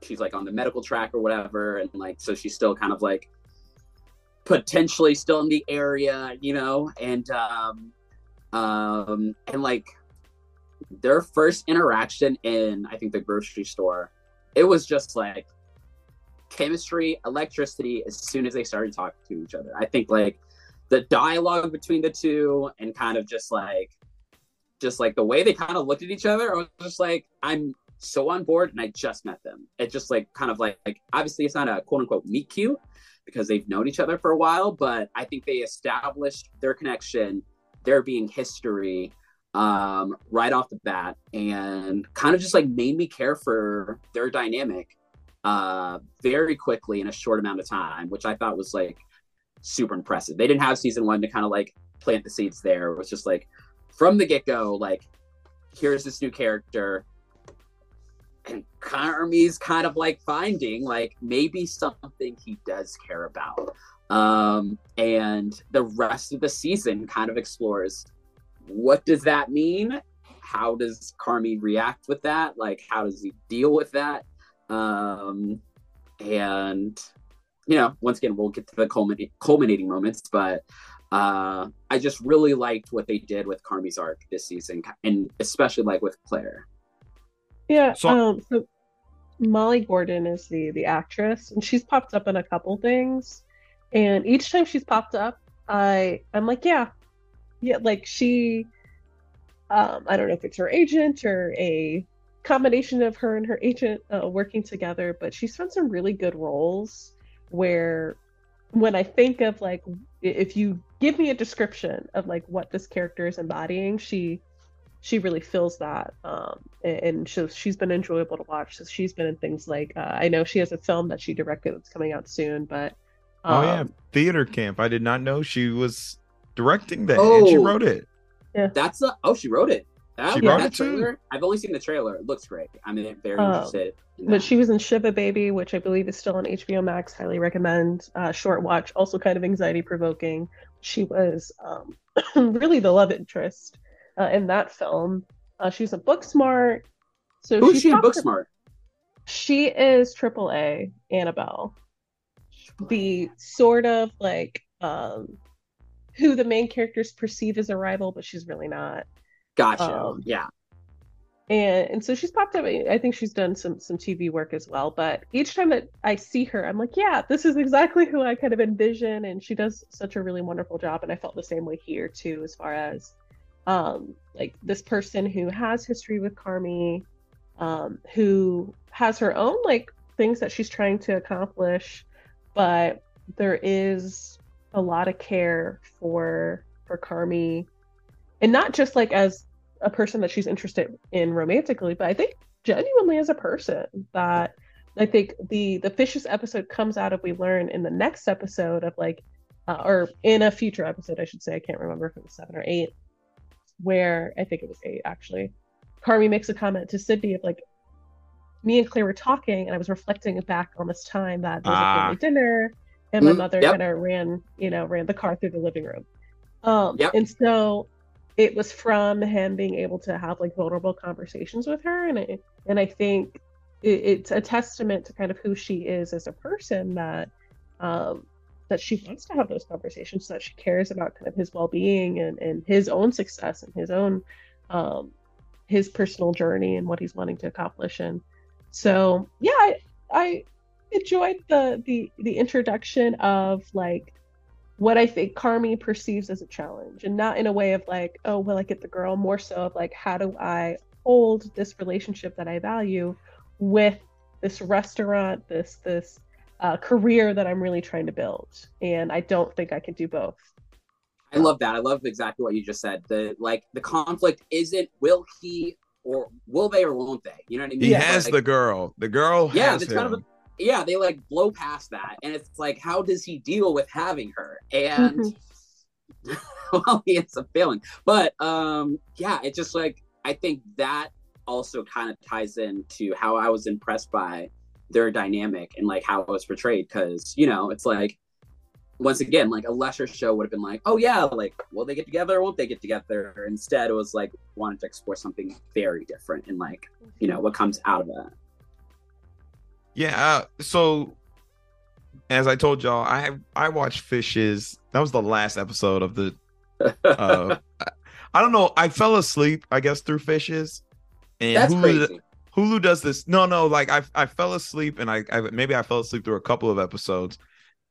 [SPEAKER 3] she's like on the medical track or whatever, and like so she's still kind of like potentially still in the area, you know, and um, um, and like their first interaction in I think the grocery store, it was just like chemistry, electricity as soon as they started talking to each other. I think like the dialogue between the two and kind of just like just like the way they kind of looked at each other, I was just like, I'm so on board and I just met them. It just like kind of like like obviously it's not a quote unquote meet cute because they've known each other for a while, but I think they established their connection, there being history um, right off the bat, and kind of just like made me care for their dynamic uh, very quickly in a short amount of time, which I thought was like super impressive. They didn't have season one to kind of like plant the seeds there. It was just like from the get go, like here's this new character. And Carmy's kind of like finding like maybe something he does care about. Um, and the rest of the season kind of explores what does that mean? How does Carmy react with that? Like, how does he deal with that? Um, and you know, once again, we'll get to the culminating, culminating moments, but uh, I just really liked what they did with Carmy's arc this season, and especially like with Claire.
[SPEAKER 4] Yeah. So, um, so Molly Gordon is the the actress, and she's popped up in a couple things, and each time she's popped up, I I'm like, yeah, yeah, like she. Um, I don't know if it's her agent or a combination of her and her agent uh, working together, but she's found some really good roles where when I think of like if you give me a description of like what this character is embodying, she she really feels that um, and she's she's been enjoyable to watch. So she's been in things like uh, I know she has a film that she directed that's coming out soon, but
[SPEAKER 2] um, oh yeah, um, theater camp. I did not know she was directing that oh, and she oh. wrote it.
[SPEAKER 3] Yeah, that's a, oh she wrote it. That, she yeah, that trailer, too. I've only seen the trailer. It looks great. I'm very um, interested.
[SPEAKER 4] In but she was in Shiva Baby, which I believe is still on HBO Max. Highly recommend. Uh, short watch, also kind of anxiety provoking. She was um, really the love interest uh, in that film. Uh, she's a book smart.
[SPEAKER 3] So who's she in Booksmart?
[SPEAKER 4] She is AAA Annabelle. The sort of like um, who the main characters perceive as a rival, but she's really not.
[SPEAKER 3] Gotcha. Um, yeah.
[SPEAKER 4] And and so she's popped up. I think she's done some some TV work as well. But each time that I see her, I'm like, yeah, this is exactly who I kind of envision. And she does such a really wonderful job. And I felt the same way here too, as far as um, like this person who has history with Carmy, um, who has her own like things that she's trying to accomplish, but there is a lot of care for for Carmy, and not just like as a person that she's interested in romantically, but I think genuinely as a person that I think the the fishes episode comes out of we learn in the next episode of like uh, or in a future episode I should say I can't remember if it was seven or eight where I think it was eight actually Carmy makes a comment to Sydney of like me and Claire were talking and I was reflecting back on this time that there was a family dinner and my mm, mother yep. kind of ran you know ran the car through the living room um yep. and so it was from him being able to have like vulnerable conversations with her and I, and I think it, it's a testament to kind of who she is as a person that um that she wants to have those conversations that she cares about kind of his well-being and, and his own success and his own um his personal journey and what he's wanting to accomplish and so yeah I, I enjoyed the the the introduction of like what I think Carmy perceives as a challenge, and not in a way of like, oh, well, I get the girl, more so of like, how do I hold this relationship that I value with this restaurant, this this uh, career that I'm really trying to build, and I don't think I can do both.
[SPEAKER 3] I love that. I love exactly what you just said. The like the conflict isn't will he or will they or won't they? You know what I mean?
[SPEAKER 2] He has like, the girl. The girl yeah, has
[SPEAKER 3] it's
[SPEAKER 2] him.
[SPEAKER 3] kind of a, yeah, they like blow past that, and it's like, how does he deal with having her? And mm-hmm. well, he ends up failing. But um, yeah, it's just like I think that also kind of ties into how I was impressed by their dynamic and like how it was portrayed because you know it's like once again, like a lesser show would have been like, oh yeah, like will they get together? Won't they get together? Instead, it was like wanted to explore something very different and like you know what comes out of that.
[SPEAKER 2] Yeah. Uh, so, as I told y'all, I I watched Fishes. That was the last episode of the. Uh, I don't know. I fell asleep. I guess through Fishes. And
[SPEAKER 3] That's
[SPEAKER 2] Hulu,
[SPEAKER 3] crazy.
[SPEAKER 2] Hulu does this. No, no. Like I I fell asleep and I, I maybe I fell asleep through a couple of episodes.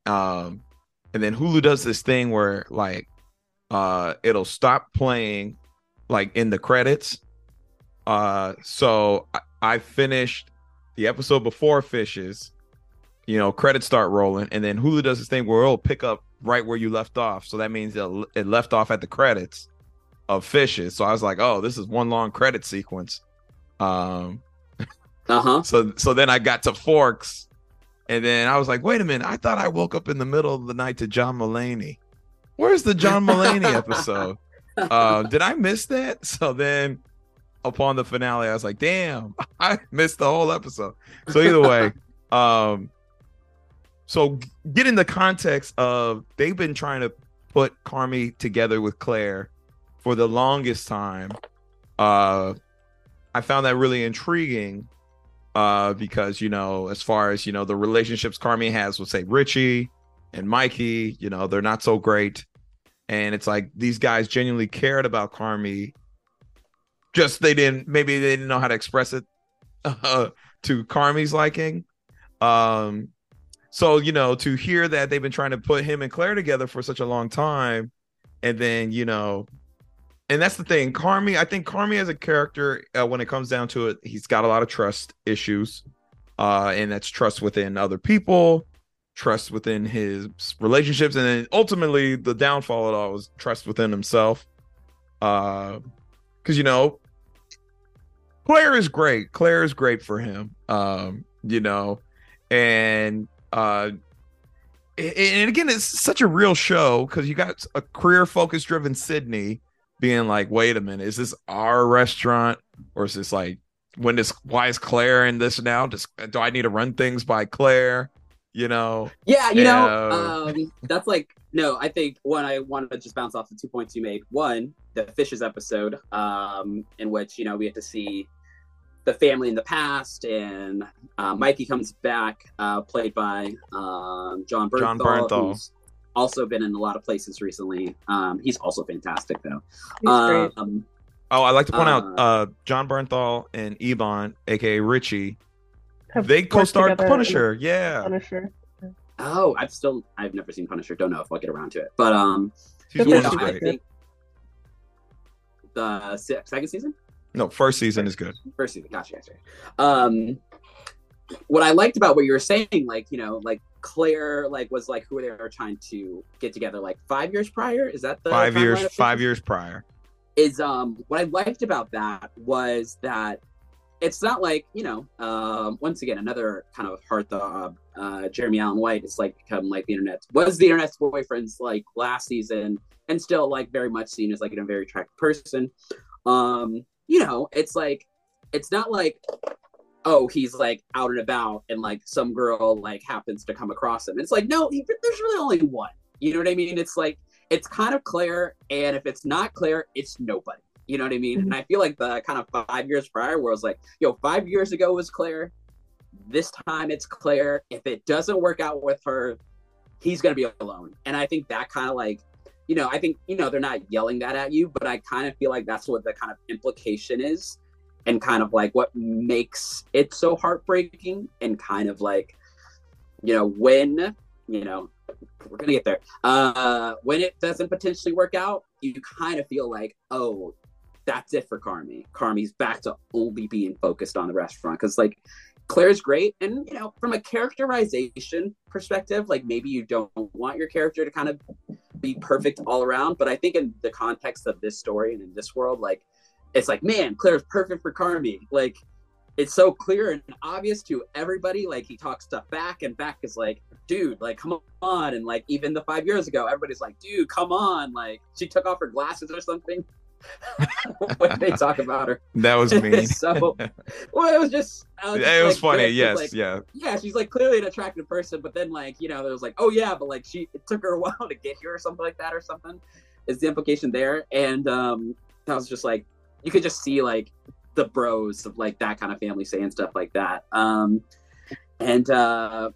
[SPEAKER 2] Um, and then Hulu does this thing where like, uh, it'll stop playing, like in the credits. Uh, so I, I finished the episode before Fishes. You know, credits start rolling, and then Hulu does this thing where it'll pick up right where you left off. So that means it'll, left off at the credits of Fishes. So I was like, oh, this is one long credit sequence. Um,
[SPEAKER 3] Uh huh.
[SPEAKER 2] so so then I got to Forks, and then I was like, wait a minute, I thought I woke up in the middle of the night to John Mulaney. Where's the John Mulaney episode? Uh, did I miss that? So then upon the finale, I was like, damn, I missed the whole episode. So either way, um, so get in the context of they've been trying to put Carmy together with Claire for the longest time. Uh, I found that really intriguing uh, because you know, as far as you know, the relationships Carmy has with say Richie and Mikey, you know, they're not so great, and it's like these guys genuinely cared about Carmy. Just they didn't maybe they didn't know how to express it uh, to Carmy's liking. Um, so you know, to hear that they've been trying to put him and Claire together for such a long time, and then you know, and that's the thing. Carmy, I think Carmy as a character, uh, when it comes down to it, he's got a lot of trust issues, uh, and that's trust within other people, trust within his relationships, and then ultimately the downfall of all was trust within himself. Uh, because you know, Claire is great. Claire is great for him. Um, you know, and uh and again it's such a real show because you got a career focus driven sydney being like wait a minute is this our restaurant or is this like when is why is claire in this now Does, do i need to run things by claire you know
[SPEAKER 3] Yeah, you know, um, that's like no. I think one I wanted to just bounce off the two points you made. One, the fishes episode, um, in which you know we had to see the family in the past, and uh, Mikey comes back, uh, played by um, Jon Bernthal,
[SPEAKER 2] Jon Bernthal.
[SPEAKER 3] who's also been in a lot of places recently. Um, he's also fantastic though.
[SPEAKER 4] He's great.
[SPEAKER 3] Um,
[SPEAKER 2] oh I'd like to point out
[SPEAKER 3] Uh,
[SPEAKER 2] uh jon bernthal and ebon aka richie
[SPEAKER 4] Have
[SPEAKER 2] they co-starred
[SPEAKER 4] together in
[SPEAKER 2] punisher yeah
[SPEAKER 4] Punisher.
[SPEAKER 3] oh, I've still I've never seen Punisher. Don't know if I'll get around to it, but um,
[SPEAKER 2] She's
[SPEAKER 4] The
[SPEAKER 3] you
[SPEAKER 4] first
[SPEAKER 3] know,
[SPEAKER 4] season
[SPEAKER 3] I think the second season.
[SPEAKER 2] no first season is good
[SPEAKER 3] first season. Gotcha, gotcha. Um, what I liked about what you were saying, like you know, like Claire, like was like who they were trying to get together, like five years prior. Is that the
[SPEAKER 2] five years five years prior
[SPEAKER 3] Is um what I liked about that was that it's not like you know um once again another kind of heartthrob uh jeremy allen white is like become like the internet was the internet's boyfriends like last season and still like very much seen as like a very attractive person. Um you know it's like it's not like oh he's like out and about and like some girl like happens to come across him. It's like no he, there's really only one. You know what i mean? It's like it's kind of claire and if it's not claire it's nobody you know what I mean? And I feel like the kind of five years prior, where it was like, yo, five years ago was Claire. This time it's Claire. If it doesn't work out with her, he's gonna be alone. And I think that kind of like, you know, I think you know they're not yelling that at you, but I kind of feel like that's what the kind of implication is, and kind of like what makes it so heartbreaking, and kind of like, you know, when you know we're gonna get there. Uh, when it doesn't potentially work out, you kind of feel like, oh, that's it for Carmy. Carmy's back to only being focused on the restaurant because like Claire's great, and you know, from a characterization perspective, like maybe you don't want your character to kind of be perfect all around, but I think in the context of this story and in this world, like it's like, man, Claire's perfect for Carmy. Like it's so clear and obvious to everybody. Like he talks stuff back, and back is like, dude, like come on. And like even the five years ago, everybody's like, dude, come on. Like she took off her glasses or something. When they talk about her.
[SPEAKER 2] That was me.
[SPEAKER 3] so, well, it was just. Was
[SPEAKER 2] it was
[SPEAKER 3] like,
[SPEAKER 2] funny. Yes,
[SPEAKER 3] like,
[SPEAKER 2] yeah,
[SPEAKER 3] yeah. She's like clearly an attractive person, but then like you know, there was like, oh yeah, but like she it took her a while to get here or something like that or something. Is the implication there? And um, that was just like you could just see like the bros of like that kind of family saying stuff like that. Um, and uh,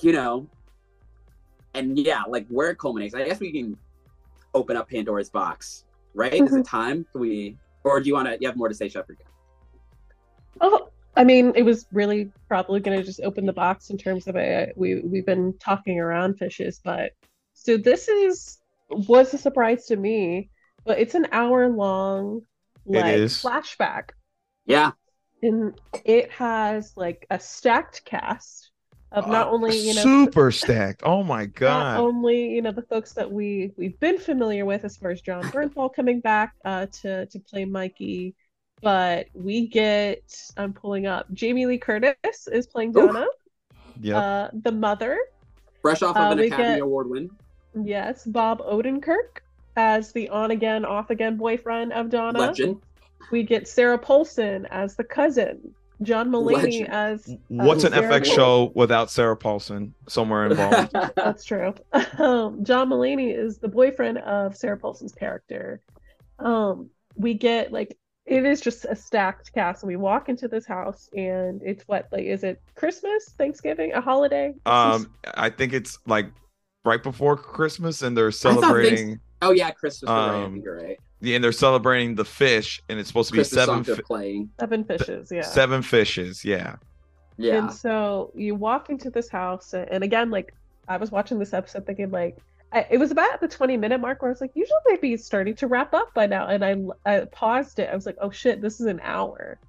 [SPEAKER 3] you know, and yeah, like where it culminates. I guess we can open up Pandora's box, right? Mm-hmm. Is it time? Can we, or do you want to? You have more to say, Shepherd?
[SPEAKER 4] Oh, I mean, it was really probably going to just open the box in terms of it. We we've been talking around fishes, but so this is was a surprise to me. But it's an hour long like flashback.
[SPEAKER 3] Yeah,
[SPEAKER 4] and it has like a stacked cast of not uh, only you know
[SPEAKER 2] super stacked. Oh my god!
[SPEAKER 4] Not only you know the folks that we we've been familiar with as far as Jon Bernthal coming back uh, to to play Mikey, but we get I'm pulling up Jamie Lee Curtis is playing Donna.
[SPEAKER 2] Yeah.
[SPEAKER 4] Uh, the mother.
[SPEAKER 3] Fresh off of uh, an Academy get, Award win.
[SPEAKER 4] Yes, Bob Odenkirk as the on again off again boyfriend of Donna.
[SPEAKER 3] Legend.
[SPEAKER 4] We get Sarah Paulson as the cousin. John Mulaney as uh,
[SPEAKER 2] what's an Sarah FX show without Sarah Paulson somewhere involved?
[SPEAKER 4] That's true. Um, John Mulaney is the boyfriend of Sarah Paulson's character. Um, we get like it is just a stacked cast. And we walk into this house, and it's what like is it Christmas, Thanksgiving, a holiday?
[SPEAKER 2] Um, I think it's like right before Christmas, and they're celebrating.
[SPEAKER 3] Oh yeah, Christmas. Um, right. You're right.
[SPEAKER 2] Yeah, and they're celebrating the fish, and it's supposed to be Christmas seven
[SPEAKER 3] fi- playing.
[SPEAKER 4] Seven fishes, yeah.
[SPEAKER 2] Seven fishes, yeah.
[SPEAKER 3] Yeah.
[SPEAKER 4] And so you walk into this house, and again, like I was watching this episode thinking, like I, it was about the 20 minute mark where I was like, usually they'd be starting to wrap up by now, and I I paused it. I was like, oh shit, this is an hour,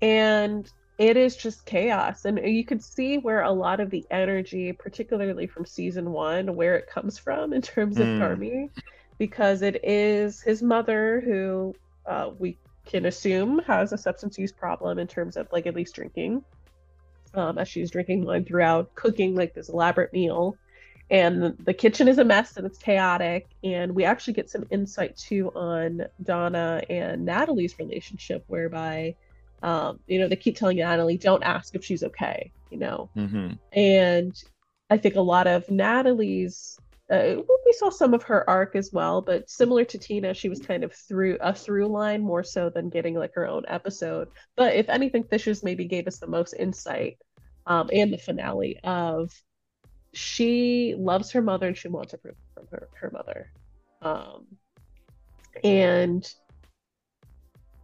[SPEAKER 4] and it is just chaos, and you could see where a lot of the energy, particularly from season one, where it comes from in terms of mm. Carmy because it is his mother who uh, we can assume has a substance use problem in terms of like at least drinking um, as she's drinking wine throughout cooking like this elaborate meal and the kitchen is a mess and it's chaotic and we actually get some insight too on donna and natalie's relationship whereby um, you know they keep telling natalie don't ask if she's okay you know
[SPEAKER 2] mm-hmm.
[SPEAKER 4] and i think a lot of natalie's uh, saw some of her arc as well, but similar to Tina, she was kind of through a through line more so than getting like her own episode. But if anything, Fishers maybe gave us the most insight um, and the finale of she loves her mother and she wants approval from her, her mother. Um, and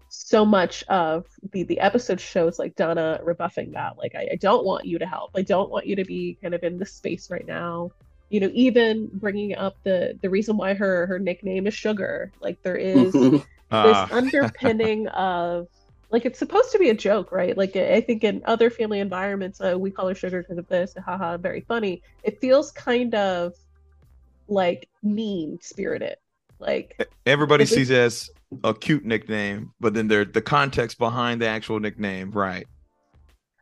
[SPEAKER 4] so much of the the episode shows like Donna rebuffing that. Like, I, I don't want you to help. I don't want you to be kind of in this space right now you know even bringing up the the reason why her her nickname is sugar like there is this ah. underpinning of like it's supposed to be a joke right? Like i think in other family environments uh, we call her sugar because of this haha very funny. It feels kind of like mean spirited like
[SPEAKER 2] everybody sees it as a cute nickname but then there the context behind the actual nickname right.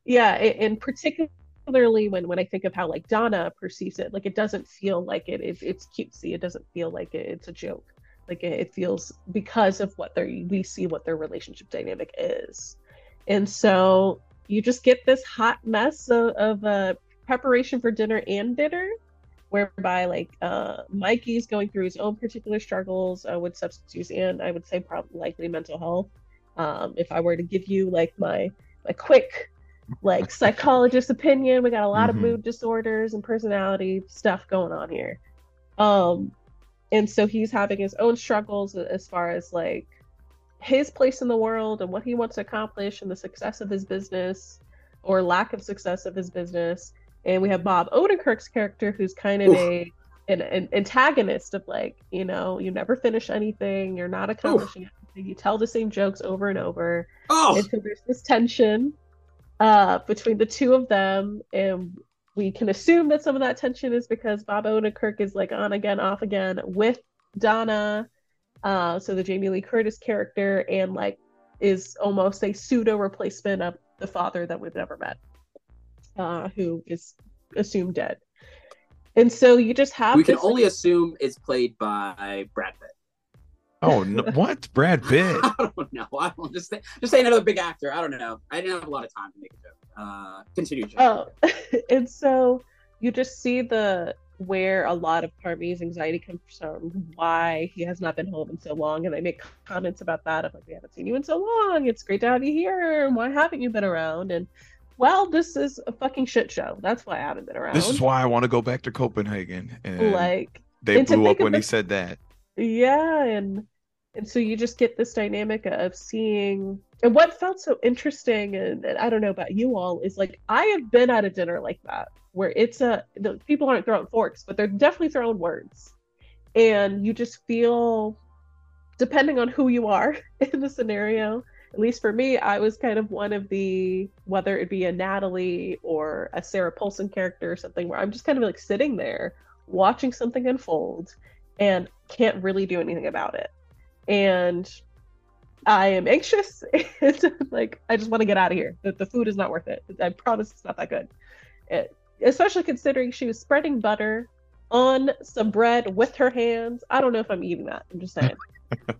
[SPEAKER 4] Yeah in particular particularly when when I think of how like Donna perceives it, like it doesn't feel like it, it it's cutesy. It doesn't feel like it, it's a joke. Like it, it feels because of what they we see what their relationship dynamic is, and so you just get this hot mess of, of uh, preparation for dinner and dinner, whereby like uh, Mikey's going through his own particular struggles uh, with substance use and I would say probably likely mental health. Um, if I were to give you like my my quick like psychologist opinion. We got a lot mm-hmm. of mood disorders and personality stuff going on here. Um, and so he's having his own struggles as far as like his place in the world and what he wants to accomplish and the success of his business or lack of success of his business. And we have Bob Odenkirk's character, who's kind of a an, an, antagonist of like, you know, you never finish anything, you're not accomplishing Oof. anything, you tell the same jokes over and over.
[SPEAKER 3] Oh.
[SPEAKER 4] And so there's this tension uh, between the two of them, and we can assume that some of that tension is because Bob Odenkirk is like on again, off again with Donna, uh, so the Jamie Lee Curtis character, and like is almost a pseudo replacement of the father that we've never met, uh, who is assumed dead. And so you just have.
[SPEAKER 3] We can only like... assume it's played by Brad Pitt.
[SPEAKER 2] Oh, no, what? Brad Pitt.
[SPEAKER 3] I don't know. I don't just say, just say another big actor. I don't know. I didn't have a lot of time to make a joke. Uh, continue. Joe.
[SPEAKER 4] Oh, and so you just see the where a lot of Carmy's anxiety comes from, why he has not been home in so long, and they make comments about that of like, we haven't seen you in so long. It's great to have you here. Why haven't you been around? And well, this is a fucking shit show. That's why I haven't been around.
[SPEAKER 2] This is why I want to go back to Copenhagen. And
[SPEAKER 4] like
[SPEAKER 2] they
[SPEAKER 4] and
[SPEAKER 2] blew up
[SPEAKER 4] think of
[SPEAKER 2] when he said that.
[SPEAKER 4] yeah and and so you just get this dynamic of seeing and what felt so interesting and, and i don't know about you all is like i have been at a dinner like that where it's a the people aren't throwing forks but they're definitely throwing words and you just feel depending on who you are in the scenario at least for me i was kind of one of the whether it be a natalie or a sarah paulson character or something where i'm just kind of like sitting there watching something unfold and can't really do anything about it. And I am anxious and like I just want to get out of here. The, the food is not worth it. I promise it's not that good. It, especially considering she was spreading butter on some bread with her hands. I don't know if I'm eating that. I'm just saying.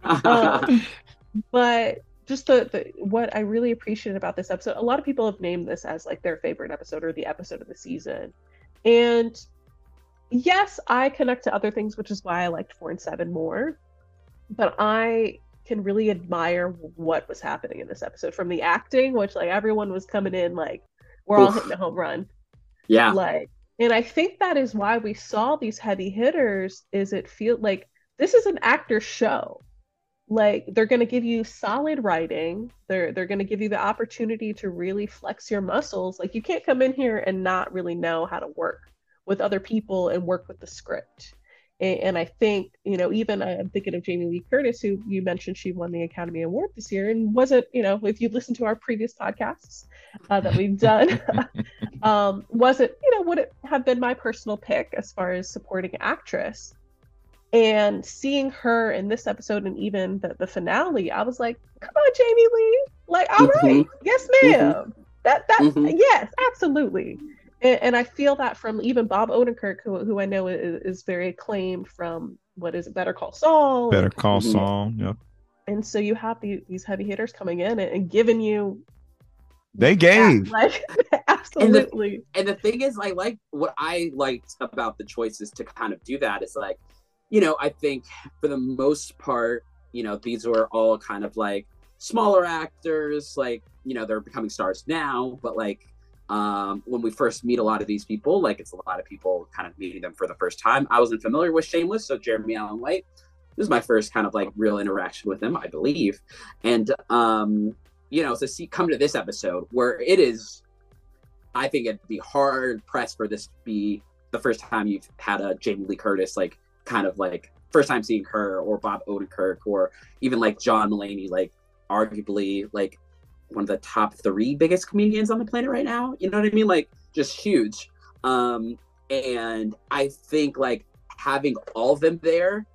[SPEAKER 4] Um, but just the, the what I really appreciated about this episode, a lot of people have named this as like their favorite episode or the episode of the season. And yes, I connect to other things, which is why I liked four and seven more. But I can really admire what was happening in this episode from the acting, which like everyone was coming in like we're all hitting a home run.
[SPEAKER 3] yeah.
[SPEAKER 4] Like, and I think that is why we saw these heavy hitters. Is it feel like this is an actor show? Like they're going to give you solid writing. They're they're going to give you the opportunity to really flex your muscles. Like you can't come in here and not really know how to work with other people and work with the script. And, I think you know even I'm thinking of Jamie Lee Curtis, who you mentioned she won the Academy Award this year, and wasn't you know if you listen to our previous podcasts uh, that we've done um, wasn't, you know, would it have been my personal pick as far as supporting actress. And seeing her in this episode and even the, the finale, I was like, come on, Jamie Lee. Like, all right,
[SPEAKER 3] Mhm.
[SPEAKER 4] yes, madam That that
[SPEAKER 3] Mhm.
[SPEAKER 4] yes, absolutely. And, and I feel that from even Bob Odenkirk, who, who I know is, is very acclaimed from what is it, Better Call Saul.
[SPEAKER 2] Better call
[SPEAKER 3] Mhm.
[SPEAKER 2] Saul. Yep.
[SPEAKER 4] And so you have the, these heavy hitters coming in and, and giving you
[SPEAKER 2] They
[SPEAKER 4] that,
[SPEAKER 2] gave.
[SPEAKER 4] like absolutely.
[SPEAKER 3] and the thing is, I like what I liked about the choices to kind of do that is like, you know, I think for the most part, you know, these were all kind of like smaller actors, like, you know, they're becoming stars now, but like, um, when we first meet a lot of these people, like it's a lot of people kind of meeting them for the first time. I wasn't familiar with Shameless, so Jeremy Allen White. This is my first kind of like real interaction with him, I believe. And um, you know, to see come to this episode where it is I think it'd be hard pressed for this to be the first time you've had a Jamie Lee Curtis, like kind of like first time seeing her or Bob Odenkirk or even like John Mulaney, like arguably like one of the top three biggest comedians on the planet right now. You know what I mean? Like just huge. Um, and I think like having all of them there,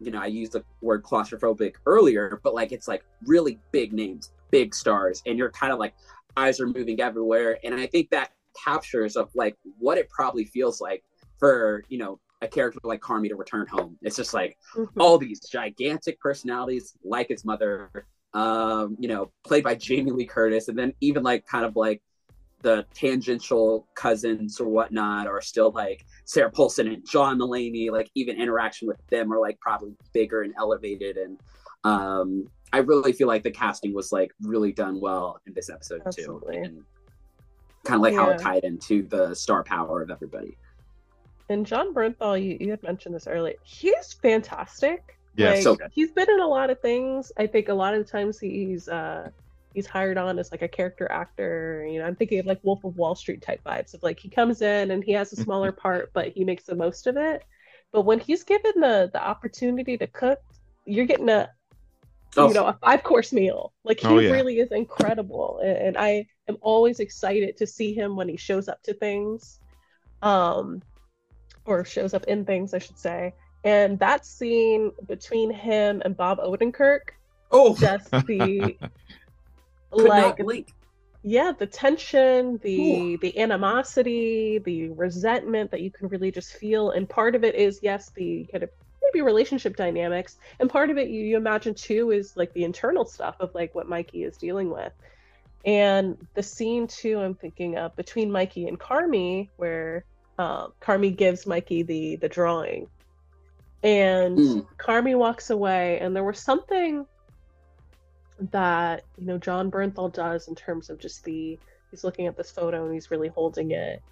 [SPEAKER 3] you know, I used the word claustrophobic earlier, but like it's like really big names, big stars, and you're kind of like eyes are moving everywhere. And I think that captures of like what it probably feels like for, you know, a character like Carmy to return home. It's just like
[SPEAKER 4] Mhm.
[SPEAKER 3] all these gigantic personalities, like his mother, um, you know, played by Jamie Lee Curtis, and then even like kind of like the tangential cousins or whatnot are still like Sarah Paulson and John Mulaney, like even interaction with them are like probably bigger and elevated. And um I really feel like the casting was like really done well in this episode
[SPEAKER 4] Absolutely.
[SPEAKER 3] too. And kind of like how it tied into the star power of everybody.
[SPEAKER 4] And Jon Bernthal, you, you had mentioned this earlier. He's fantastic.
[SPEAKER 2] Yeah,
[SPEAKER 4] like,
[SPEAKER 3] so good.
[SPEAKER 4] he's been in a lot of things. I think a lot of the times he's uh he's hired on as like a character actor. You know, I'm thinking of like Wolf of Wall Street type vibes of like he comes in and he has a smaller part, but he makes the most of it. But when he's given the the opportunity to cook, you're getting a
[SPEAKER 3] Oh,
[SPEAKER 4] you know a five course meal. Like he
[SPEAKER 2] Oh, yeah.
[SPEAKER 4] really is incredible, and, and I am always excited to see him when he shows up to things, um, or shows up in things, I should say. And that scene between him and Bob Odenkirk,
[SPEAKER 3] oh,
[SPEAKER 4] just the
[SPEAKER 3] could
[SPEAKER 4] like
[SPEAKER 3] blink.
[SPEAKER 4] yeah the tension the
[SPEAKER 3] Ooh.
[SPEAKER 4] the animosity the resentment that you can really just feel. And part of it is yes the kind of maybe relationship dynamics. And part of it you, you imagine too is like the internal stuff of like what mikey is dealing with. And the scene too i'm thinking of between mikey and carmy where uh, carmy gives mikey the the drawing and mm. carmy walks away and there was something that you know Jon bernthal does in terms of just the he's looking at this photo and he's really holding it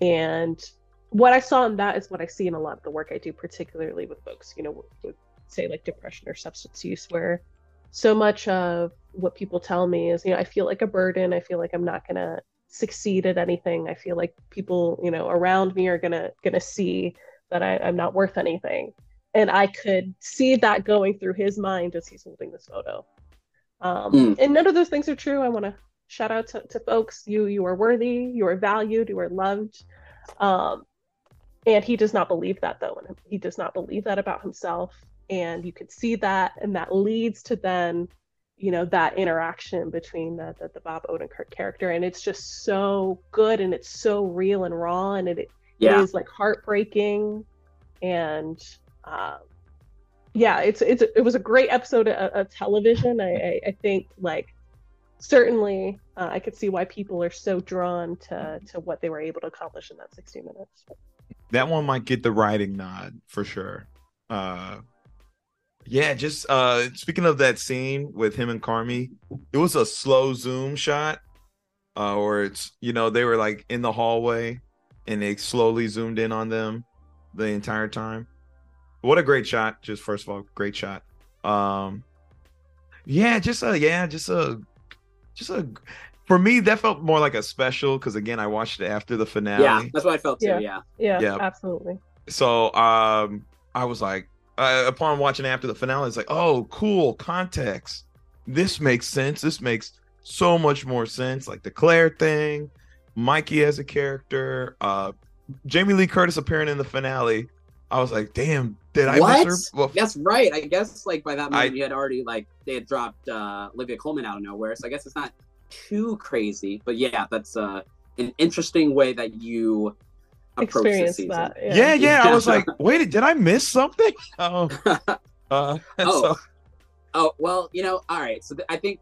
[SPEAKER 4] and what I saw in that is what I see in a lot of the work I do, particularly with folks, you know, with say like depression or substance use, where so much of what people tell me is, you know, I feel like a burden. I feel like I'm not gonna succeed at anything. I feel like people, you know, around me are gonna gonna see that I, I'm not worth anything. And I could see that going through his mind as he's holding this photo. Um, mm. And none of those things are true. I want to shout out to, to folks. You you are worthy. You are valued. You are loved. Um, and he does not believe that though and he does not believe that about himself and you could see that and that leads to then you know that interaction between the, the, the bob odenkirk character and it's just so good and it's so real and raw and it, yeah. it is like heartbreaking and uh, yeah it's it's it was a great episode of, of television I, I, I think like certainly uh, i could see why people are so drawn to to what they were able to accomplish in that 60 minutes
[SPEAKER 2] that one might get the writing nod for sure. Uh, yeah, just uh, speaking of that scene with him and Carmy, it was a slow zoom shot, uh, where it's you know they were like in the hallway, and they slowly zoomed in on them the entire time. What a great shot! Just first of all, great shot. Um, yeah, just a yeah, just a just a for me that felt more like a special because again i watched it after the finale
[SPEAKER 3] yeah that's what i felt too
[SPEAKER 4] yeah
[SPEAKER 3] yeah
[SPEAKER 4] yeah, yeah. absolutely
[SPEAKER 2] so um i was like uh, upon watching after the finale it's like oh cool context this makes sense this makes so much more sense like the claire thing mikey as a character uh jamie lee curtis appearing in the finale i was like damn did i
[SPEAKER 3] what?
[SPEAKER 2] miss
[SPEAKER 3] her well, that's right i guess like by that moment I, you had already like they had dropped uh olivia colman out of nowhere so i guess it's not too crazy, but yeah, that's uh, an interesting way that you
[SPEAKER 4] experience that.
[SPEAKER 2] Yeah. yeah. yeah, I was like, wait, did I miss something? Oh,
[SPEAKER 3] uh, oh, so... oh, well, you know, all right. So th- I think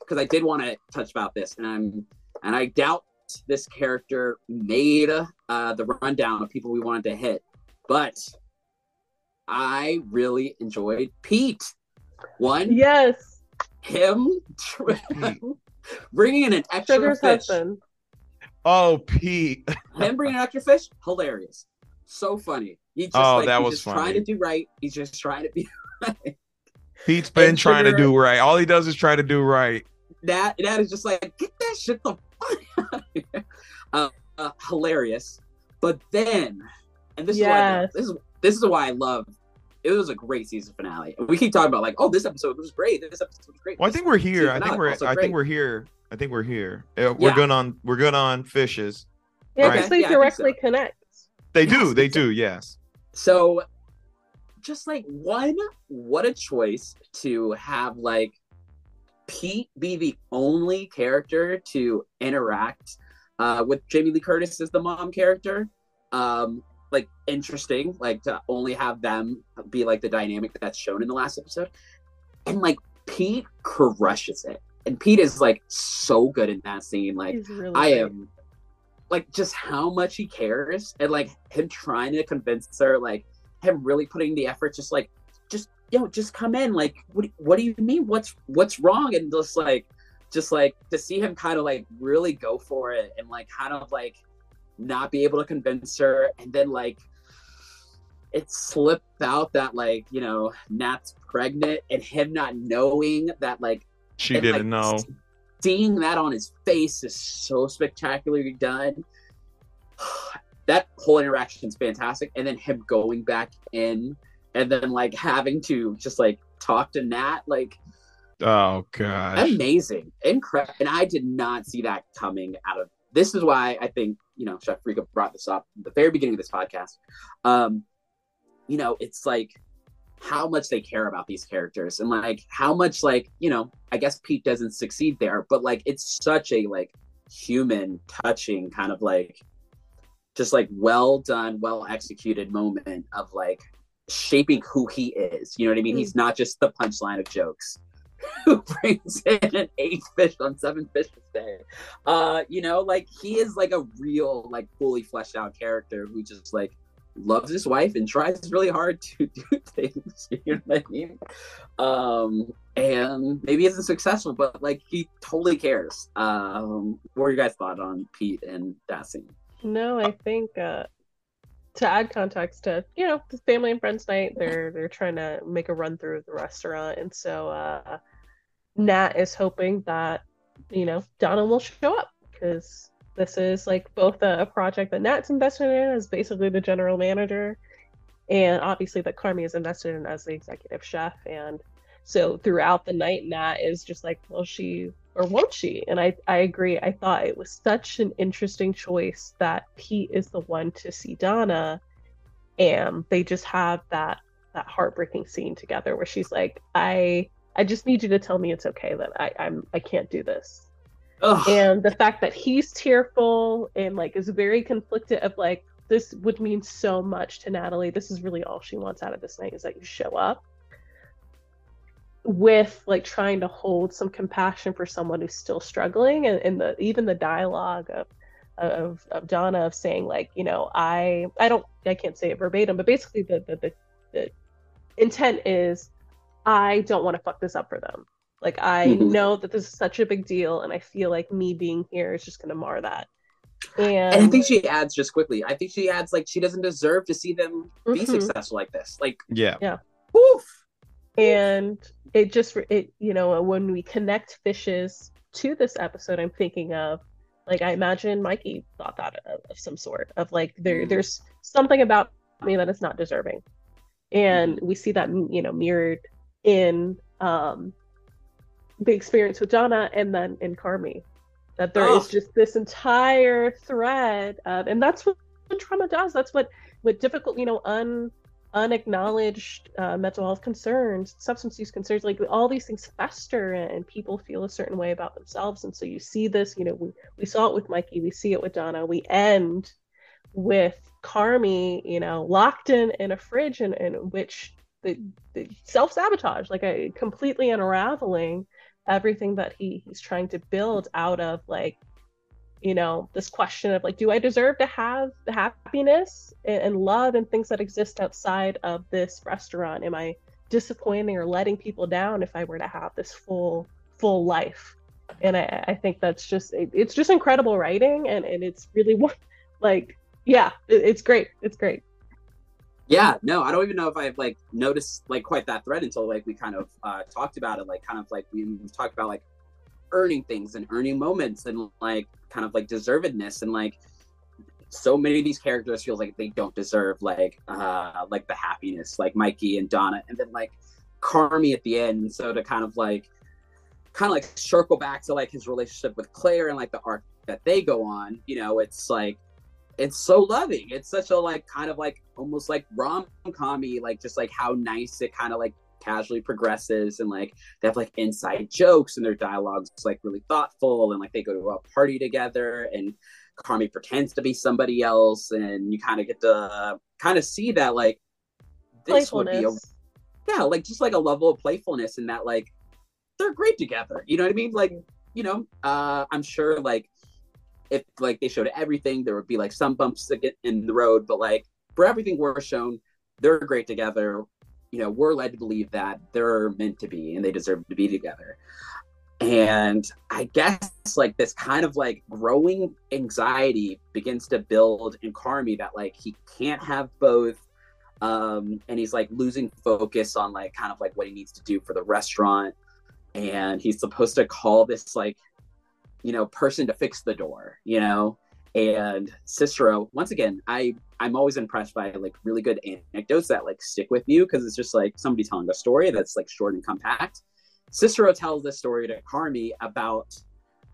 [SPEAKER 3] because I did want to touch about this, and I'm and I doubt this character made uh, the rundown of people we wanted to hit, but I really enjoyed Pete. One,
[SPEAKER 4] yes,
[SPEAKER 3] him bringing in an extra Sugar's fish. Husband.
[SPEAKER 2] Oh, Pete.
[SPEAKER 3] Him bringing an extra fish, hilarious. So funny. He just, oh, like, that was just funny. trying to do right. He's just trying to be right.
[SPEAKER 2] Pete's been and trying Sugar, to do right. All he does is try to do right.
[SPEAKER 3] That that is just like get that shit the fuck out of here. Uh, uh, hilarious. But then, and this yes. is why this is this is why I love it was a great season finale. We keep talking about like, oh, this episode was great. This episode was great.
[SPEAKER 2] Well, I think we're here. I think we're. I think we're here. I think we're here. We're yeah. good on. We're good on fishes.
[SPEAKER 4] Yeah, because right? they yeah, directly so. connect.
[SPEAKER 2] They do. Yes, they do. Yes.
[SPEAKER 3] So, just like one, what a choice to have like Pete be the only character to interact uh, with Jamie Lee Curtis as the mom character. Um, like interesting, like to only have them be like the dynamic that's shown in the last episode. And like Pete crushes it. And Pete is like so good in that scene. Like really I am like just how much he cares and like him trying to convince her, like him really putting the effort, just like yo, just come in. Like what what do you mean? What's what's wrong? And just like just like to see him kind of like really go for it and like kind of like not be able to convince her and then like it slipped out that like you know nat's pregnant and him not knowing that like
[SPEAKER 2] she and, didn't like, know
[SPEAKER 3] seeing that on his face is so spectacularly done that whole interaction is fantastic and then him going back in and then like having to just like talk to nat like
[SPEAKER 2] oh god
[SPEAKER 3] amazing incredible and i did not see that coming out of this is why I think, you know, Chef Reeka brought this up at the very beginning of this podcast. Um, you know, it's like how much they care about these characters and like how much like, you know, I guess Pete doesn't succeed there, but like it's such a like human touching kind of like just like well done, well executed moment of like shaping who he is. You know what I mean?
[SPEAKER 4] Mm.
[SPEAKER 3] He's not just the punchline of jokes. Who brings in an eighth fish on seven fish day? Uh, you know, like he is like a real, like fully fleshed out character who just like loves his wife and tries really hard to do things. You know what I mean? Um, and maybe isn't successful, but like he totally cares. Um, what are your guys' thought on Pete and Dassing?
[SPEAKER 4] No, I think uh, to add context to you know the family and friends night, they're they're trying to make a run through the restaurant, and so uh, Nat is hoping that you know Donna will show up because this is like both a, a project that Nat's invested in as basically the general manager, and obviously that Carmy is invested in as the executive chef, and so throughout the night, Nat is just like, well, she or won't she? And I, I agree. I thought it was such an interesting choice that Pete is the one to see Donna, and they just have that that heartbreaking scene together where she's like, I I just need you to tell me it's okay that I, I'm I can't do this.
[SPEAKER 3] Ugh.
[SPEAKER 4] And the fact that he's tearful and like is very conflicted of like this would mean so much to Natalie. This is really all she wants out of this night is that you show up with like trying to hold some compassion for someone who's still struggling and, and the even the dialogue of of of Donna of saying like you know I I don't I can't say it verbatim but basically the the, the, the intent is I don't want to fuck this up for them like I
[SPEAKER 3] Mhm.
[SPEAKER 4] know that this is such a big deal and I feel like me being here is just going to mar that and,
[SPEAKER 3] And I think she adds just quickly. I think she adds like she doesn't deserve to see them be
[SPEAKER 4] Mhm.
[SPEAKER 3] successful like this. Like,
[SPEAKER 2] Yeah.
[SPEAKER 3] woof.
[SPEAKER 4] And it just it you know when we connect fishes to this episode i'm thinking of like i imagine mikey thought that of, of some sort of like there
[SPEAKER 3] Mhm.
[SPEAKER 4] there's something about me that is not deserving and we see that you know mirrored in um the experience with donna and then in carmy that there is
[SPEAKER 3] Oh.
[SPEAKER 4] just this entire thread of, and that's what trauma does that's what what difficult you know un unacknowledged uh, mental health concerns, substance use concerns, like all these things fester and people feel a certain way about themselves. And so you see this, you know, we, we saw it with Mikey, we see it with Donna, we end with Carmy, you know, locked in in a fridge in, in which the, the self-sabotage, like a completely unraveling everything that he he's trying to build out of like you know this question of like do i deserve to have happiness and, love and things that exist outside of this restaurant? Am i disappointing or letting people down if i were to have this full full life? And i i think that's just it, it's just incredible writing and and it's really like yeah it, it's great it's great.
[SPEAKER 3] Yeah, no, I don't even know if I've like noticed like quite that thread until like we kind of uh talked about it, like kind of like we talked about like earning things and earning moments and like kind of like deservedness and like so many of these characters feels like they don't deserve like uh like the happiness like Mikey and Donna and then like Carmy at the end so to kind of like kind of like circle back to like his relationship with Claire and like the arc that they go on you know it's like it's so loving. It's such a like kind of like almost like rom-commy like just like how nice it kind of like casually progresses and like they have like inside jokes and their dialogues like really thoughtful and like they go to a party together and Carmy pretends to be somebody else and you kind of get to kind of see that like this would be a yeah like just like a level of playfulness and that like they're great together you know what i mean? Like you know uh i'm sure like if like they showed everything there would be like some bumps in the road but like for everything we're shown they're great together you know we're led to believe that they're meant to be and they deserve to be together. And i guess like this kind of like growing anxiety begins to build in carmy that like he can't have both um and he's like losing focus on like kind of like what he needs to do for the restaurant. And he's supposed to call this like you know person to fix the door you know and cicero once again i i'm always impressed by like really good anecdotes that like stick with you because it's just like somebody telling a story that's like short and compact cicero tells this story to carmy about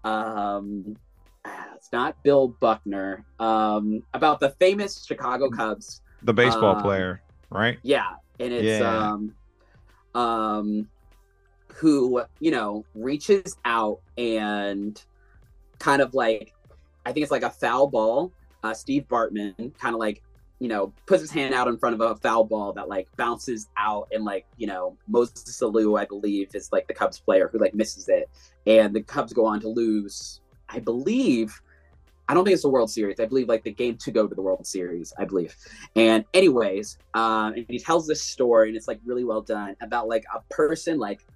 [SPEAKER 3] um it's not bill buckner um about the famous chicago cubs
[SPEAKER 2] The baseball
[SPEAKER 3] Um,
[SPEAKER 2] player, right?
[SPEAKER 3] yeah, and it's
[SPEAKER 2] Yeah.
[SPEAKER 3] um um who, you know, reaches out and kind of like I think it's like a foul ball. Uh Steve Bartman kind of like you know, puts his hand out in front of a foul ball that like bounces out and like, you know, Moses Alou, I believe, is like the Cubs player who like misses it. And the Cubs go on to lose, I believe. I don't think it's the World Series. I believe like the game to go to the World Series, I believe. And anyways, um, and he tells this story and it's like really well done about like a person like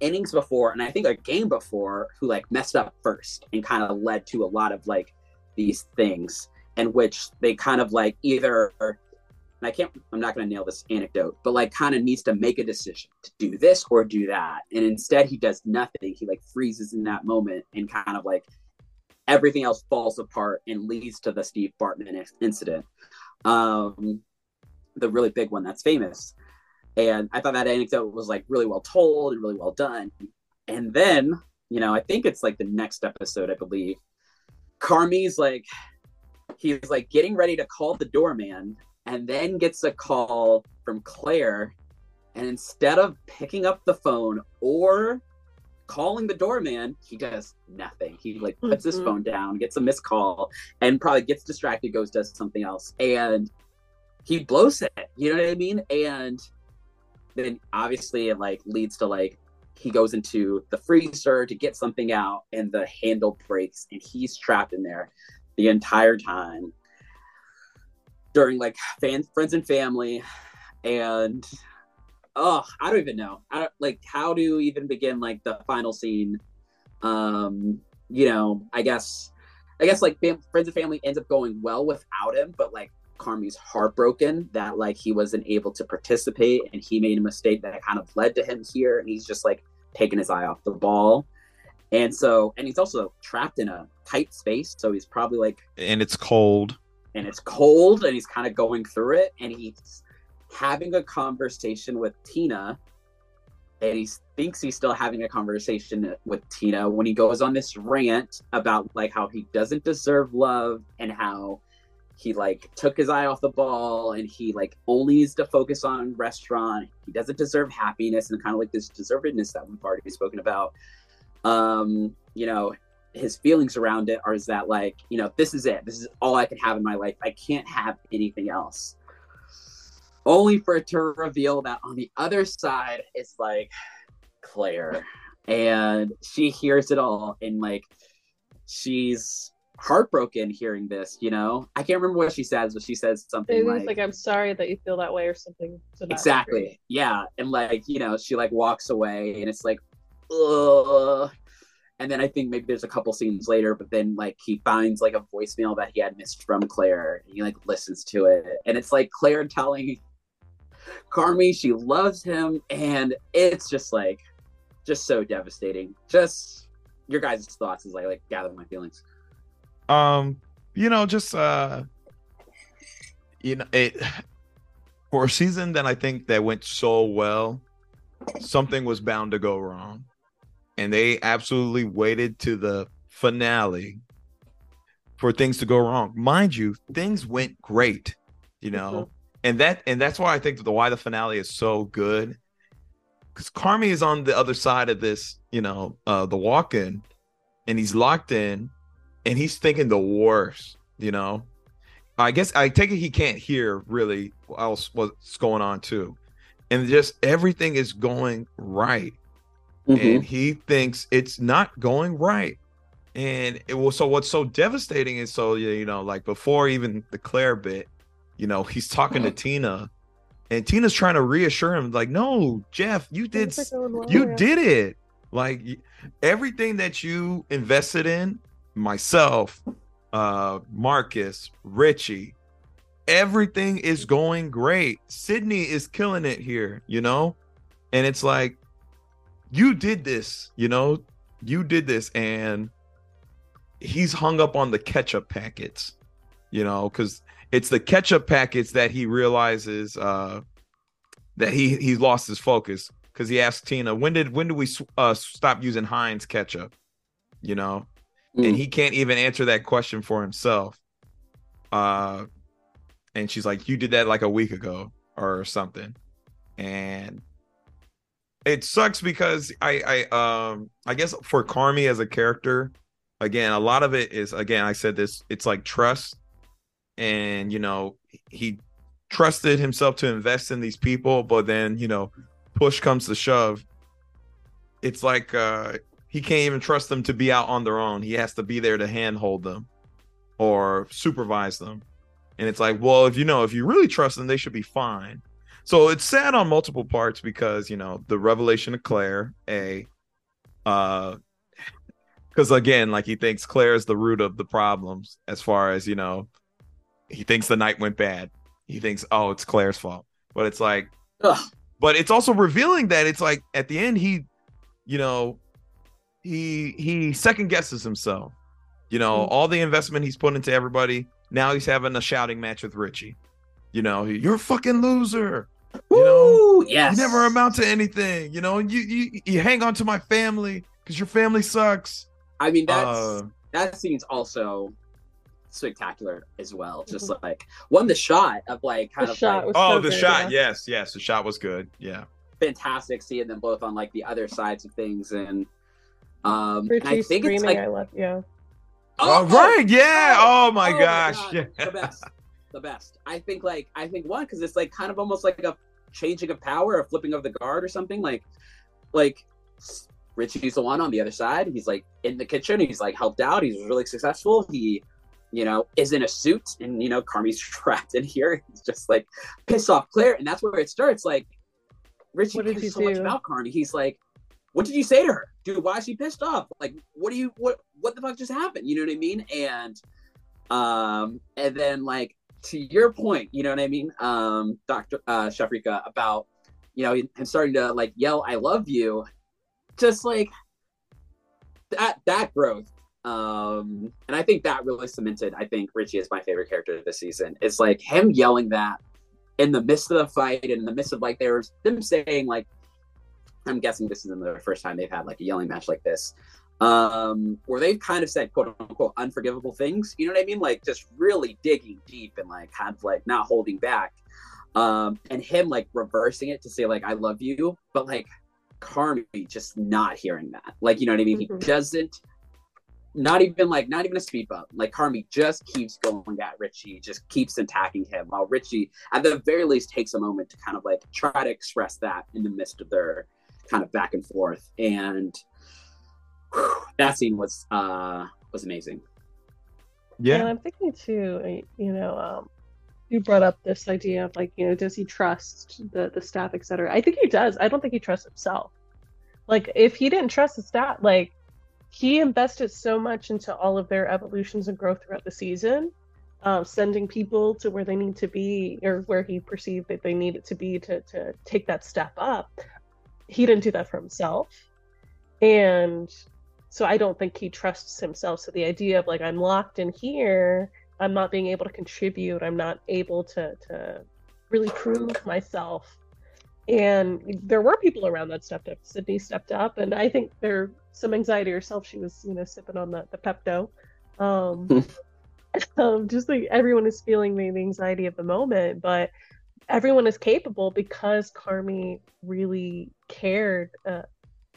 [SPEAKER 3] innings before and I think a game before who like messed up first and kind of led to a lot of like these things in which they kind of like either and I can't I'm not gonna nail this anecdote, but like kind of needs to make a decision to do this or do that. And instead he does nothing. He like freezes in that moment and kind of like everything else falls apart and leads to the Steve Bartman incident. Um the really big one that's famous. And I thought that anecdote was like really well told and really well done. And then, you know, I think it's like the next episode, I believe. Carmy's like he's like getting ready to call the doorman and then gets a call from Claire. And instead of picking up the phone or calling the doorman, he does nothing. He like puts mm-hmm. his phone down, gets a missed call, and probably gets distracted, goes does something else, and he blows it. You know what I mean? And then obviously it like leads to like he goes into the freezer to get something out, and the handle breaks, and he's trapped in there the entire time during like fans, friends and family, and oh, I don't even know. I don't like how to even begin like the final scene. Um, you know, I guess, I guess like fam- friends and family ends up going well without him, but like Carmy's heartbroken that like he wasn't able to participate and he made a mistake that kind of led to him here, and he's just like taking his eye off the ball. And so, and he's also trapped in a tight space. So he's probably like,
[SPEAKER 2] and it's cold.
[SPEAKER 3] And it's cold, and he's kind of going through it. And he's having a conversation with Tina. And he thinks he's still having a conversation with Tina when he goes on this rant about like how he doesn't deserve love and how he like took his eye off the ball and he like only needs to focus on restaurant. He doesn't deserve happiness and kind of like this deservedness that we've already spoken about um, you know, his feelings around it are is that like, you know, this is it. This is all I can have in my life. I can't have anything else. Only for it to reveal that on the other side it's like Claire. And she hears it all and like she's heartbroken hearing this, you know. I can't remember what she says, but she says something like,
[SPEAKER 4] like, "I'm sorry that you feel that way" or something.
[SPEAKER 3] exactly, degree. yeah. And like you know, she like walks away, and it's like, ugh. And then I think maybe there's a couple scenes later, but then like he finds like a voicemail that he had missed from Claire. And he like listens to it, and it's like Claire telling Carmy she loves him, and it's just like just so devastating. Just your guys' thoughts as I like gather my feelings.
[SPEAKER 2] Um, you know, just uh, you know, it for a season that I think that went so well, something was bound to go wrong and they absolutely waited to the finale for things to go wrong. Mind you, things went great, you know, mm-hmm. and that and that's why I think the why the finale is so good. Because Carmy is on the other side of this, you know, uh the walk-in, and he's locked in, and he's thinking the worst, you know. I guess I take it he can't hear really else what's going on too. And just everything is going right mm-hmm. and he thinks it's not going right. And it was so what's so devastating is so you know like before even the Claire bit, you know he's talking to Tina, and Tina's trying to reassure him like, no, Jeff, you did you did it. Like everything that you invested in, myself, uh, Marcus, Richie, everything is going great. Sydney is killing it here, you know? And it's like you did this, you know, you did this, and he's hung up on the ketchup packets, you know, because it's the ketchup packets that he realizes uh, that he he's lost his focus. Because he asked Tina when did when did we uh, stop using Heinz ketchup, you know, mm. and he can't even answer that question for himself. Uh, and she's like, "You did that like a week ago or something," and it sucks because I I um I guess for Carmy as a character, again, a lot of it is again I said this it's like trust, and you know he trusted himself to invest in these people, but then you know, push comes to shove. It's like uh, he can't even trust them to be out on their own. He has to be there to handhold them or supervise them. And it's like, well, if you know, if you really trust them, they should be fine. So it's sad on multiple parts because you know the revelation of Claire, a, uh, because again, like he thinks Claire is the root of the problems as far as you know, he thinks the night went bad. He thinks, oh, it's Claire's fault, but it's like,
[SPEAKER 3] Ugh.
[SPEAKER 2] but it's also revealing that it's like at the end he, you know, he he second guesses himself. You know,
[SPEAKER 4] Mm.
[SPEAKER 2] all the investment he's put into everybody. Now he's having a shouting match with Richie. You know, he- you're a fucking loser. You know,
[SPEAKER 3] yes.
[SPEAKER 2] you never amount to anything. You know, you you you hang on to my family because your family sucks.
[SPEAKER 3] I mean, that's
[SPEAKER 2] Uh,
[SPEAKER 3] that scene's also spectacular as well. Just
[SPEAKER 4] Mhm.
[SPEAKER 3] like one, the shot of like kind
[SPEAKER 4] The
[SPEAKER 3] of
[SPEAKER 4] shot
[SPEAKER 3] like
[SPEAKER 4] was
[SPEAKER 2] oh,
[SPEAKER 4] so
[SPEAKER 2] the
[SPEAKER 4] good,
[SPEAKER 2] shot.
[SPEAKER 4] yeah.
[SPEAKER 2] Yes, yes, the shot was good. Yeah.
[SPEAKER 3] fantastic seeing them both on like the other sides of things and um and I think
[SPEAKER 4] screaming,
[SPEAKER 3] it's like
[SPEAKER 4] I love you.
[SPEAKER 2] Oh, right. Yeah. Oh, my
[SPEAKER 3] oh
[SPEAKER 2] gosh.
[SPEAKER 3] God,
[SPEAKER 2] yeah.
[SPEAKER 3] the best the best i think like i think one because it's like kind of almost like a changing of power a flipping of the guard or something like like richie's the one on the other side he's like in the kitchen he's like helped out he's really successful he you know is in a suit and you know carmy's trapped in here he's just like piss off claire and that's where it starts like richie
[SPEAKER 4] What
[SPEAKER 3] cares
[SPEAKER 4] he
[SPEAKER 3] so much about carmy he's like what did you say to her? Dude why is she pissed off? Like what do you what what the fuck just happened? You know what i mean? And um and then like to your point you know what i mean? Um dr uh Chef Reeka about you know him starting to like yell i love you. Just like that that growth um and i think that really cemented i think richie is my favorite character this season. It's like him yelling that in the midst of the fight and in the midst of like there was them saying like i'm guessing this isn't the first time they've had like a yelling match like this um where they've kind of said quote unquote unforgivable things you know what i mean? Like just really digging deep and like kind of like not holding back um and him like reversing it to say like i love you but like carmy just not hearing that. Like you know what i mean?
[SPEAKER 4] Mhm.
[SPEAKER 3] he doesn't not even like not even a speed bump. Like carmy just keeps going at richie just keeps attacking him while richie at the very least takes a moment to kind of like try to express that in the midst of their kind of back and forth and whew, that scene was uh was amazing
[SPEAKER 4] And
[SPEAKER 2] Yeah.
[SPEAKER 4] I'm thinking too, uh, you know, um, you brought up this idea of like, you know, does he trust the the staff, et cetera? I think he does. I don't think he trusts himself. Like, if he didn't trust the staff, like, he invested so much into all of their evolutions and growth throughout the season, uh, sending people to where they need to be or where he perceived that they needed to be to to take that step up. He didn't do that for himself, and so I don't think he trusts himself. So the idea of like I'm locked in here, I'm not being able to contribute, I'm not able to to really prove myself. And there were people around that stepped up. Sydney stepped up, and I think there some anxiety herself. She was, you know, sipping on the the Pepto. Um, um, just like everyone is feeling the, the anxiety of the moment, but everyone is capable because Carmy really cared uh,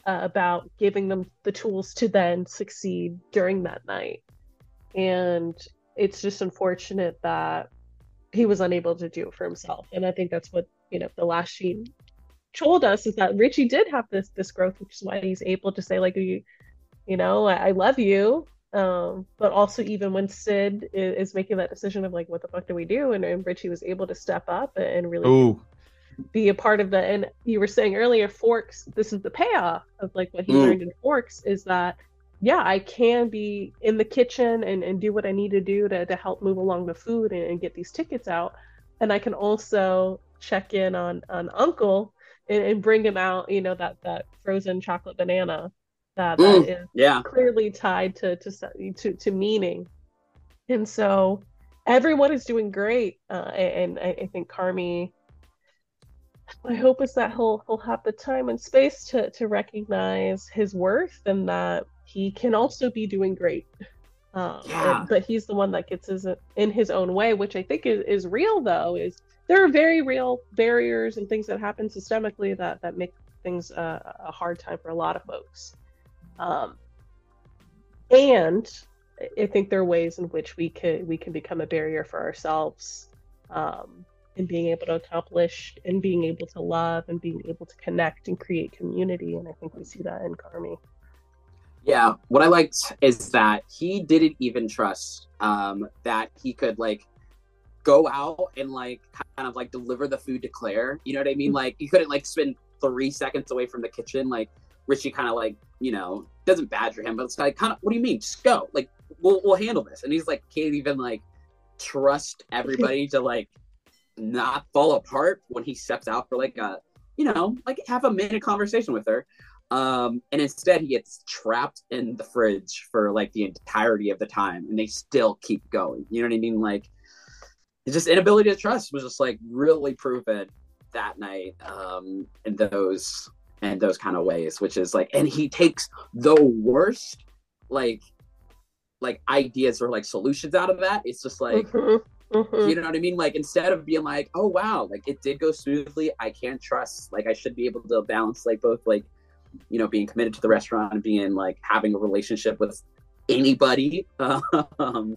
[SPEAKER 4] uh, about giving them the tools to then succeed during that night. And it's just unfortunate that he was unable to do it for himself. And I think that's what, you know, the last scene told us is that Richie did have this this growth, which is why he's able to say, like, you, you know, I, I love you. Um, but also even when Sid is, is making that decision of like, what the fuck do we do? And, and Richie was able to step up and really
[SPEAKER 2] Ooh.
[SPEAKER 4] be a part of that. and you were saying earlier forks this is the payoff of like what he
[SPEAKER 3] Mm.
[SPEAKER 4] learned in forks is that yeah i can be in the kitchen and, and do what i need to do to, to help move along the food and, and get these tickets out and i can also check in on on uncle and, and bring him out you know that that frozen chocolate banana that,
[SPEAKER 3] Mm.
[SPEAKER 4] that is
[SPEAKER 3] yeah
[SPEAKER 4] clearly tied to to to, to meaning and so everyone is doing great uh, and I, I think carmy my hope is that he'll he'll have the time and space to to recognize his worth and that he can also be doing great um,
[SPEAKER 3] Yeah.
[SPEAKER 4] and- but he's the one that gets his in his own way which i think is, is real though is there are very real barriers and things that happen systemically that that make things uh, a hard time for a lot of folks um, and I think there are ways in which we can we can become a barrier for ourselves um, and being able to accomplish and being able to love and being able to connect and create community. And I think we see that in Carmy.
[SPEAKER 3] Yeah, what I liked is that he didn't even trust um, that he could like go out and like kind of like deliver the food to Claire. You know what I mean? Like he couldn't like spend three seconds away from the kitchen. Like Richie kind of like you know doesn't badger him, but it's like kind of what do you mean? Just go. Like we'll we'll handle this. And he's like can't even like trust everybody to like not fall apart when he steps out for like a you know like have a minute conversation with her um, and instead, he gets trapped in the fridge for like the entirety of the time, and they still keep going. You know what I mean? Like, it's just inability to trust was just like really proven that night um, in those and those kind of ways, which is like, and he takes the worst like like ideas or like solutions out of that. It's just like. Mm-hmm. Mm-hmm. You know what I mean? Like instead of being like, "Oh wow, like it did go smoothly. I can't trust. Like I should be able to balance like both like you know, being committed to the restaurant and being like having a relationship with anybody. Um,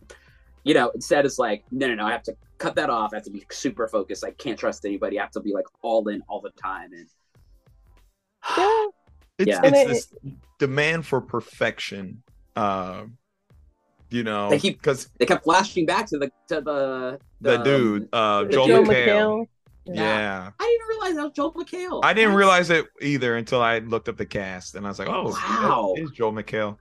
[SPEAKER 3] you know, instead it's like, no, no, no, I have to cut that off. I have to be super focused. I can't trust anybody. I have to be like all in all the time. And
[SPEAKER 4] yeah,
[SPEAKER 2] it's,
[SPEAKER 3] Yeah.
[SPEAKER 2] it's
[SPEAKER 4] And
[SPEAKER 2] this demand for perfection. Uh, you know,
[SPEAKER 3] They keep-
[SPEAKER 2] because
[SPEAKER 3] they kept flashing back to the to the
[SPEAKER 2] the
[SPEAKER 3] um,
[SPEAKER 2] dude, uh,
[SPEAKER 3] the
[SPEAKER 2] Joel,
[SPEAKER 4] Joe
[SPEAKER 2] McHale.
[SPEAKER 4] McHale.
[SPEAKER 2] Yeah.
[SPEAKER 3] I didn't realize that was Joel McHale.
[SPEAKER 2] I didn't realize it either until I looked up the cast and I was like, oh,
[SPEAKER 3] Wow.
[SPEAKER 2] that is Joel McHale.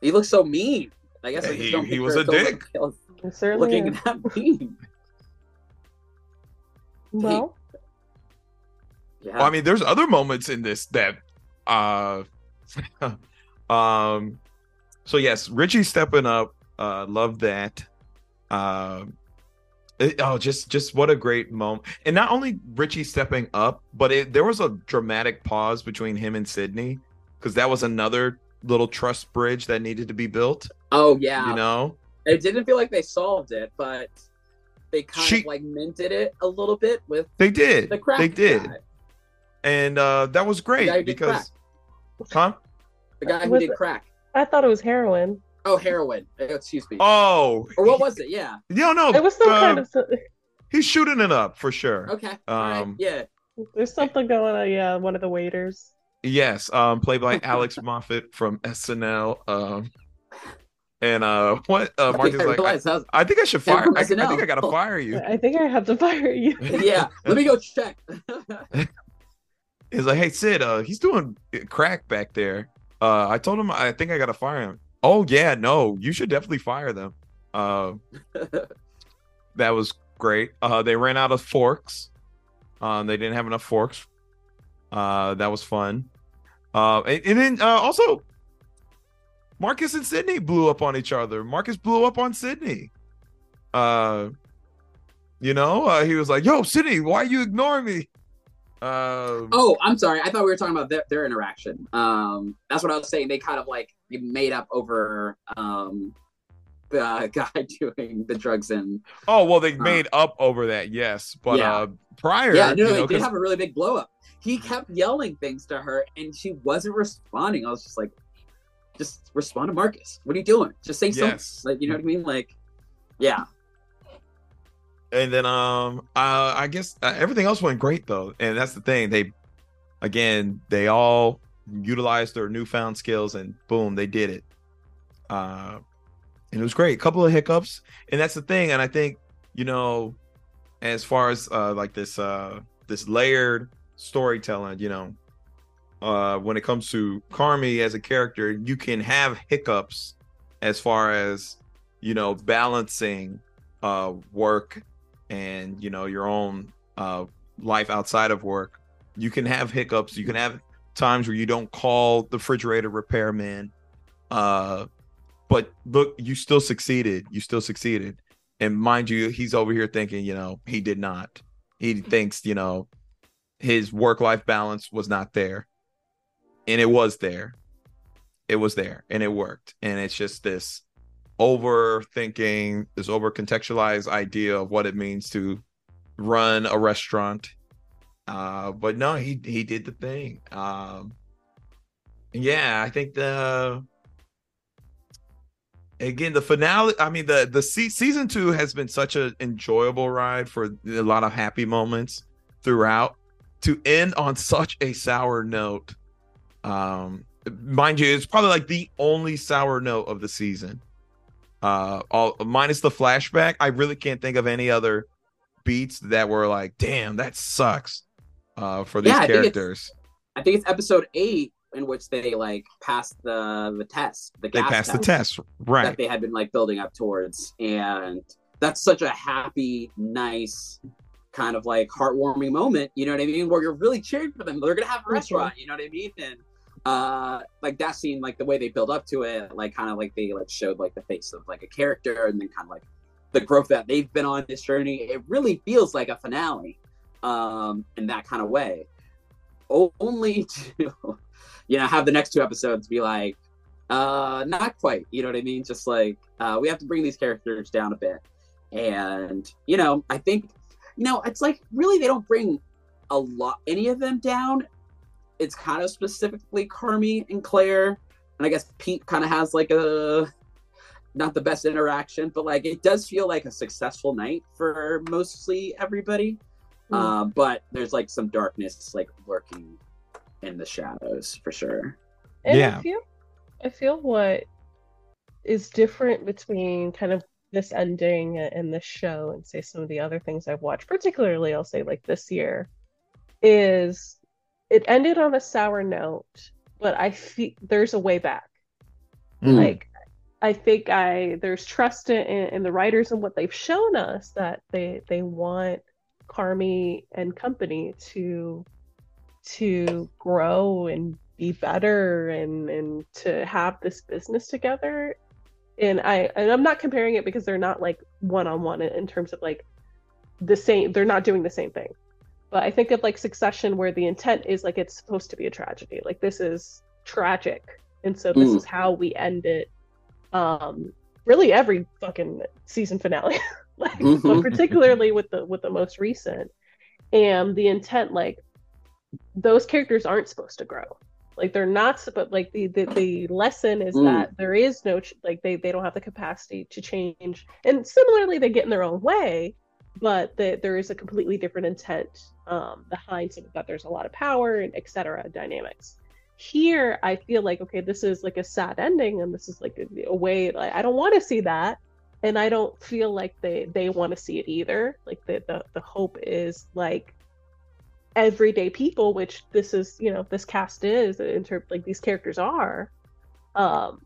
[SPEAKER 3] he looks so mean. I guess I
[SPEAKER 2] He-
[SPEAKER 3] don't
[SPEAKER 2] he was a
[SPEAKER 3] Joel
[SPEAKER 2] dick.
[SPEAKER 3] McHale
[SPEAKER 4] It
[SPEAKER 3] looking
[SPEAKER 4] is.
[SPEAKER 3] that mean.
[SPEAKER 4] Well,
[SPEAKER 3] Yeah.
[SPEAKER 2] Well, I mean, there's other moments in this that, uh, um, so yes, Richie stepping up, uh, love that. Um, it- oh, just just what a great moment! And not only Richie stepping up, but it, there was a dramatic pause between him and Sydney because that was another little trust bridge that needed to be built.
[SPEAKER 3] oh yeah.
[SPEAKER 2] You know,
[SPEAKER 3] It didn't feel like they solved it, but they kind
[SPEAKER 2] She-
[SPEAKER 3] of like minted it a little bit with
[SPEAKER 2] they did,
[SPEAKER 3] the crack.
[SPEAKER 2] they did,
[SPEAKER 3] guy.
[SPEAKER 2] And uh, that was great
[SPEAKER 3] guy who did
[SPEAKER 2] because, huh?
[SPEAKER 3] The guy who
[SPEAKER 4] Was
[SPEAKER 3] did
[SPEAKER 4] it-
[SPEAKER 3] crack.
[SPEAKER 4] I thought it was heroin.
[SPEAKER 3] Oh, heroin. Oh, excuse me.
[SPEAKER 2] Oh,
[SPEAKER 3] or what was it? Yeah.
[SPEAKER 2] No, no,
[SPEAKER 4] It was some
[SPEAKER 2] uh,
[SPEAKER 4] kind of.
[SPEAKER 2] He's shooting it up for sure.
[SPEAKER 3] Okay. All right.
[SPEAKER 2] Um,
[SPEAKER 3] Yeah.
[SPEAKER 4] There's something going on. Yeah, one of the waiters.
[SPEAKER 2] Yes, um, played by Alex Moffat from SNL. Um, and uh, what uh,
[SPEAKER 3] I
[SPEAKER 2] Mark
[SPEAKER 3] think
[SPEAKER 2] is
[SPEAKER 3] I
[SPEAKER 2] like, I,
[SPEAKER 3] was-
[SPEAKER 2] I think I should fire. I, I think I gotta fire you.
[SPEAKER 4] I think I have to fire you.
[SPEAKER 3] yeah. Let me go check.
[SPEAKER 2] He's like, hey Sid, uh, he's doing crack back there. Uh, I told him I think I gotta fire him. Oh yeah, no, you should definitely fire them. Uh, that was great. Uh, they ran out of forks. Um, they didn't have enough forks. Uh, that was fun. Uh, and, and then uh, also, Marcus and Sydney blew up on each other. Marcus blew up on Sydney. Uh, you know, uh, he was like, "Yo, Sydney, why you ignoring me?" Uh,
[SPEAKER 3] oh, I'm sorry. I thought we were talking about their, their interaction. Um, that's what I was saying. They kind of like made up over um the guy doing the drugs and
[SPEAKER 2] oh, well, they
[SPEAKER 3] uh,
[SPEAKER 2] made up over that, yes, but
[SPEAKER 3] Yeah.
[SPEAKER 2] uh, prior,
[SPEAKER 3] yeah, no, no,
[SPEAKER 2] know,
[SPEAKER 3] they did have a really big blow up. He kept yelling things to her, and she wasn't responding. I was just like, just respond to Marcus. What are you doing? Just say something. Like, you know what I mean? Like, yeah,
[SPEAKER 2] and then um uh, i guess uh, everything else went great though. And that's the thing. They again they all utilized their newfound skills and boom they did it. Uh and it was great. A couple of hiccups. And that's the thing. And i think you know as far as uh like this uh this layered storytelling you know uh when it comes to carmy as a character you can have hiccups as far as you know balancing uh work and you know your own uh life outside of work you can have hiccups. You can have times where you don't call the refrigerator repairman uh but look you still succeeded. You still succeeded. And mind you he's over here thinking you know he did not. He thinks you know his work life balance was not there. And it was there. It was there and it worked. And it's just this overthinking this over contextualized idea of what it means to run a restaurant. Uh but no he he did the thing. Um yeah i think the again the finale i mean the the se- season two has been such an enjoyable ride for a lot of happy moments throughout. To end on such a sour note um mind you it's probably like the only sour note of the season uh all minus the flashback i really can't think of any other beats that were like damn that sucks uh for these
[SPEAKER 3] Yeah, I think
[SPEAKER 2] characters
[SPEAKER 3] I think it's episode eight in which they like passed the the test, the
[SPEAKER 2] they
[SPEAKER 3] gas
[SPEAKER 2] passed the
[SPEAKER 3] test
[SPEAKER 2] test right
[SPEAKER 3] that they had been like building up towards, and that's such a happy, nice, kind of like heartwarming moment. You know what I mean? Where you're really cheering for them. They're gonna have a restaurant. You know what I mean? And uh, like that scene, like the way they build up to it, like kind of like they like showed like the face of like a character, and then kind of like the growth that they've been on this journey. It really feels like a finale, um, in that kind of way. O- Only to, you know, have the next two episodes be like, uh, not quite. You know what I mean? Just like uh, we have to bring these characters down a bit, and you know, I think, you know, it's like really they don't bring a lot any of them down. It's kind of specifically Carmy and Claire, and I guess Pete kind of has like a not the best interaction, but like it does feel like a successful night for mostly everybody.
[SPEAKER 4] Mm.
[SPEAKER 3] Uh, but there's like some darkness like lurking in the shadows for sure.
[SPEAKER 4] And
[SPEAKER 2] Yeah.
[SPEAKER 4] I feel I feel what is different between kind of this ending and this show and say some of the other things I've watched, particularly I'll say like this year, is it ended on a sour note, but I feel there's a way back.
[SPEAKER 3] Mm.
[SPEAKER 4] Like I think I there's trust in, in the writers and what they've shown us that they they want Carmy and company to to grow and be better and and to have this business together and i and i'm not comparing it because they're not like one-on-one in in terms of like the same they're not doing the same thing but i think of like succession where the intent is like it's supposed to be a tragedy like this is tragic and so this
[SPEAKER 3] Mm.
[SPEAKER 4] is how we end it um really every fucking season finale like but
[SPEAKER 3] Mhm.
[SPEAKER 4] particularly with the with the most recent and the intent like those characters aren't supposed to grow like they're not supposed like the, the the lesson is
[SPEAKER 3] Mm.
[SPEAKER 4] that there is no ch- like they they don't have the capacity to change and similarly they get in their own way but that there is a completely different intent um behind some of that there's a lot of power and etc dynamics. Here i feel like okay this is like a sad ending and this is like a, a way like i don't want to see that and i don't feel like they they want to see it either. Like the, the the hope is like everyday people which this is you know this cast is in terms like these characters are um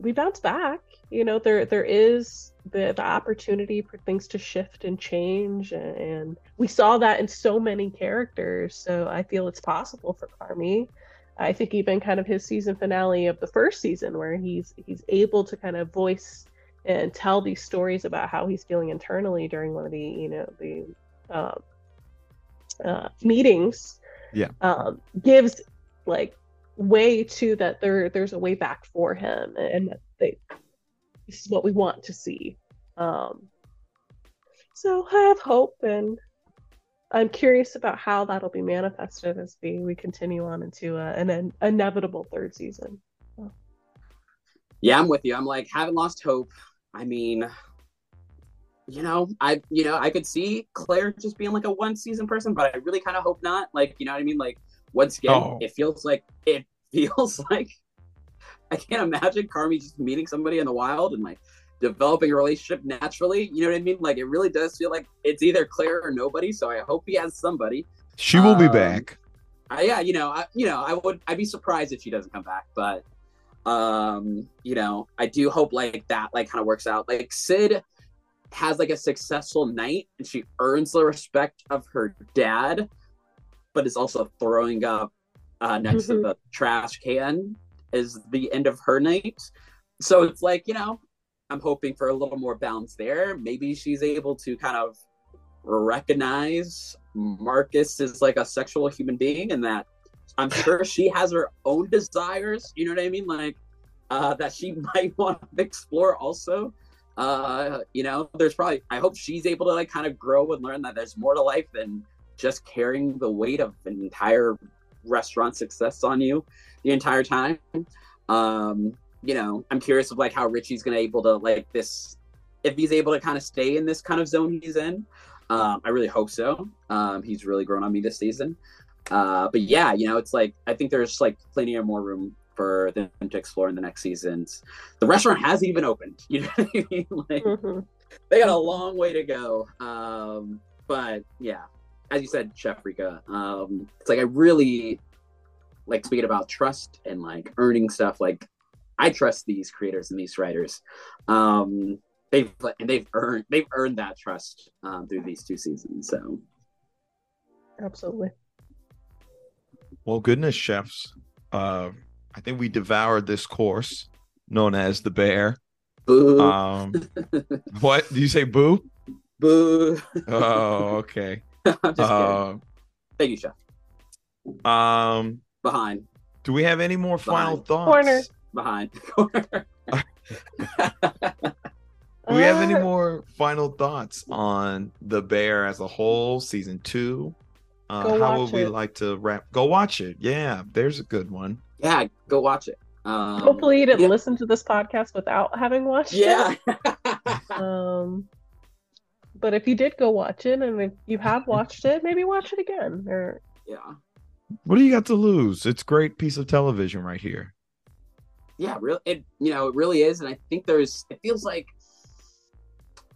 [SPEAKER 4] we bounce back you know there there is the the opportunity for things to shift and change and, and we saw that in so many characters so i feel it's possible for carmy i think even kind of his season finale of the first season where he's he's able to kind of voice and tell these stories about how he's feeling internally during one of the you know the um, uh, meetings
[SPEAKER 2] Yeah.
[SPEAKER 4] um, gives like way to that there there's a way back for him and that they this is what we want to see um so i have hope and i'm curious about how that'll be manifested as we we continue on into a, an, an inevitable third season
[SPEAKER 3] Yeah, I'm with you. I'm like, haven't lost hope. I mean, you know, I you know, I could see Claire just being like a one season person, but I really kind of hope not. Like, you know what I mean? Like, once again,
[SPEAKER 2] Oh.
[SPEAKER 3] it feels like it feels like I can't imagine Carmy just meeting somebody in the wild and like developing a relationship naturally. You know what I mean? Like, it really does feel like it's either Claire or nobody. So I hope he has somebody.
[SPEAKER 2] she will be
[SPEAKER 3] Um,
[SPEAKER 2] back
[SPEAKER 3] I, yeah, you know, I, you know, I would, I'd be surprised if she doesn't come back, but, um, you know, I do hope like that, like, kind of works out. Like Sid has like a successful night, and she earns the respect of her dad, but is also throwing up uh, next to
[SPEAKER 4] Mhm.
[SPEAKER 3] the trash can is the end of her night. So it's like, you know, I'm hoping for a little more balance there. Maybe she's able to kind of recognize Marcus is like a sexual human being and that I'm sure she has her own desires, you know what I mean? Like uh that she might want to explore also. Uh, you know, there's probably I hope she's able to like kind of grow and learn that there's more to life than just carrying the weight of an entire restaurant success on you the entire time. Um, you know, I'm curious of like how Richie's gonna able to like this, if he's able to kind of stay in this kind of zone he's in. Um, I really hope so. Um, he's really grown on me this season. Uh, but yeah, you know, it's like I think there's like plenty of more room for them to explore in the next seasons. The restaurant hasn't even opened. You know what I mean? Like,
[SPEAKER 4] Mm-hmm.
[SPEAKER 3] they got a long way to go. Um, but yeah, as you said, Chef Reeka, um, it's like I really like speaking about trust and like earning stuff. Like I trust these creators and these writers. Um, they've and they've earned they've earned that trust um, through these two seasons. So
[SPEAKER 4] Absolutely.
[SPEAKER 2] Well, goodness, chefs. Uh, I think we devoured this course known as the bear.
[SPEAKER 3] boo,
[SPEAKER 2] Um, what do you say, boo?
[SPEAKER 3] boo.
[SPEAKER 2] Oh, okay.
[SPEAKER 3] I'm just kidding.
[SPEAKER 2] Uh,
[SPEAKER 3] Thank you, Chef.
[SPEAKER 2] um,
[SPEAKER 3] Behind,
[SPEAKER 2] do we have any more final thoughts?
[SPEAKER 4] Corner.
[SPEAKER 3] behind.
[SPEAKER 2] Do we have any
[SPEAKER 4] Uh,
[SPEAKER 2] more final thoughts on the bear as a whole, season two? Uh,
[SPEAKER 4] Go
[SPEAKER 2] how
[SPEAKER 4] watch
[SPEAKER 2] would we
[SPEAKER 4] it.
[SPEAKER 2] like to wrap? Go watch it. Yeah, there's a good one.
[SPEAKER 3] yeah, go watch it. Um,
[SPEAKER 4] Hopefully, you didn't
[SPEAKER 3] yeah.
[SPEAKER 4] listen to this podcast without having watched it.
[SPEAKER 3] Yeah.
[SPEAKER 4] it. Um, but if you did go watch it, and if you have watched it, maybe watch it again. Or
[SPEAKER 3] yeah.
[SPEAKER 2] What do you got to lose? It's great piece of television right here.
[SPEAKER 3] yeah really it you know it really is and i think there's it feels like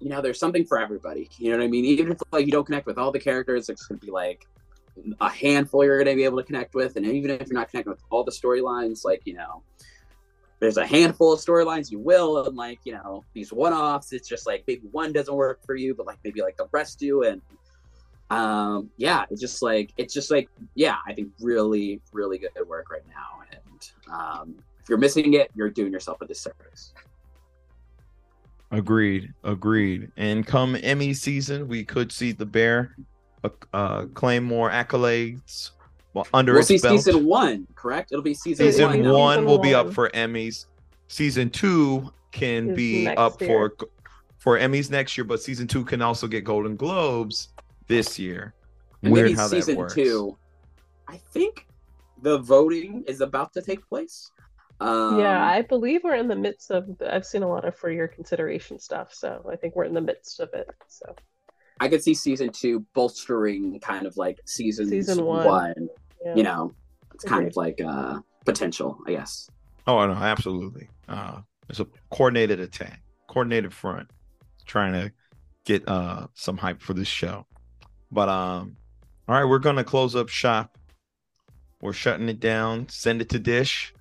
[SPEAKER 3] you know there's something for everybody you know what i mean even if like you don't connect with all the characters it's gonna be like a handful you're gonna be able to connect with and even if you're not connecting with all the storylines like you know there's a handful of storylines you will and like you know these one-offs it's just like maybe one doesn't work for you but like maybe like the rest do and um yeah it's just like it's just like yeah i think really really good work right now and um if you're missing it you're doing yourself a disservice
[SPEAKER 2] Agreed. Agreed. And come Emmy season, we could see the bear uh, uh, claim more accolades well, under
[SPEAKER 3] we'll
[SPEAKER 2] its
[SPEAKER 3] see
[SPEAKER 2] belt.
[SPEAKER 3] season one correct it'll be season,
[SPEAKER 2] season
[SPEAKER 4] Season
[SPEAKER 3] one,
[SPEAKER 2] one, will be up for Emmys. Season two can
[SPEAKER 4] Is
[SPEAKER 2] be up
[SPEAKER 4] year.
[SPEAKER 2] for for Emmys next year, but season two can also get Golden Globes this year.
[SPEAKER 3] and
[SPEAKER 2] Weird
[SPEAKER 3] maybe
[SPEAKER 2] how
[SPEAKER 3] season
[SPEAKER 2] that works.
[SPEAKER 3] two i think the voting is about to take place um
[SPEAKER 4] yeah, I believe we're in the midst of. I've seen a lot of for your consideration stuff, so I think we're in the midst of it. So
[SPEAKER 3] i could see season two bolstering kind of like season
[SPEAKER 4] Season one.
[SPEAKER 3] one
[SPEAKER 4] yeah.
[SPEAKER 3] you know it's kind
[SPEAKER 4] Agreed.
[SPEAKER 3] of like uh potential i guess
[SPEAKER 2] Oh no, absolutely. Uh, it's a coordinated attack, coordinated front, trying to get uh some hype for this show. But um, all right, we're gonna close up shop. We're shutting it down. Send it to Dish.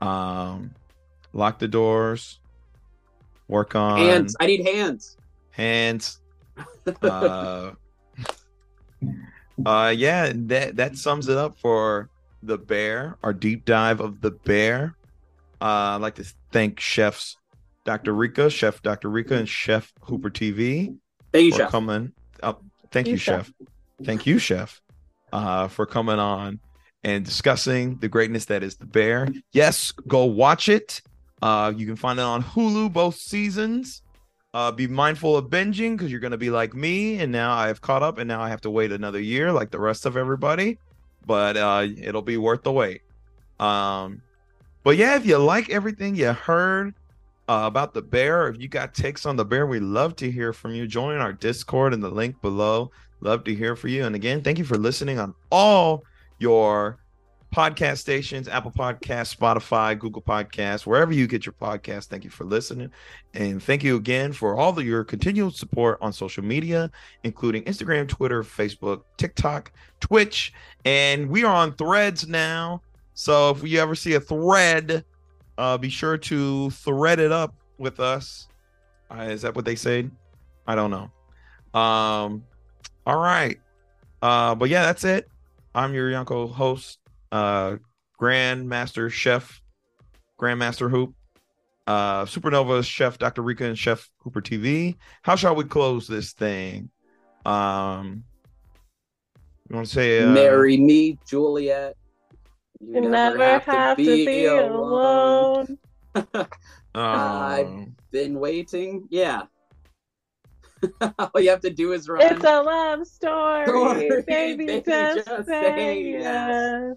[SPEAKER 2] Um, lock the doors. Work on
[SPEAKER 3] hands i need hands
[SPEAKER 2] hands. Uh, uh, yeah, that that sums it up for the bear. Our deep dive of the bear. Uh, I'd like to thank chefs Dr. Reeka, Chef Dr. Reeka, and Chef Hooper TV
[SPEAKER 3] thank you
[SPEAKER 2] for
[SPEAKER 3] chef
[SPEAKER 2] coming. up. thank
[SPEAKER 4] You,
[SPEAKER 2] you,
[SPEAKER 4] Chef.
[SPEAKER 2] Chef. Thank you, Chef, uh, for coming on and discussing the greatness that is the bear. Yes, go watch it. Uh, you can find it on Hulu both seasons. Uh, be mindful of binging because you're going to be like me, and now I've caught up, and now I have to wait another year like the rest of everybody. But uh, it'll be worth the wait. Um, but yeah, if you like everything you heard uh, about the bear, if you got takes on the bear, we love to hear from you. Join our Discord in the link below. Love to hear from you. And again, thank you for listening on all your podcast stations Apple Podcasts, Spotify, Google Podcasts, wherever you get your podcast. Thank you for listening. And thank you again for all of your continual support on social media, including Instagram, Twitter, Facebook, TikTok, Twitch. And we are on threads now. So if you ever see a thread, uh, be sure to thread it up with us. Uh, is that what they said? I don't know. Um, all right. Uh, but yeah, that's it. I'm your Yonkō host, uh, Grandmaster Chef, Grandmaster Hoop, uh, Supernova Chef Dr. Reeka and Chef Hooper TV. How shall we close this thing? Um, you want to say uh,
[SPEAKER 3] marry me juliet
[SPEAKER 4] You never have to be alone.
[SPEAKER 2] um, I've
[SPEAKER 3] been waiting yeah all you have to do is run
[SPEAKER 4] It's a love story,
[SPEAKER 3] Story,
[SPEAKER 4] baby.
[SPEAKER 3] baby,
[SPEAKER 4] just,
[SPEAKER 3] just
[SPEAKER 4] say
[SPEAKER 3] say
[SPEAKER 4] yes.
[SPEAKER 3] yes.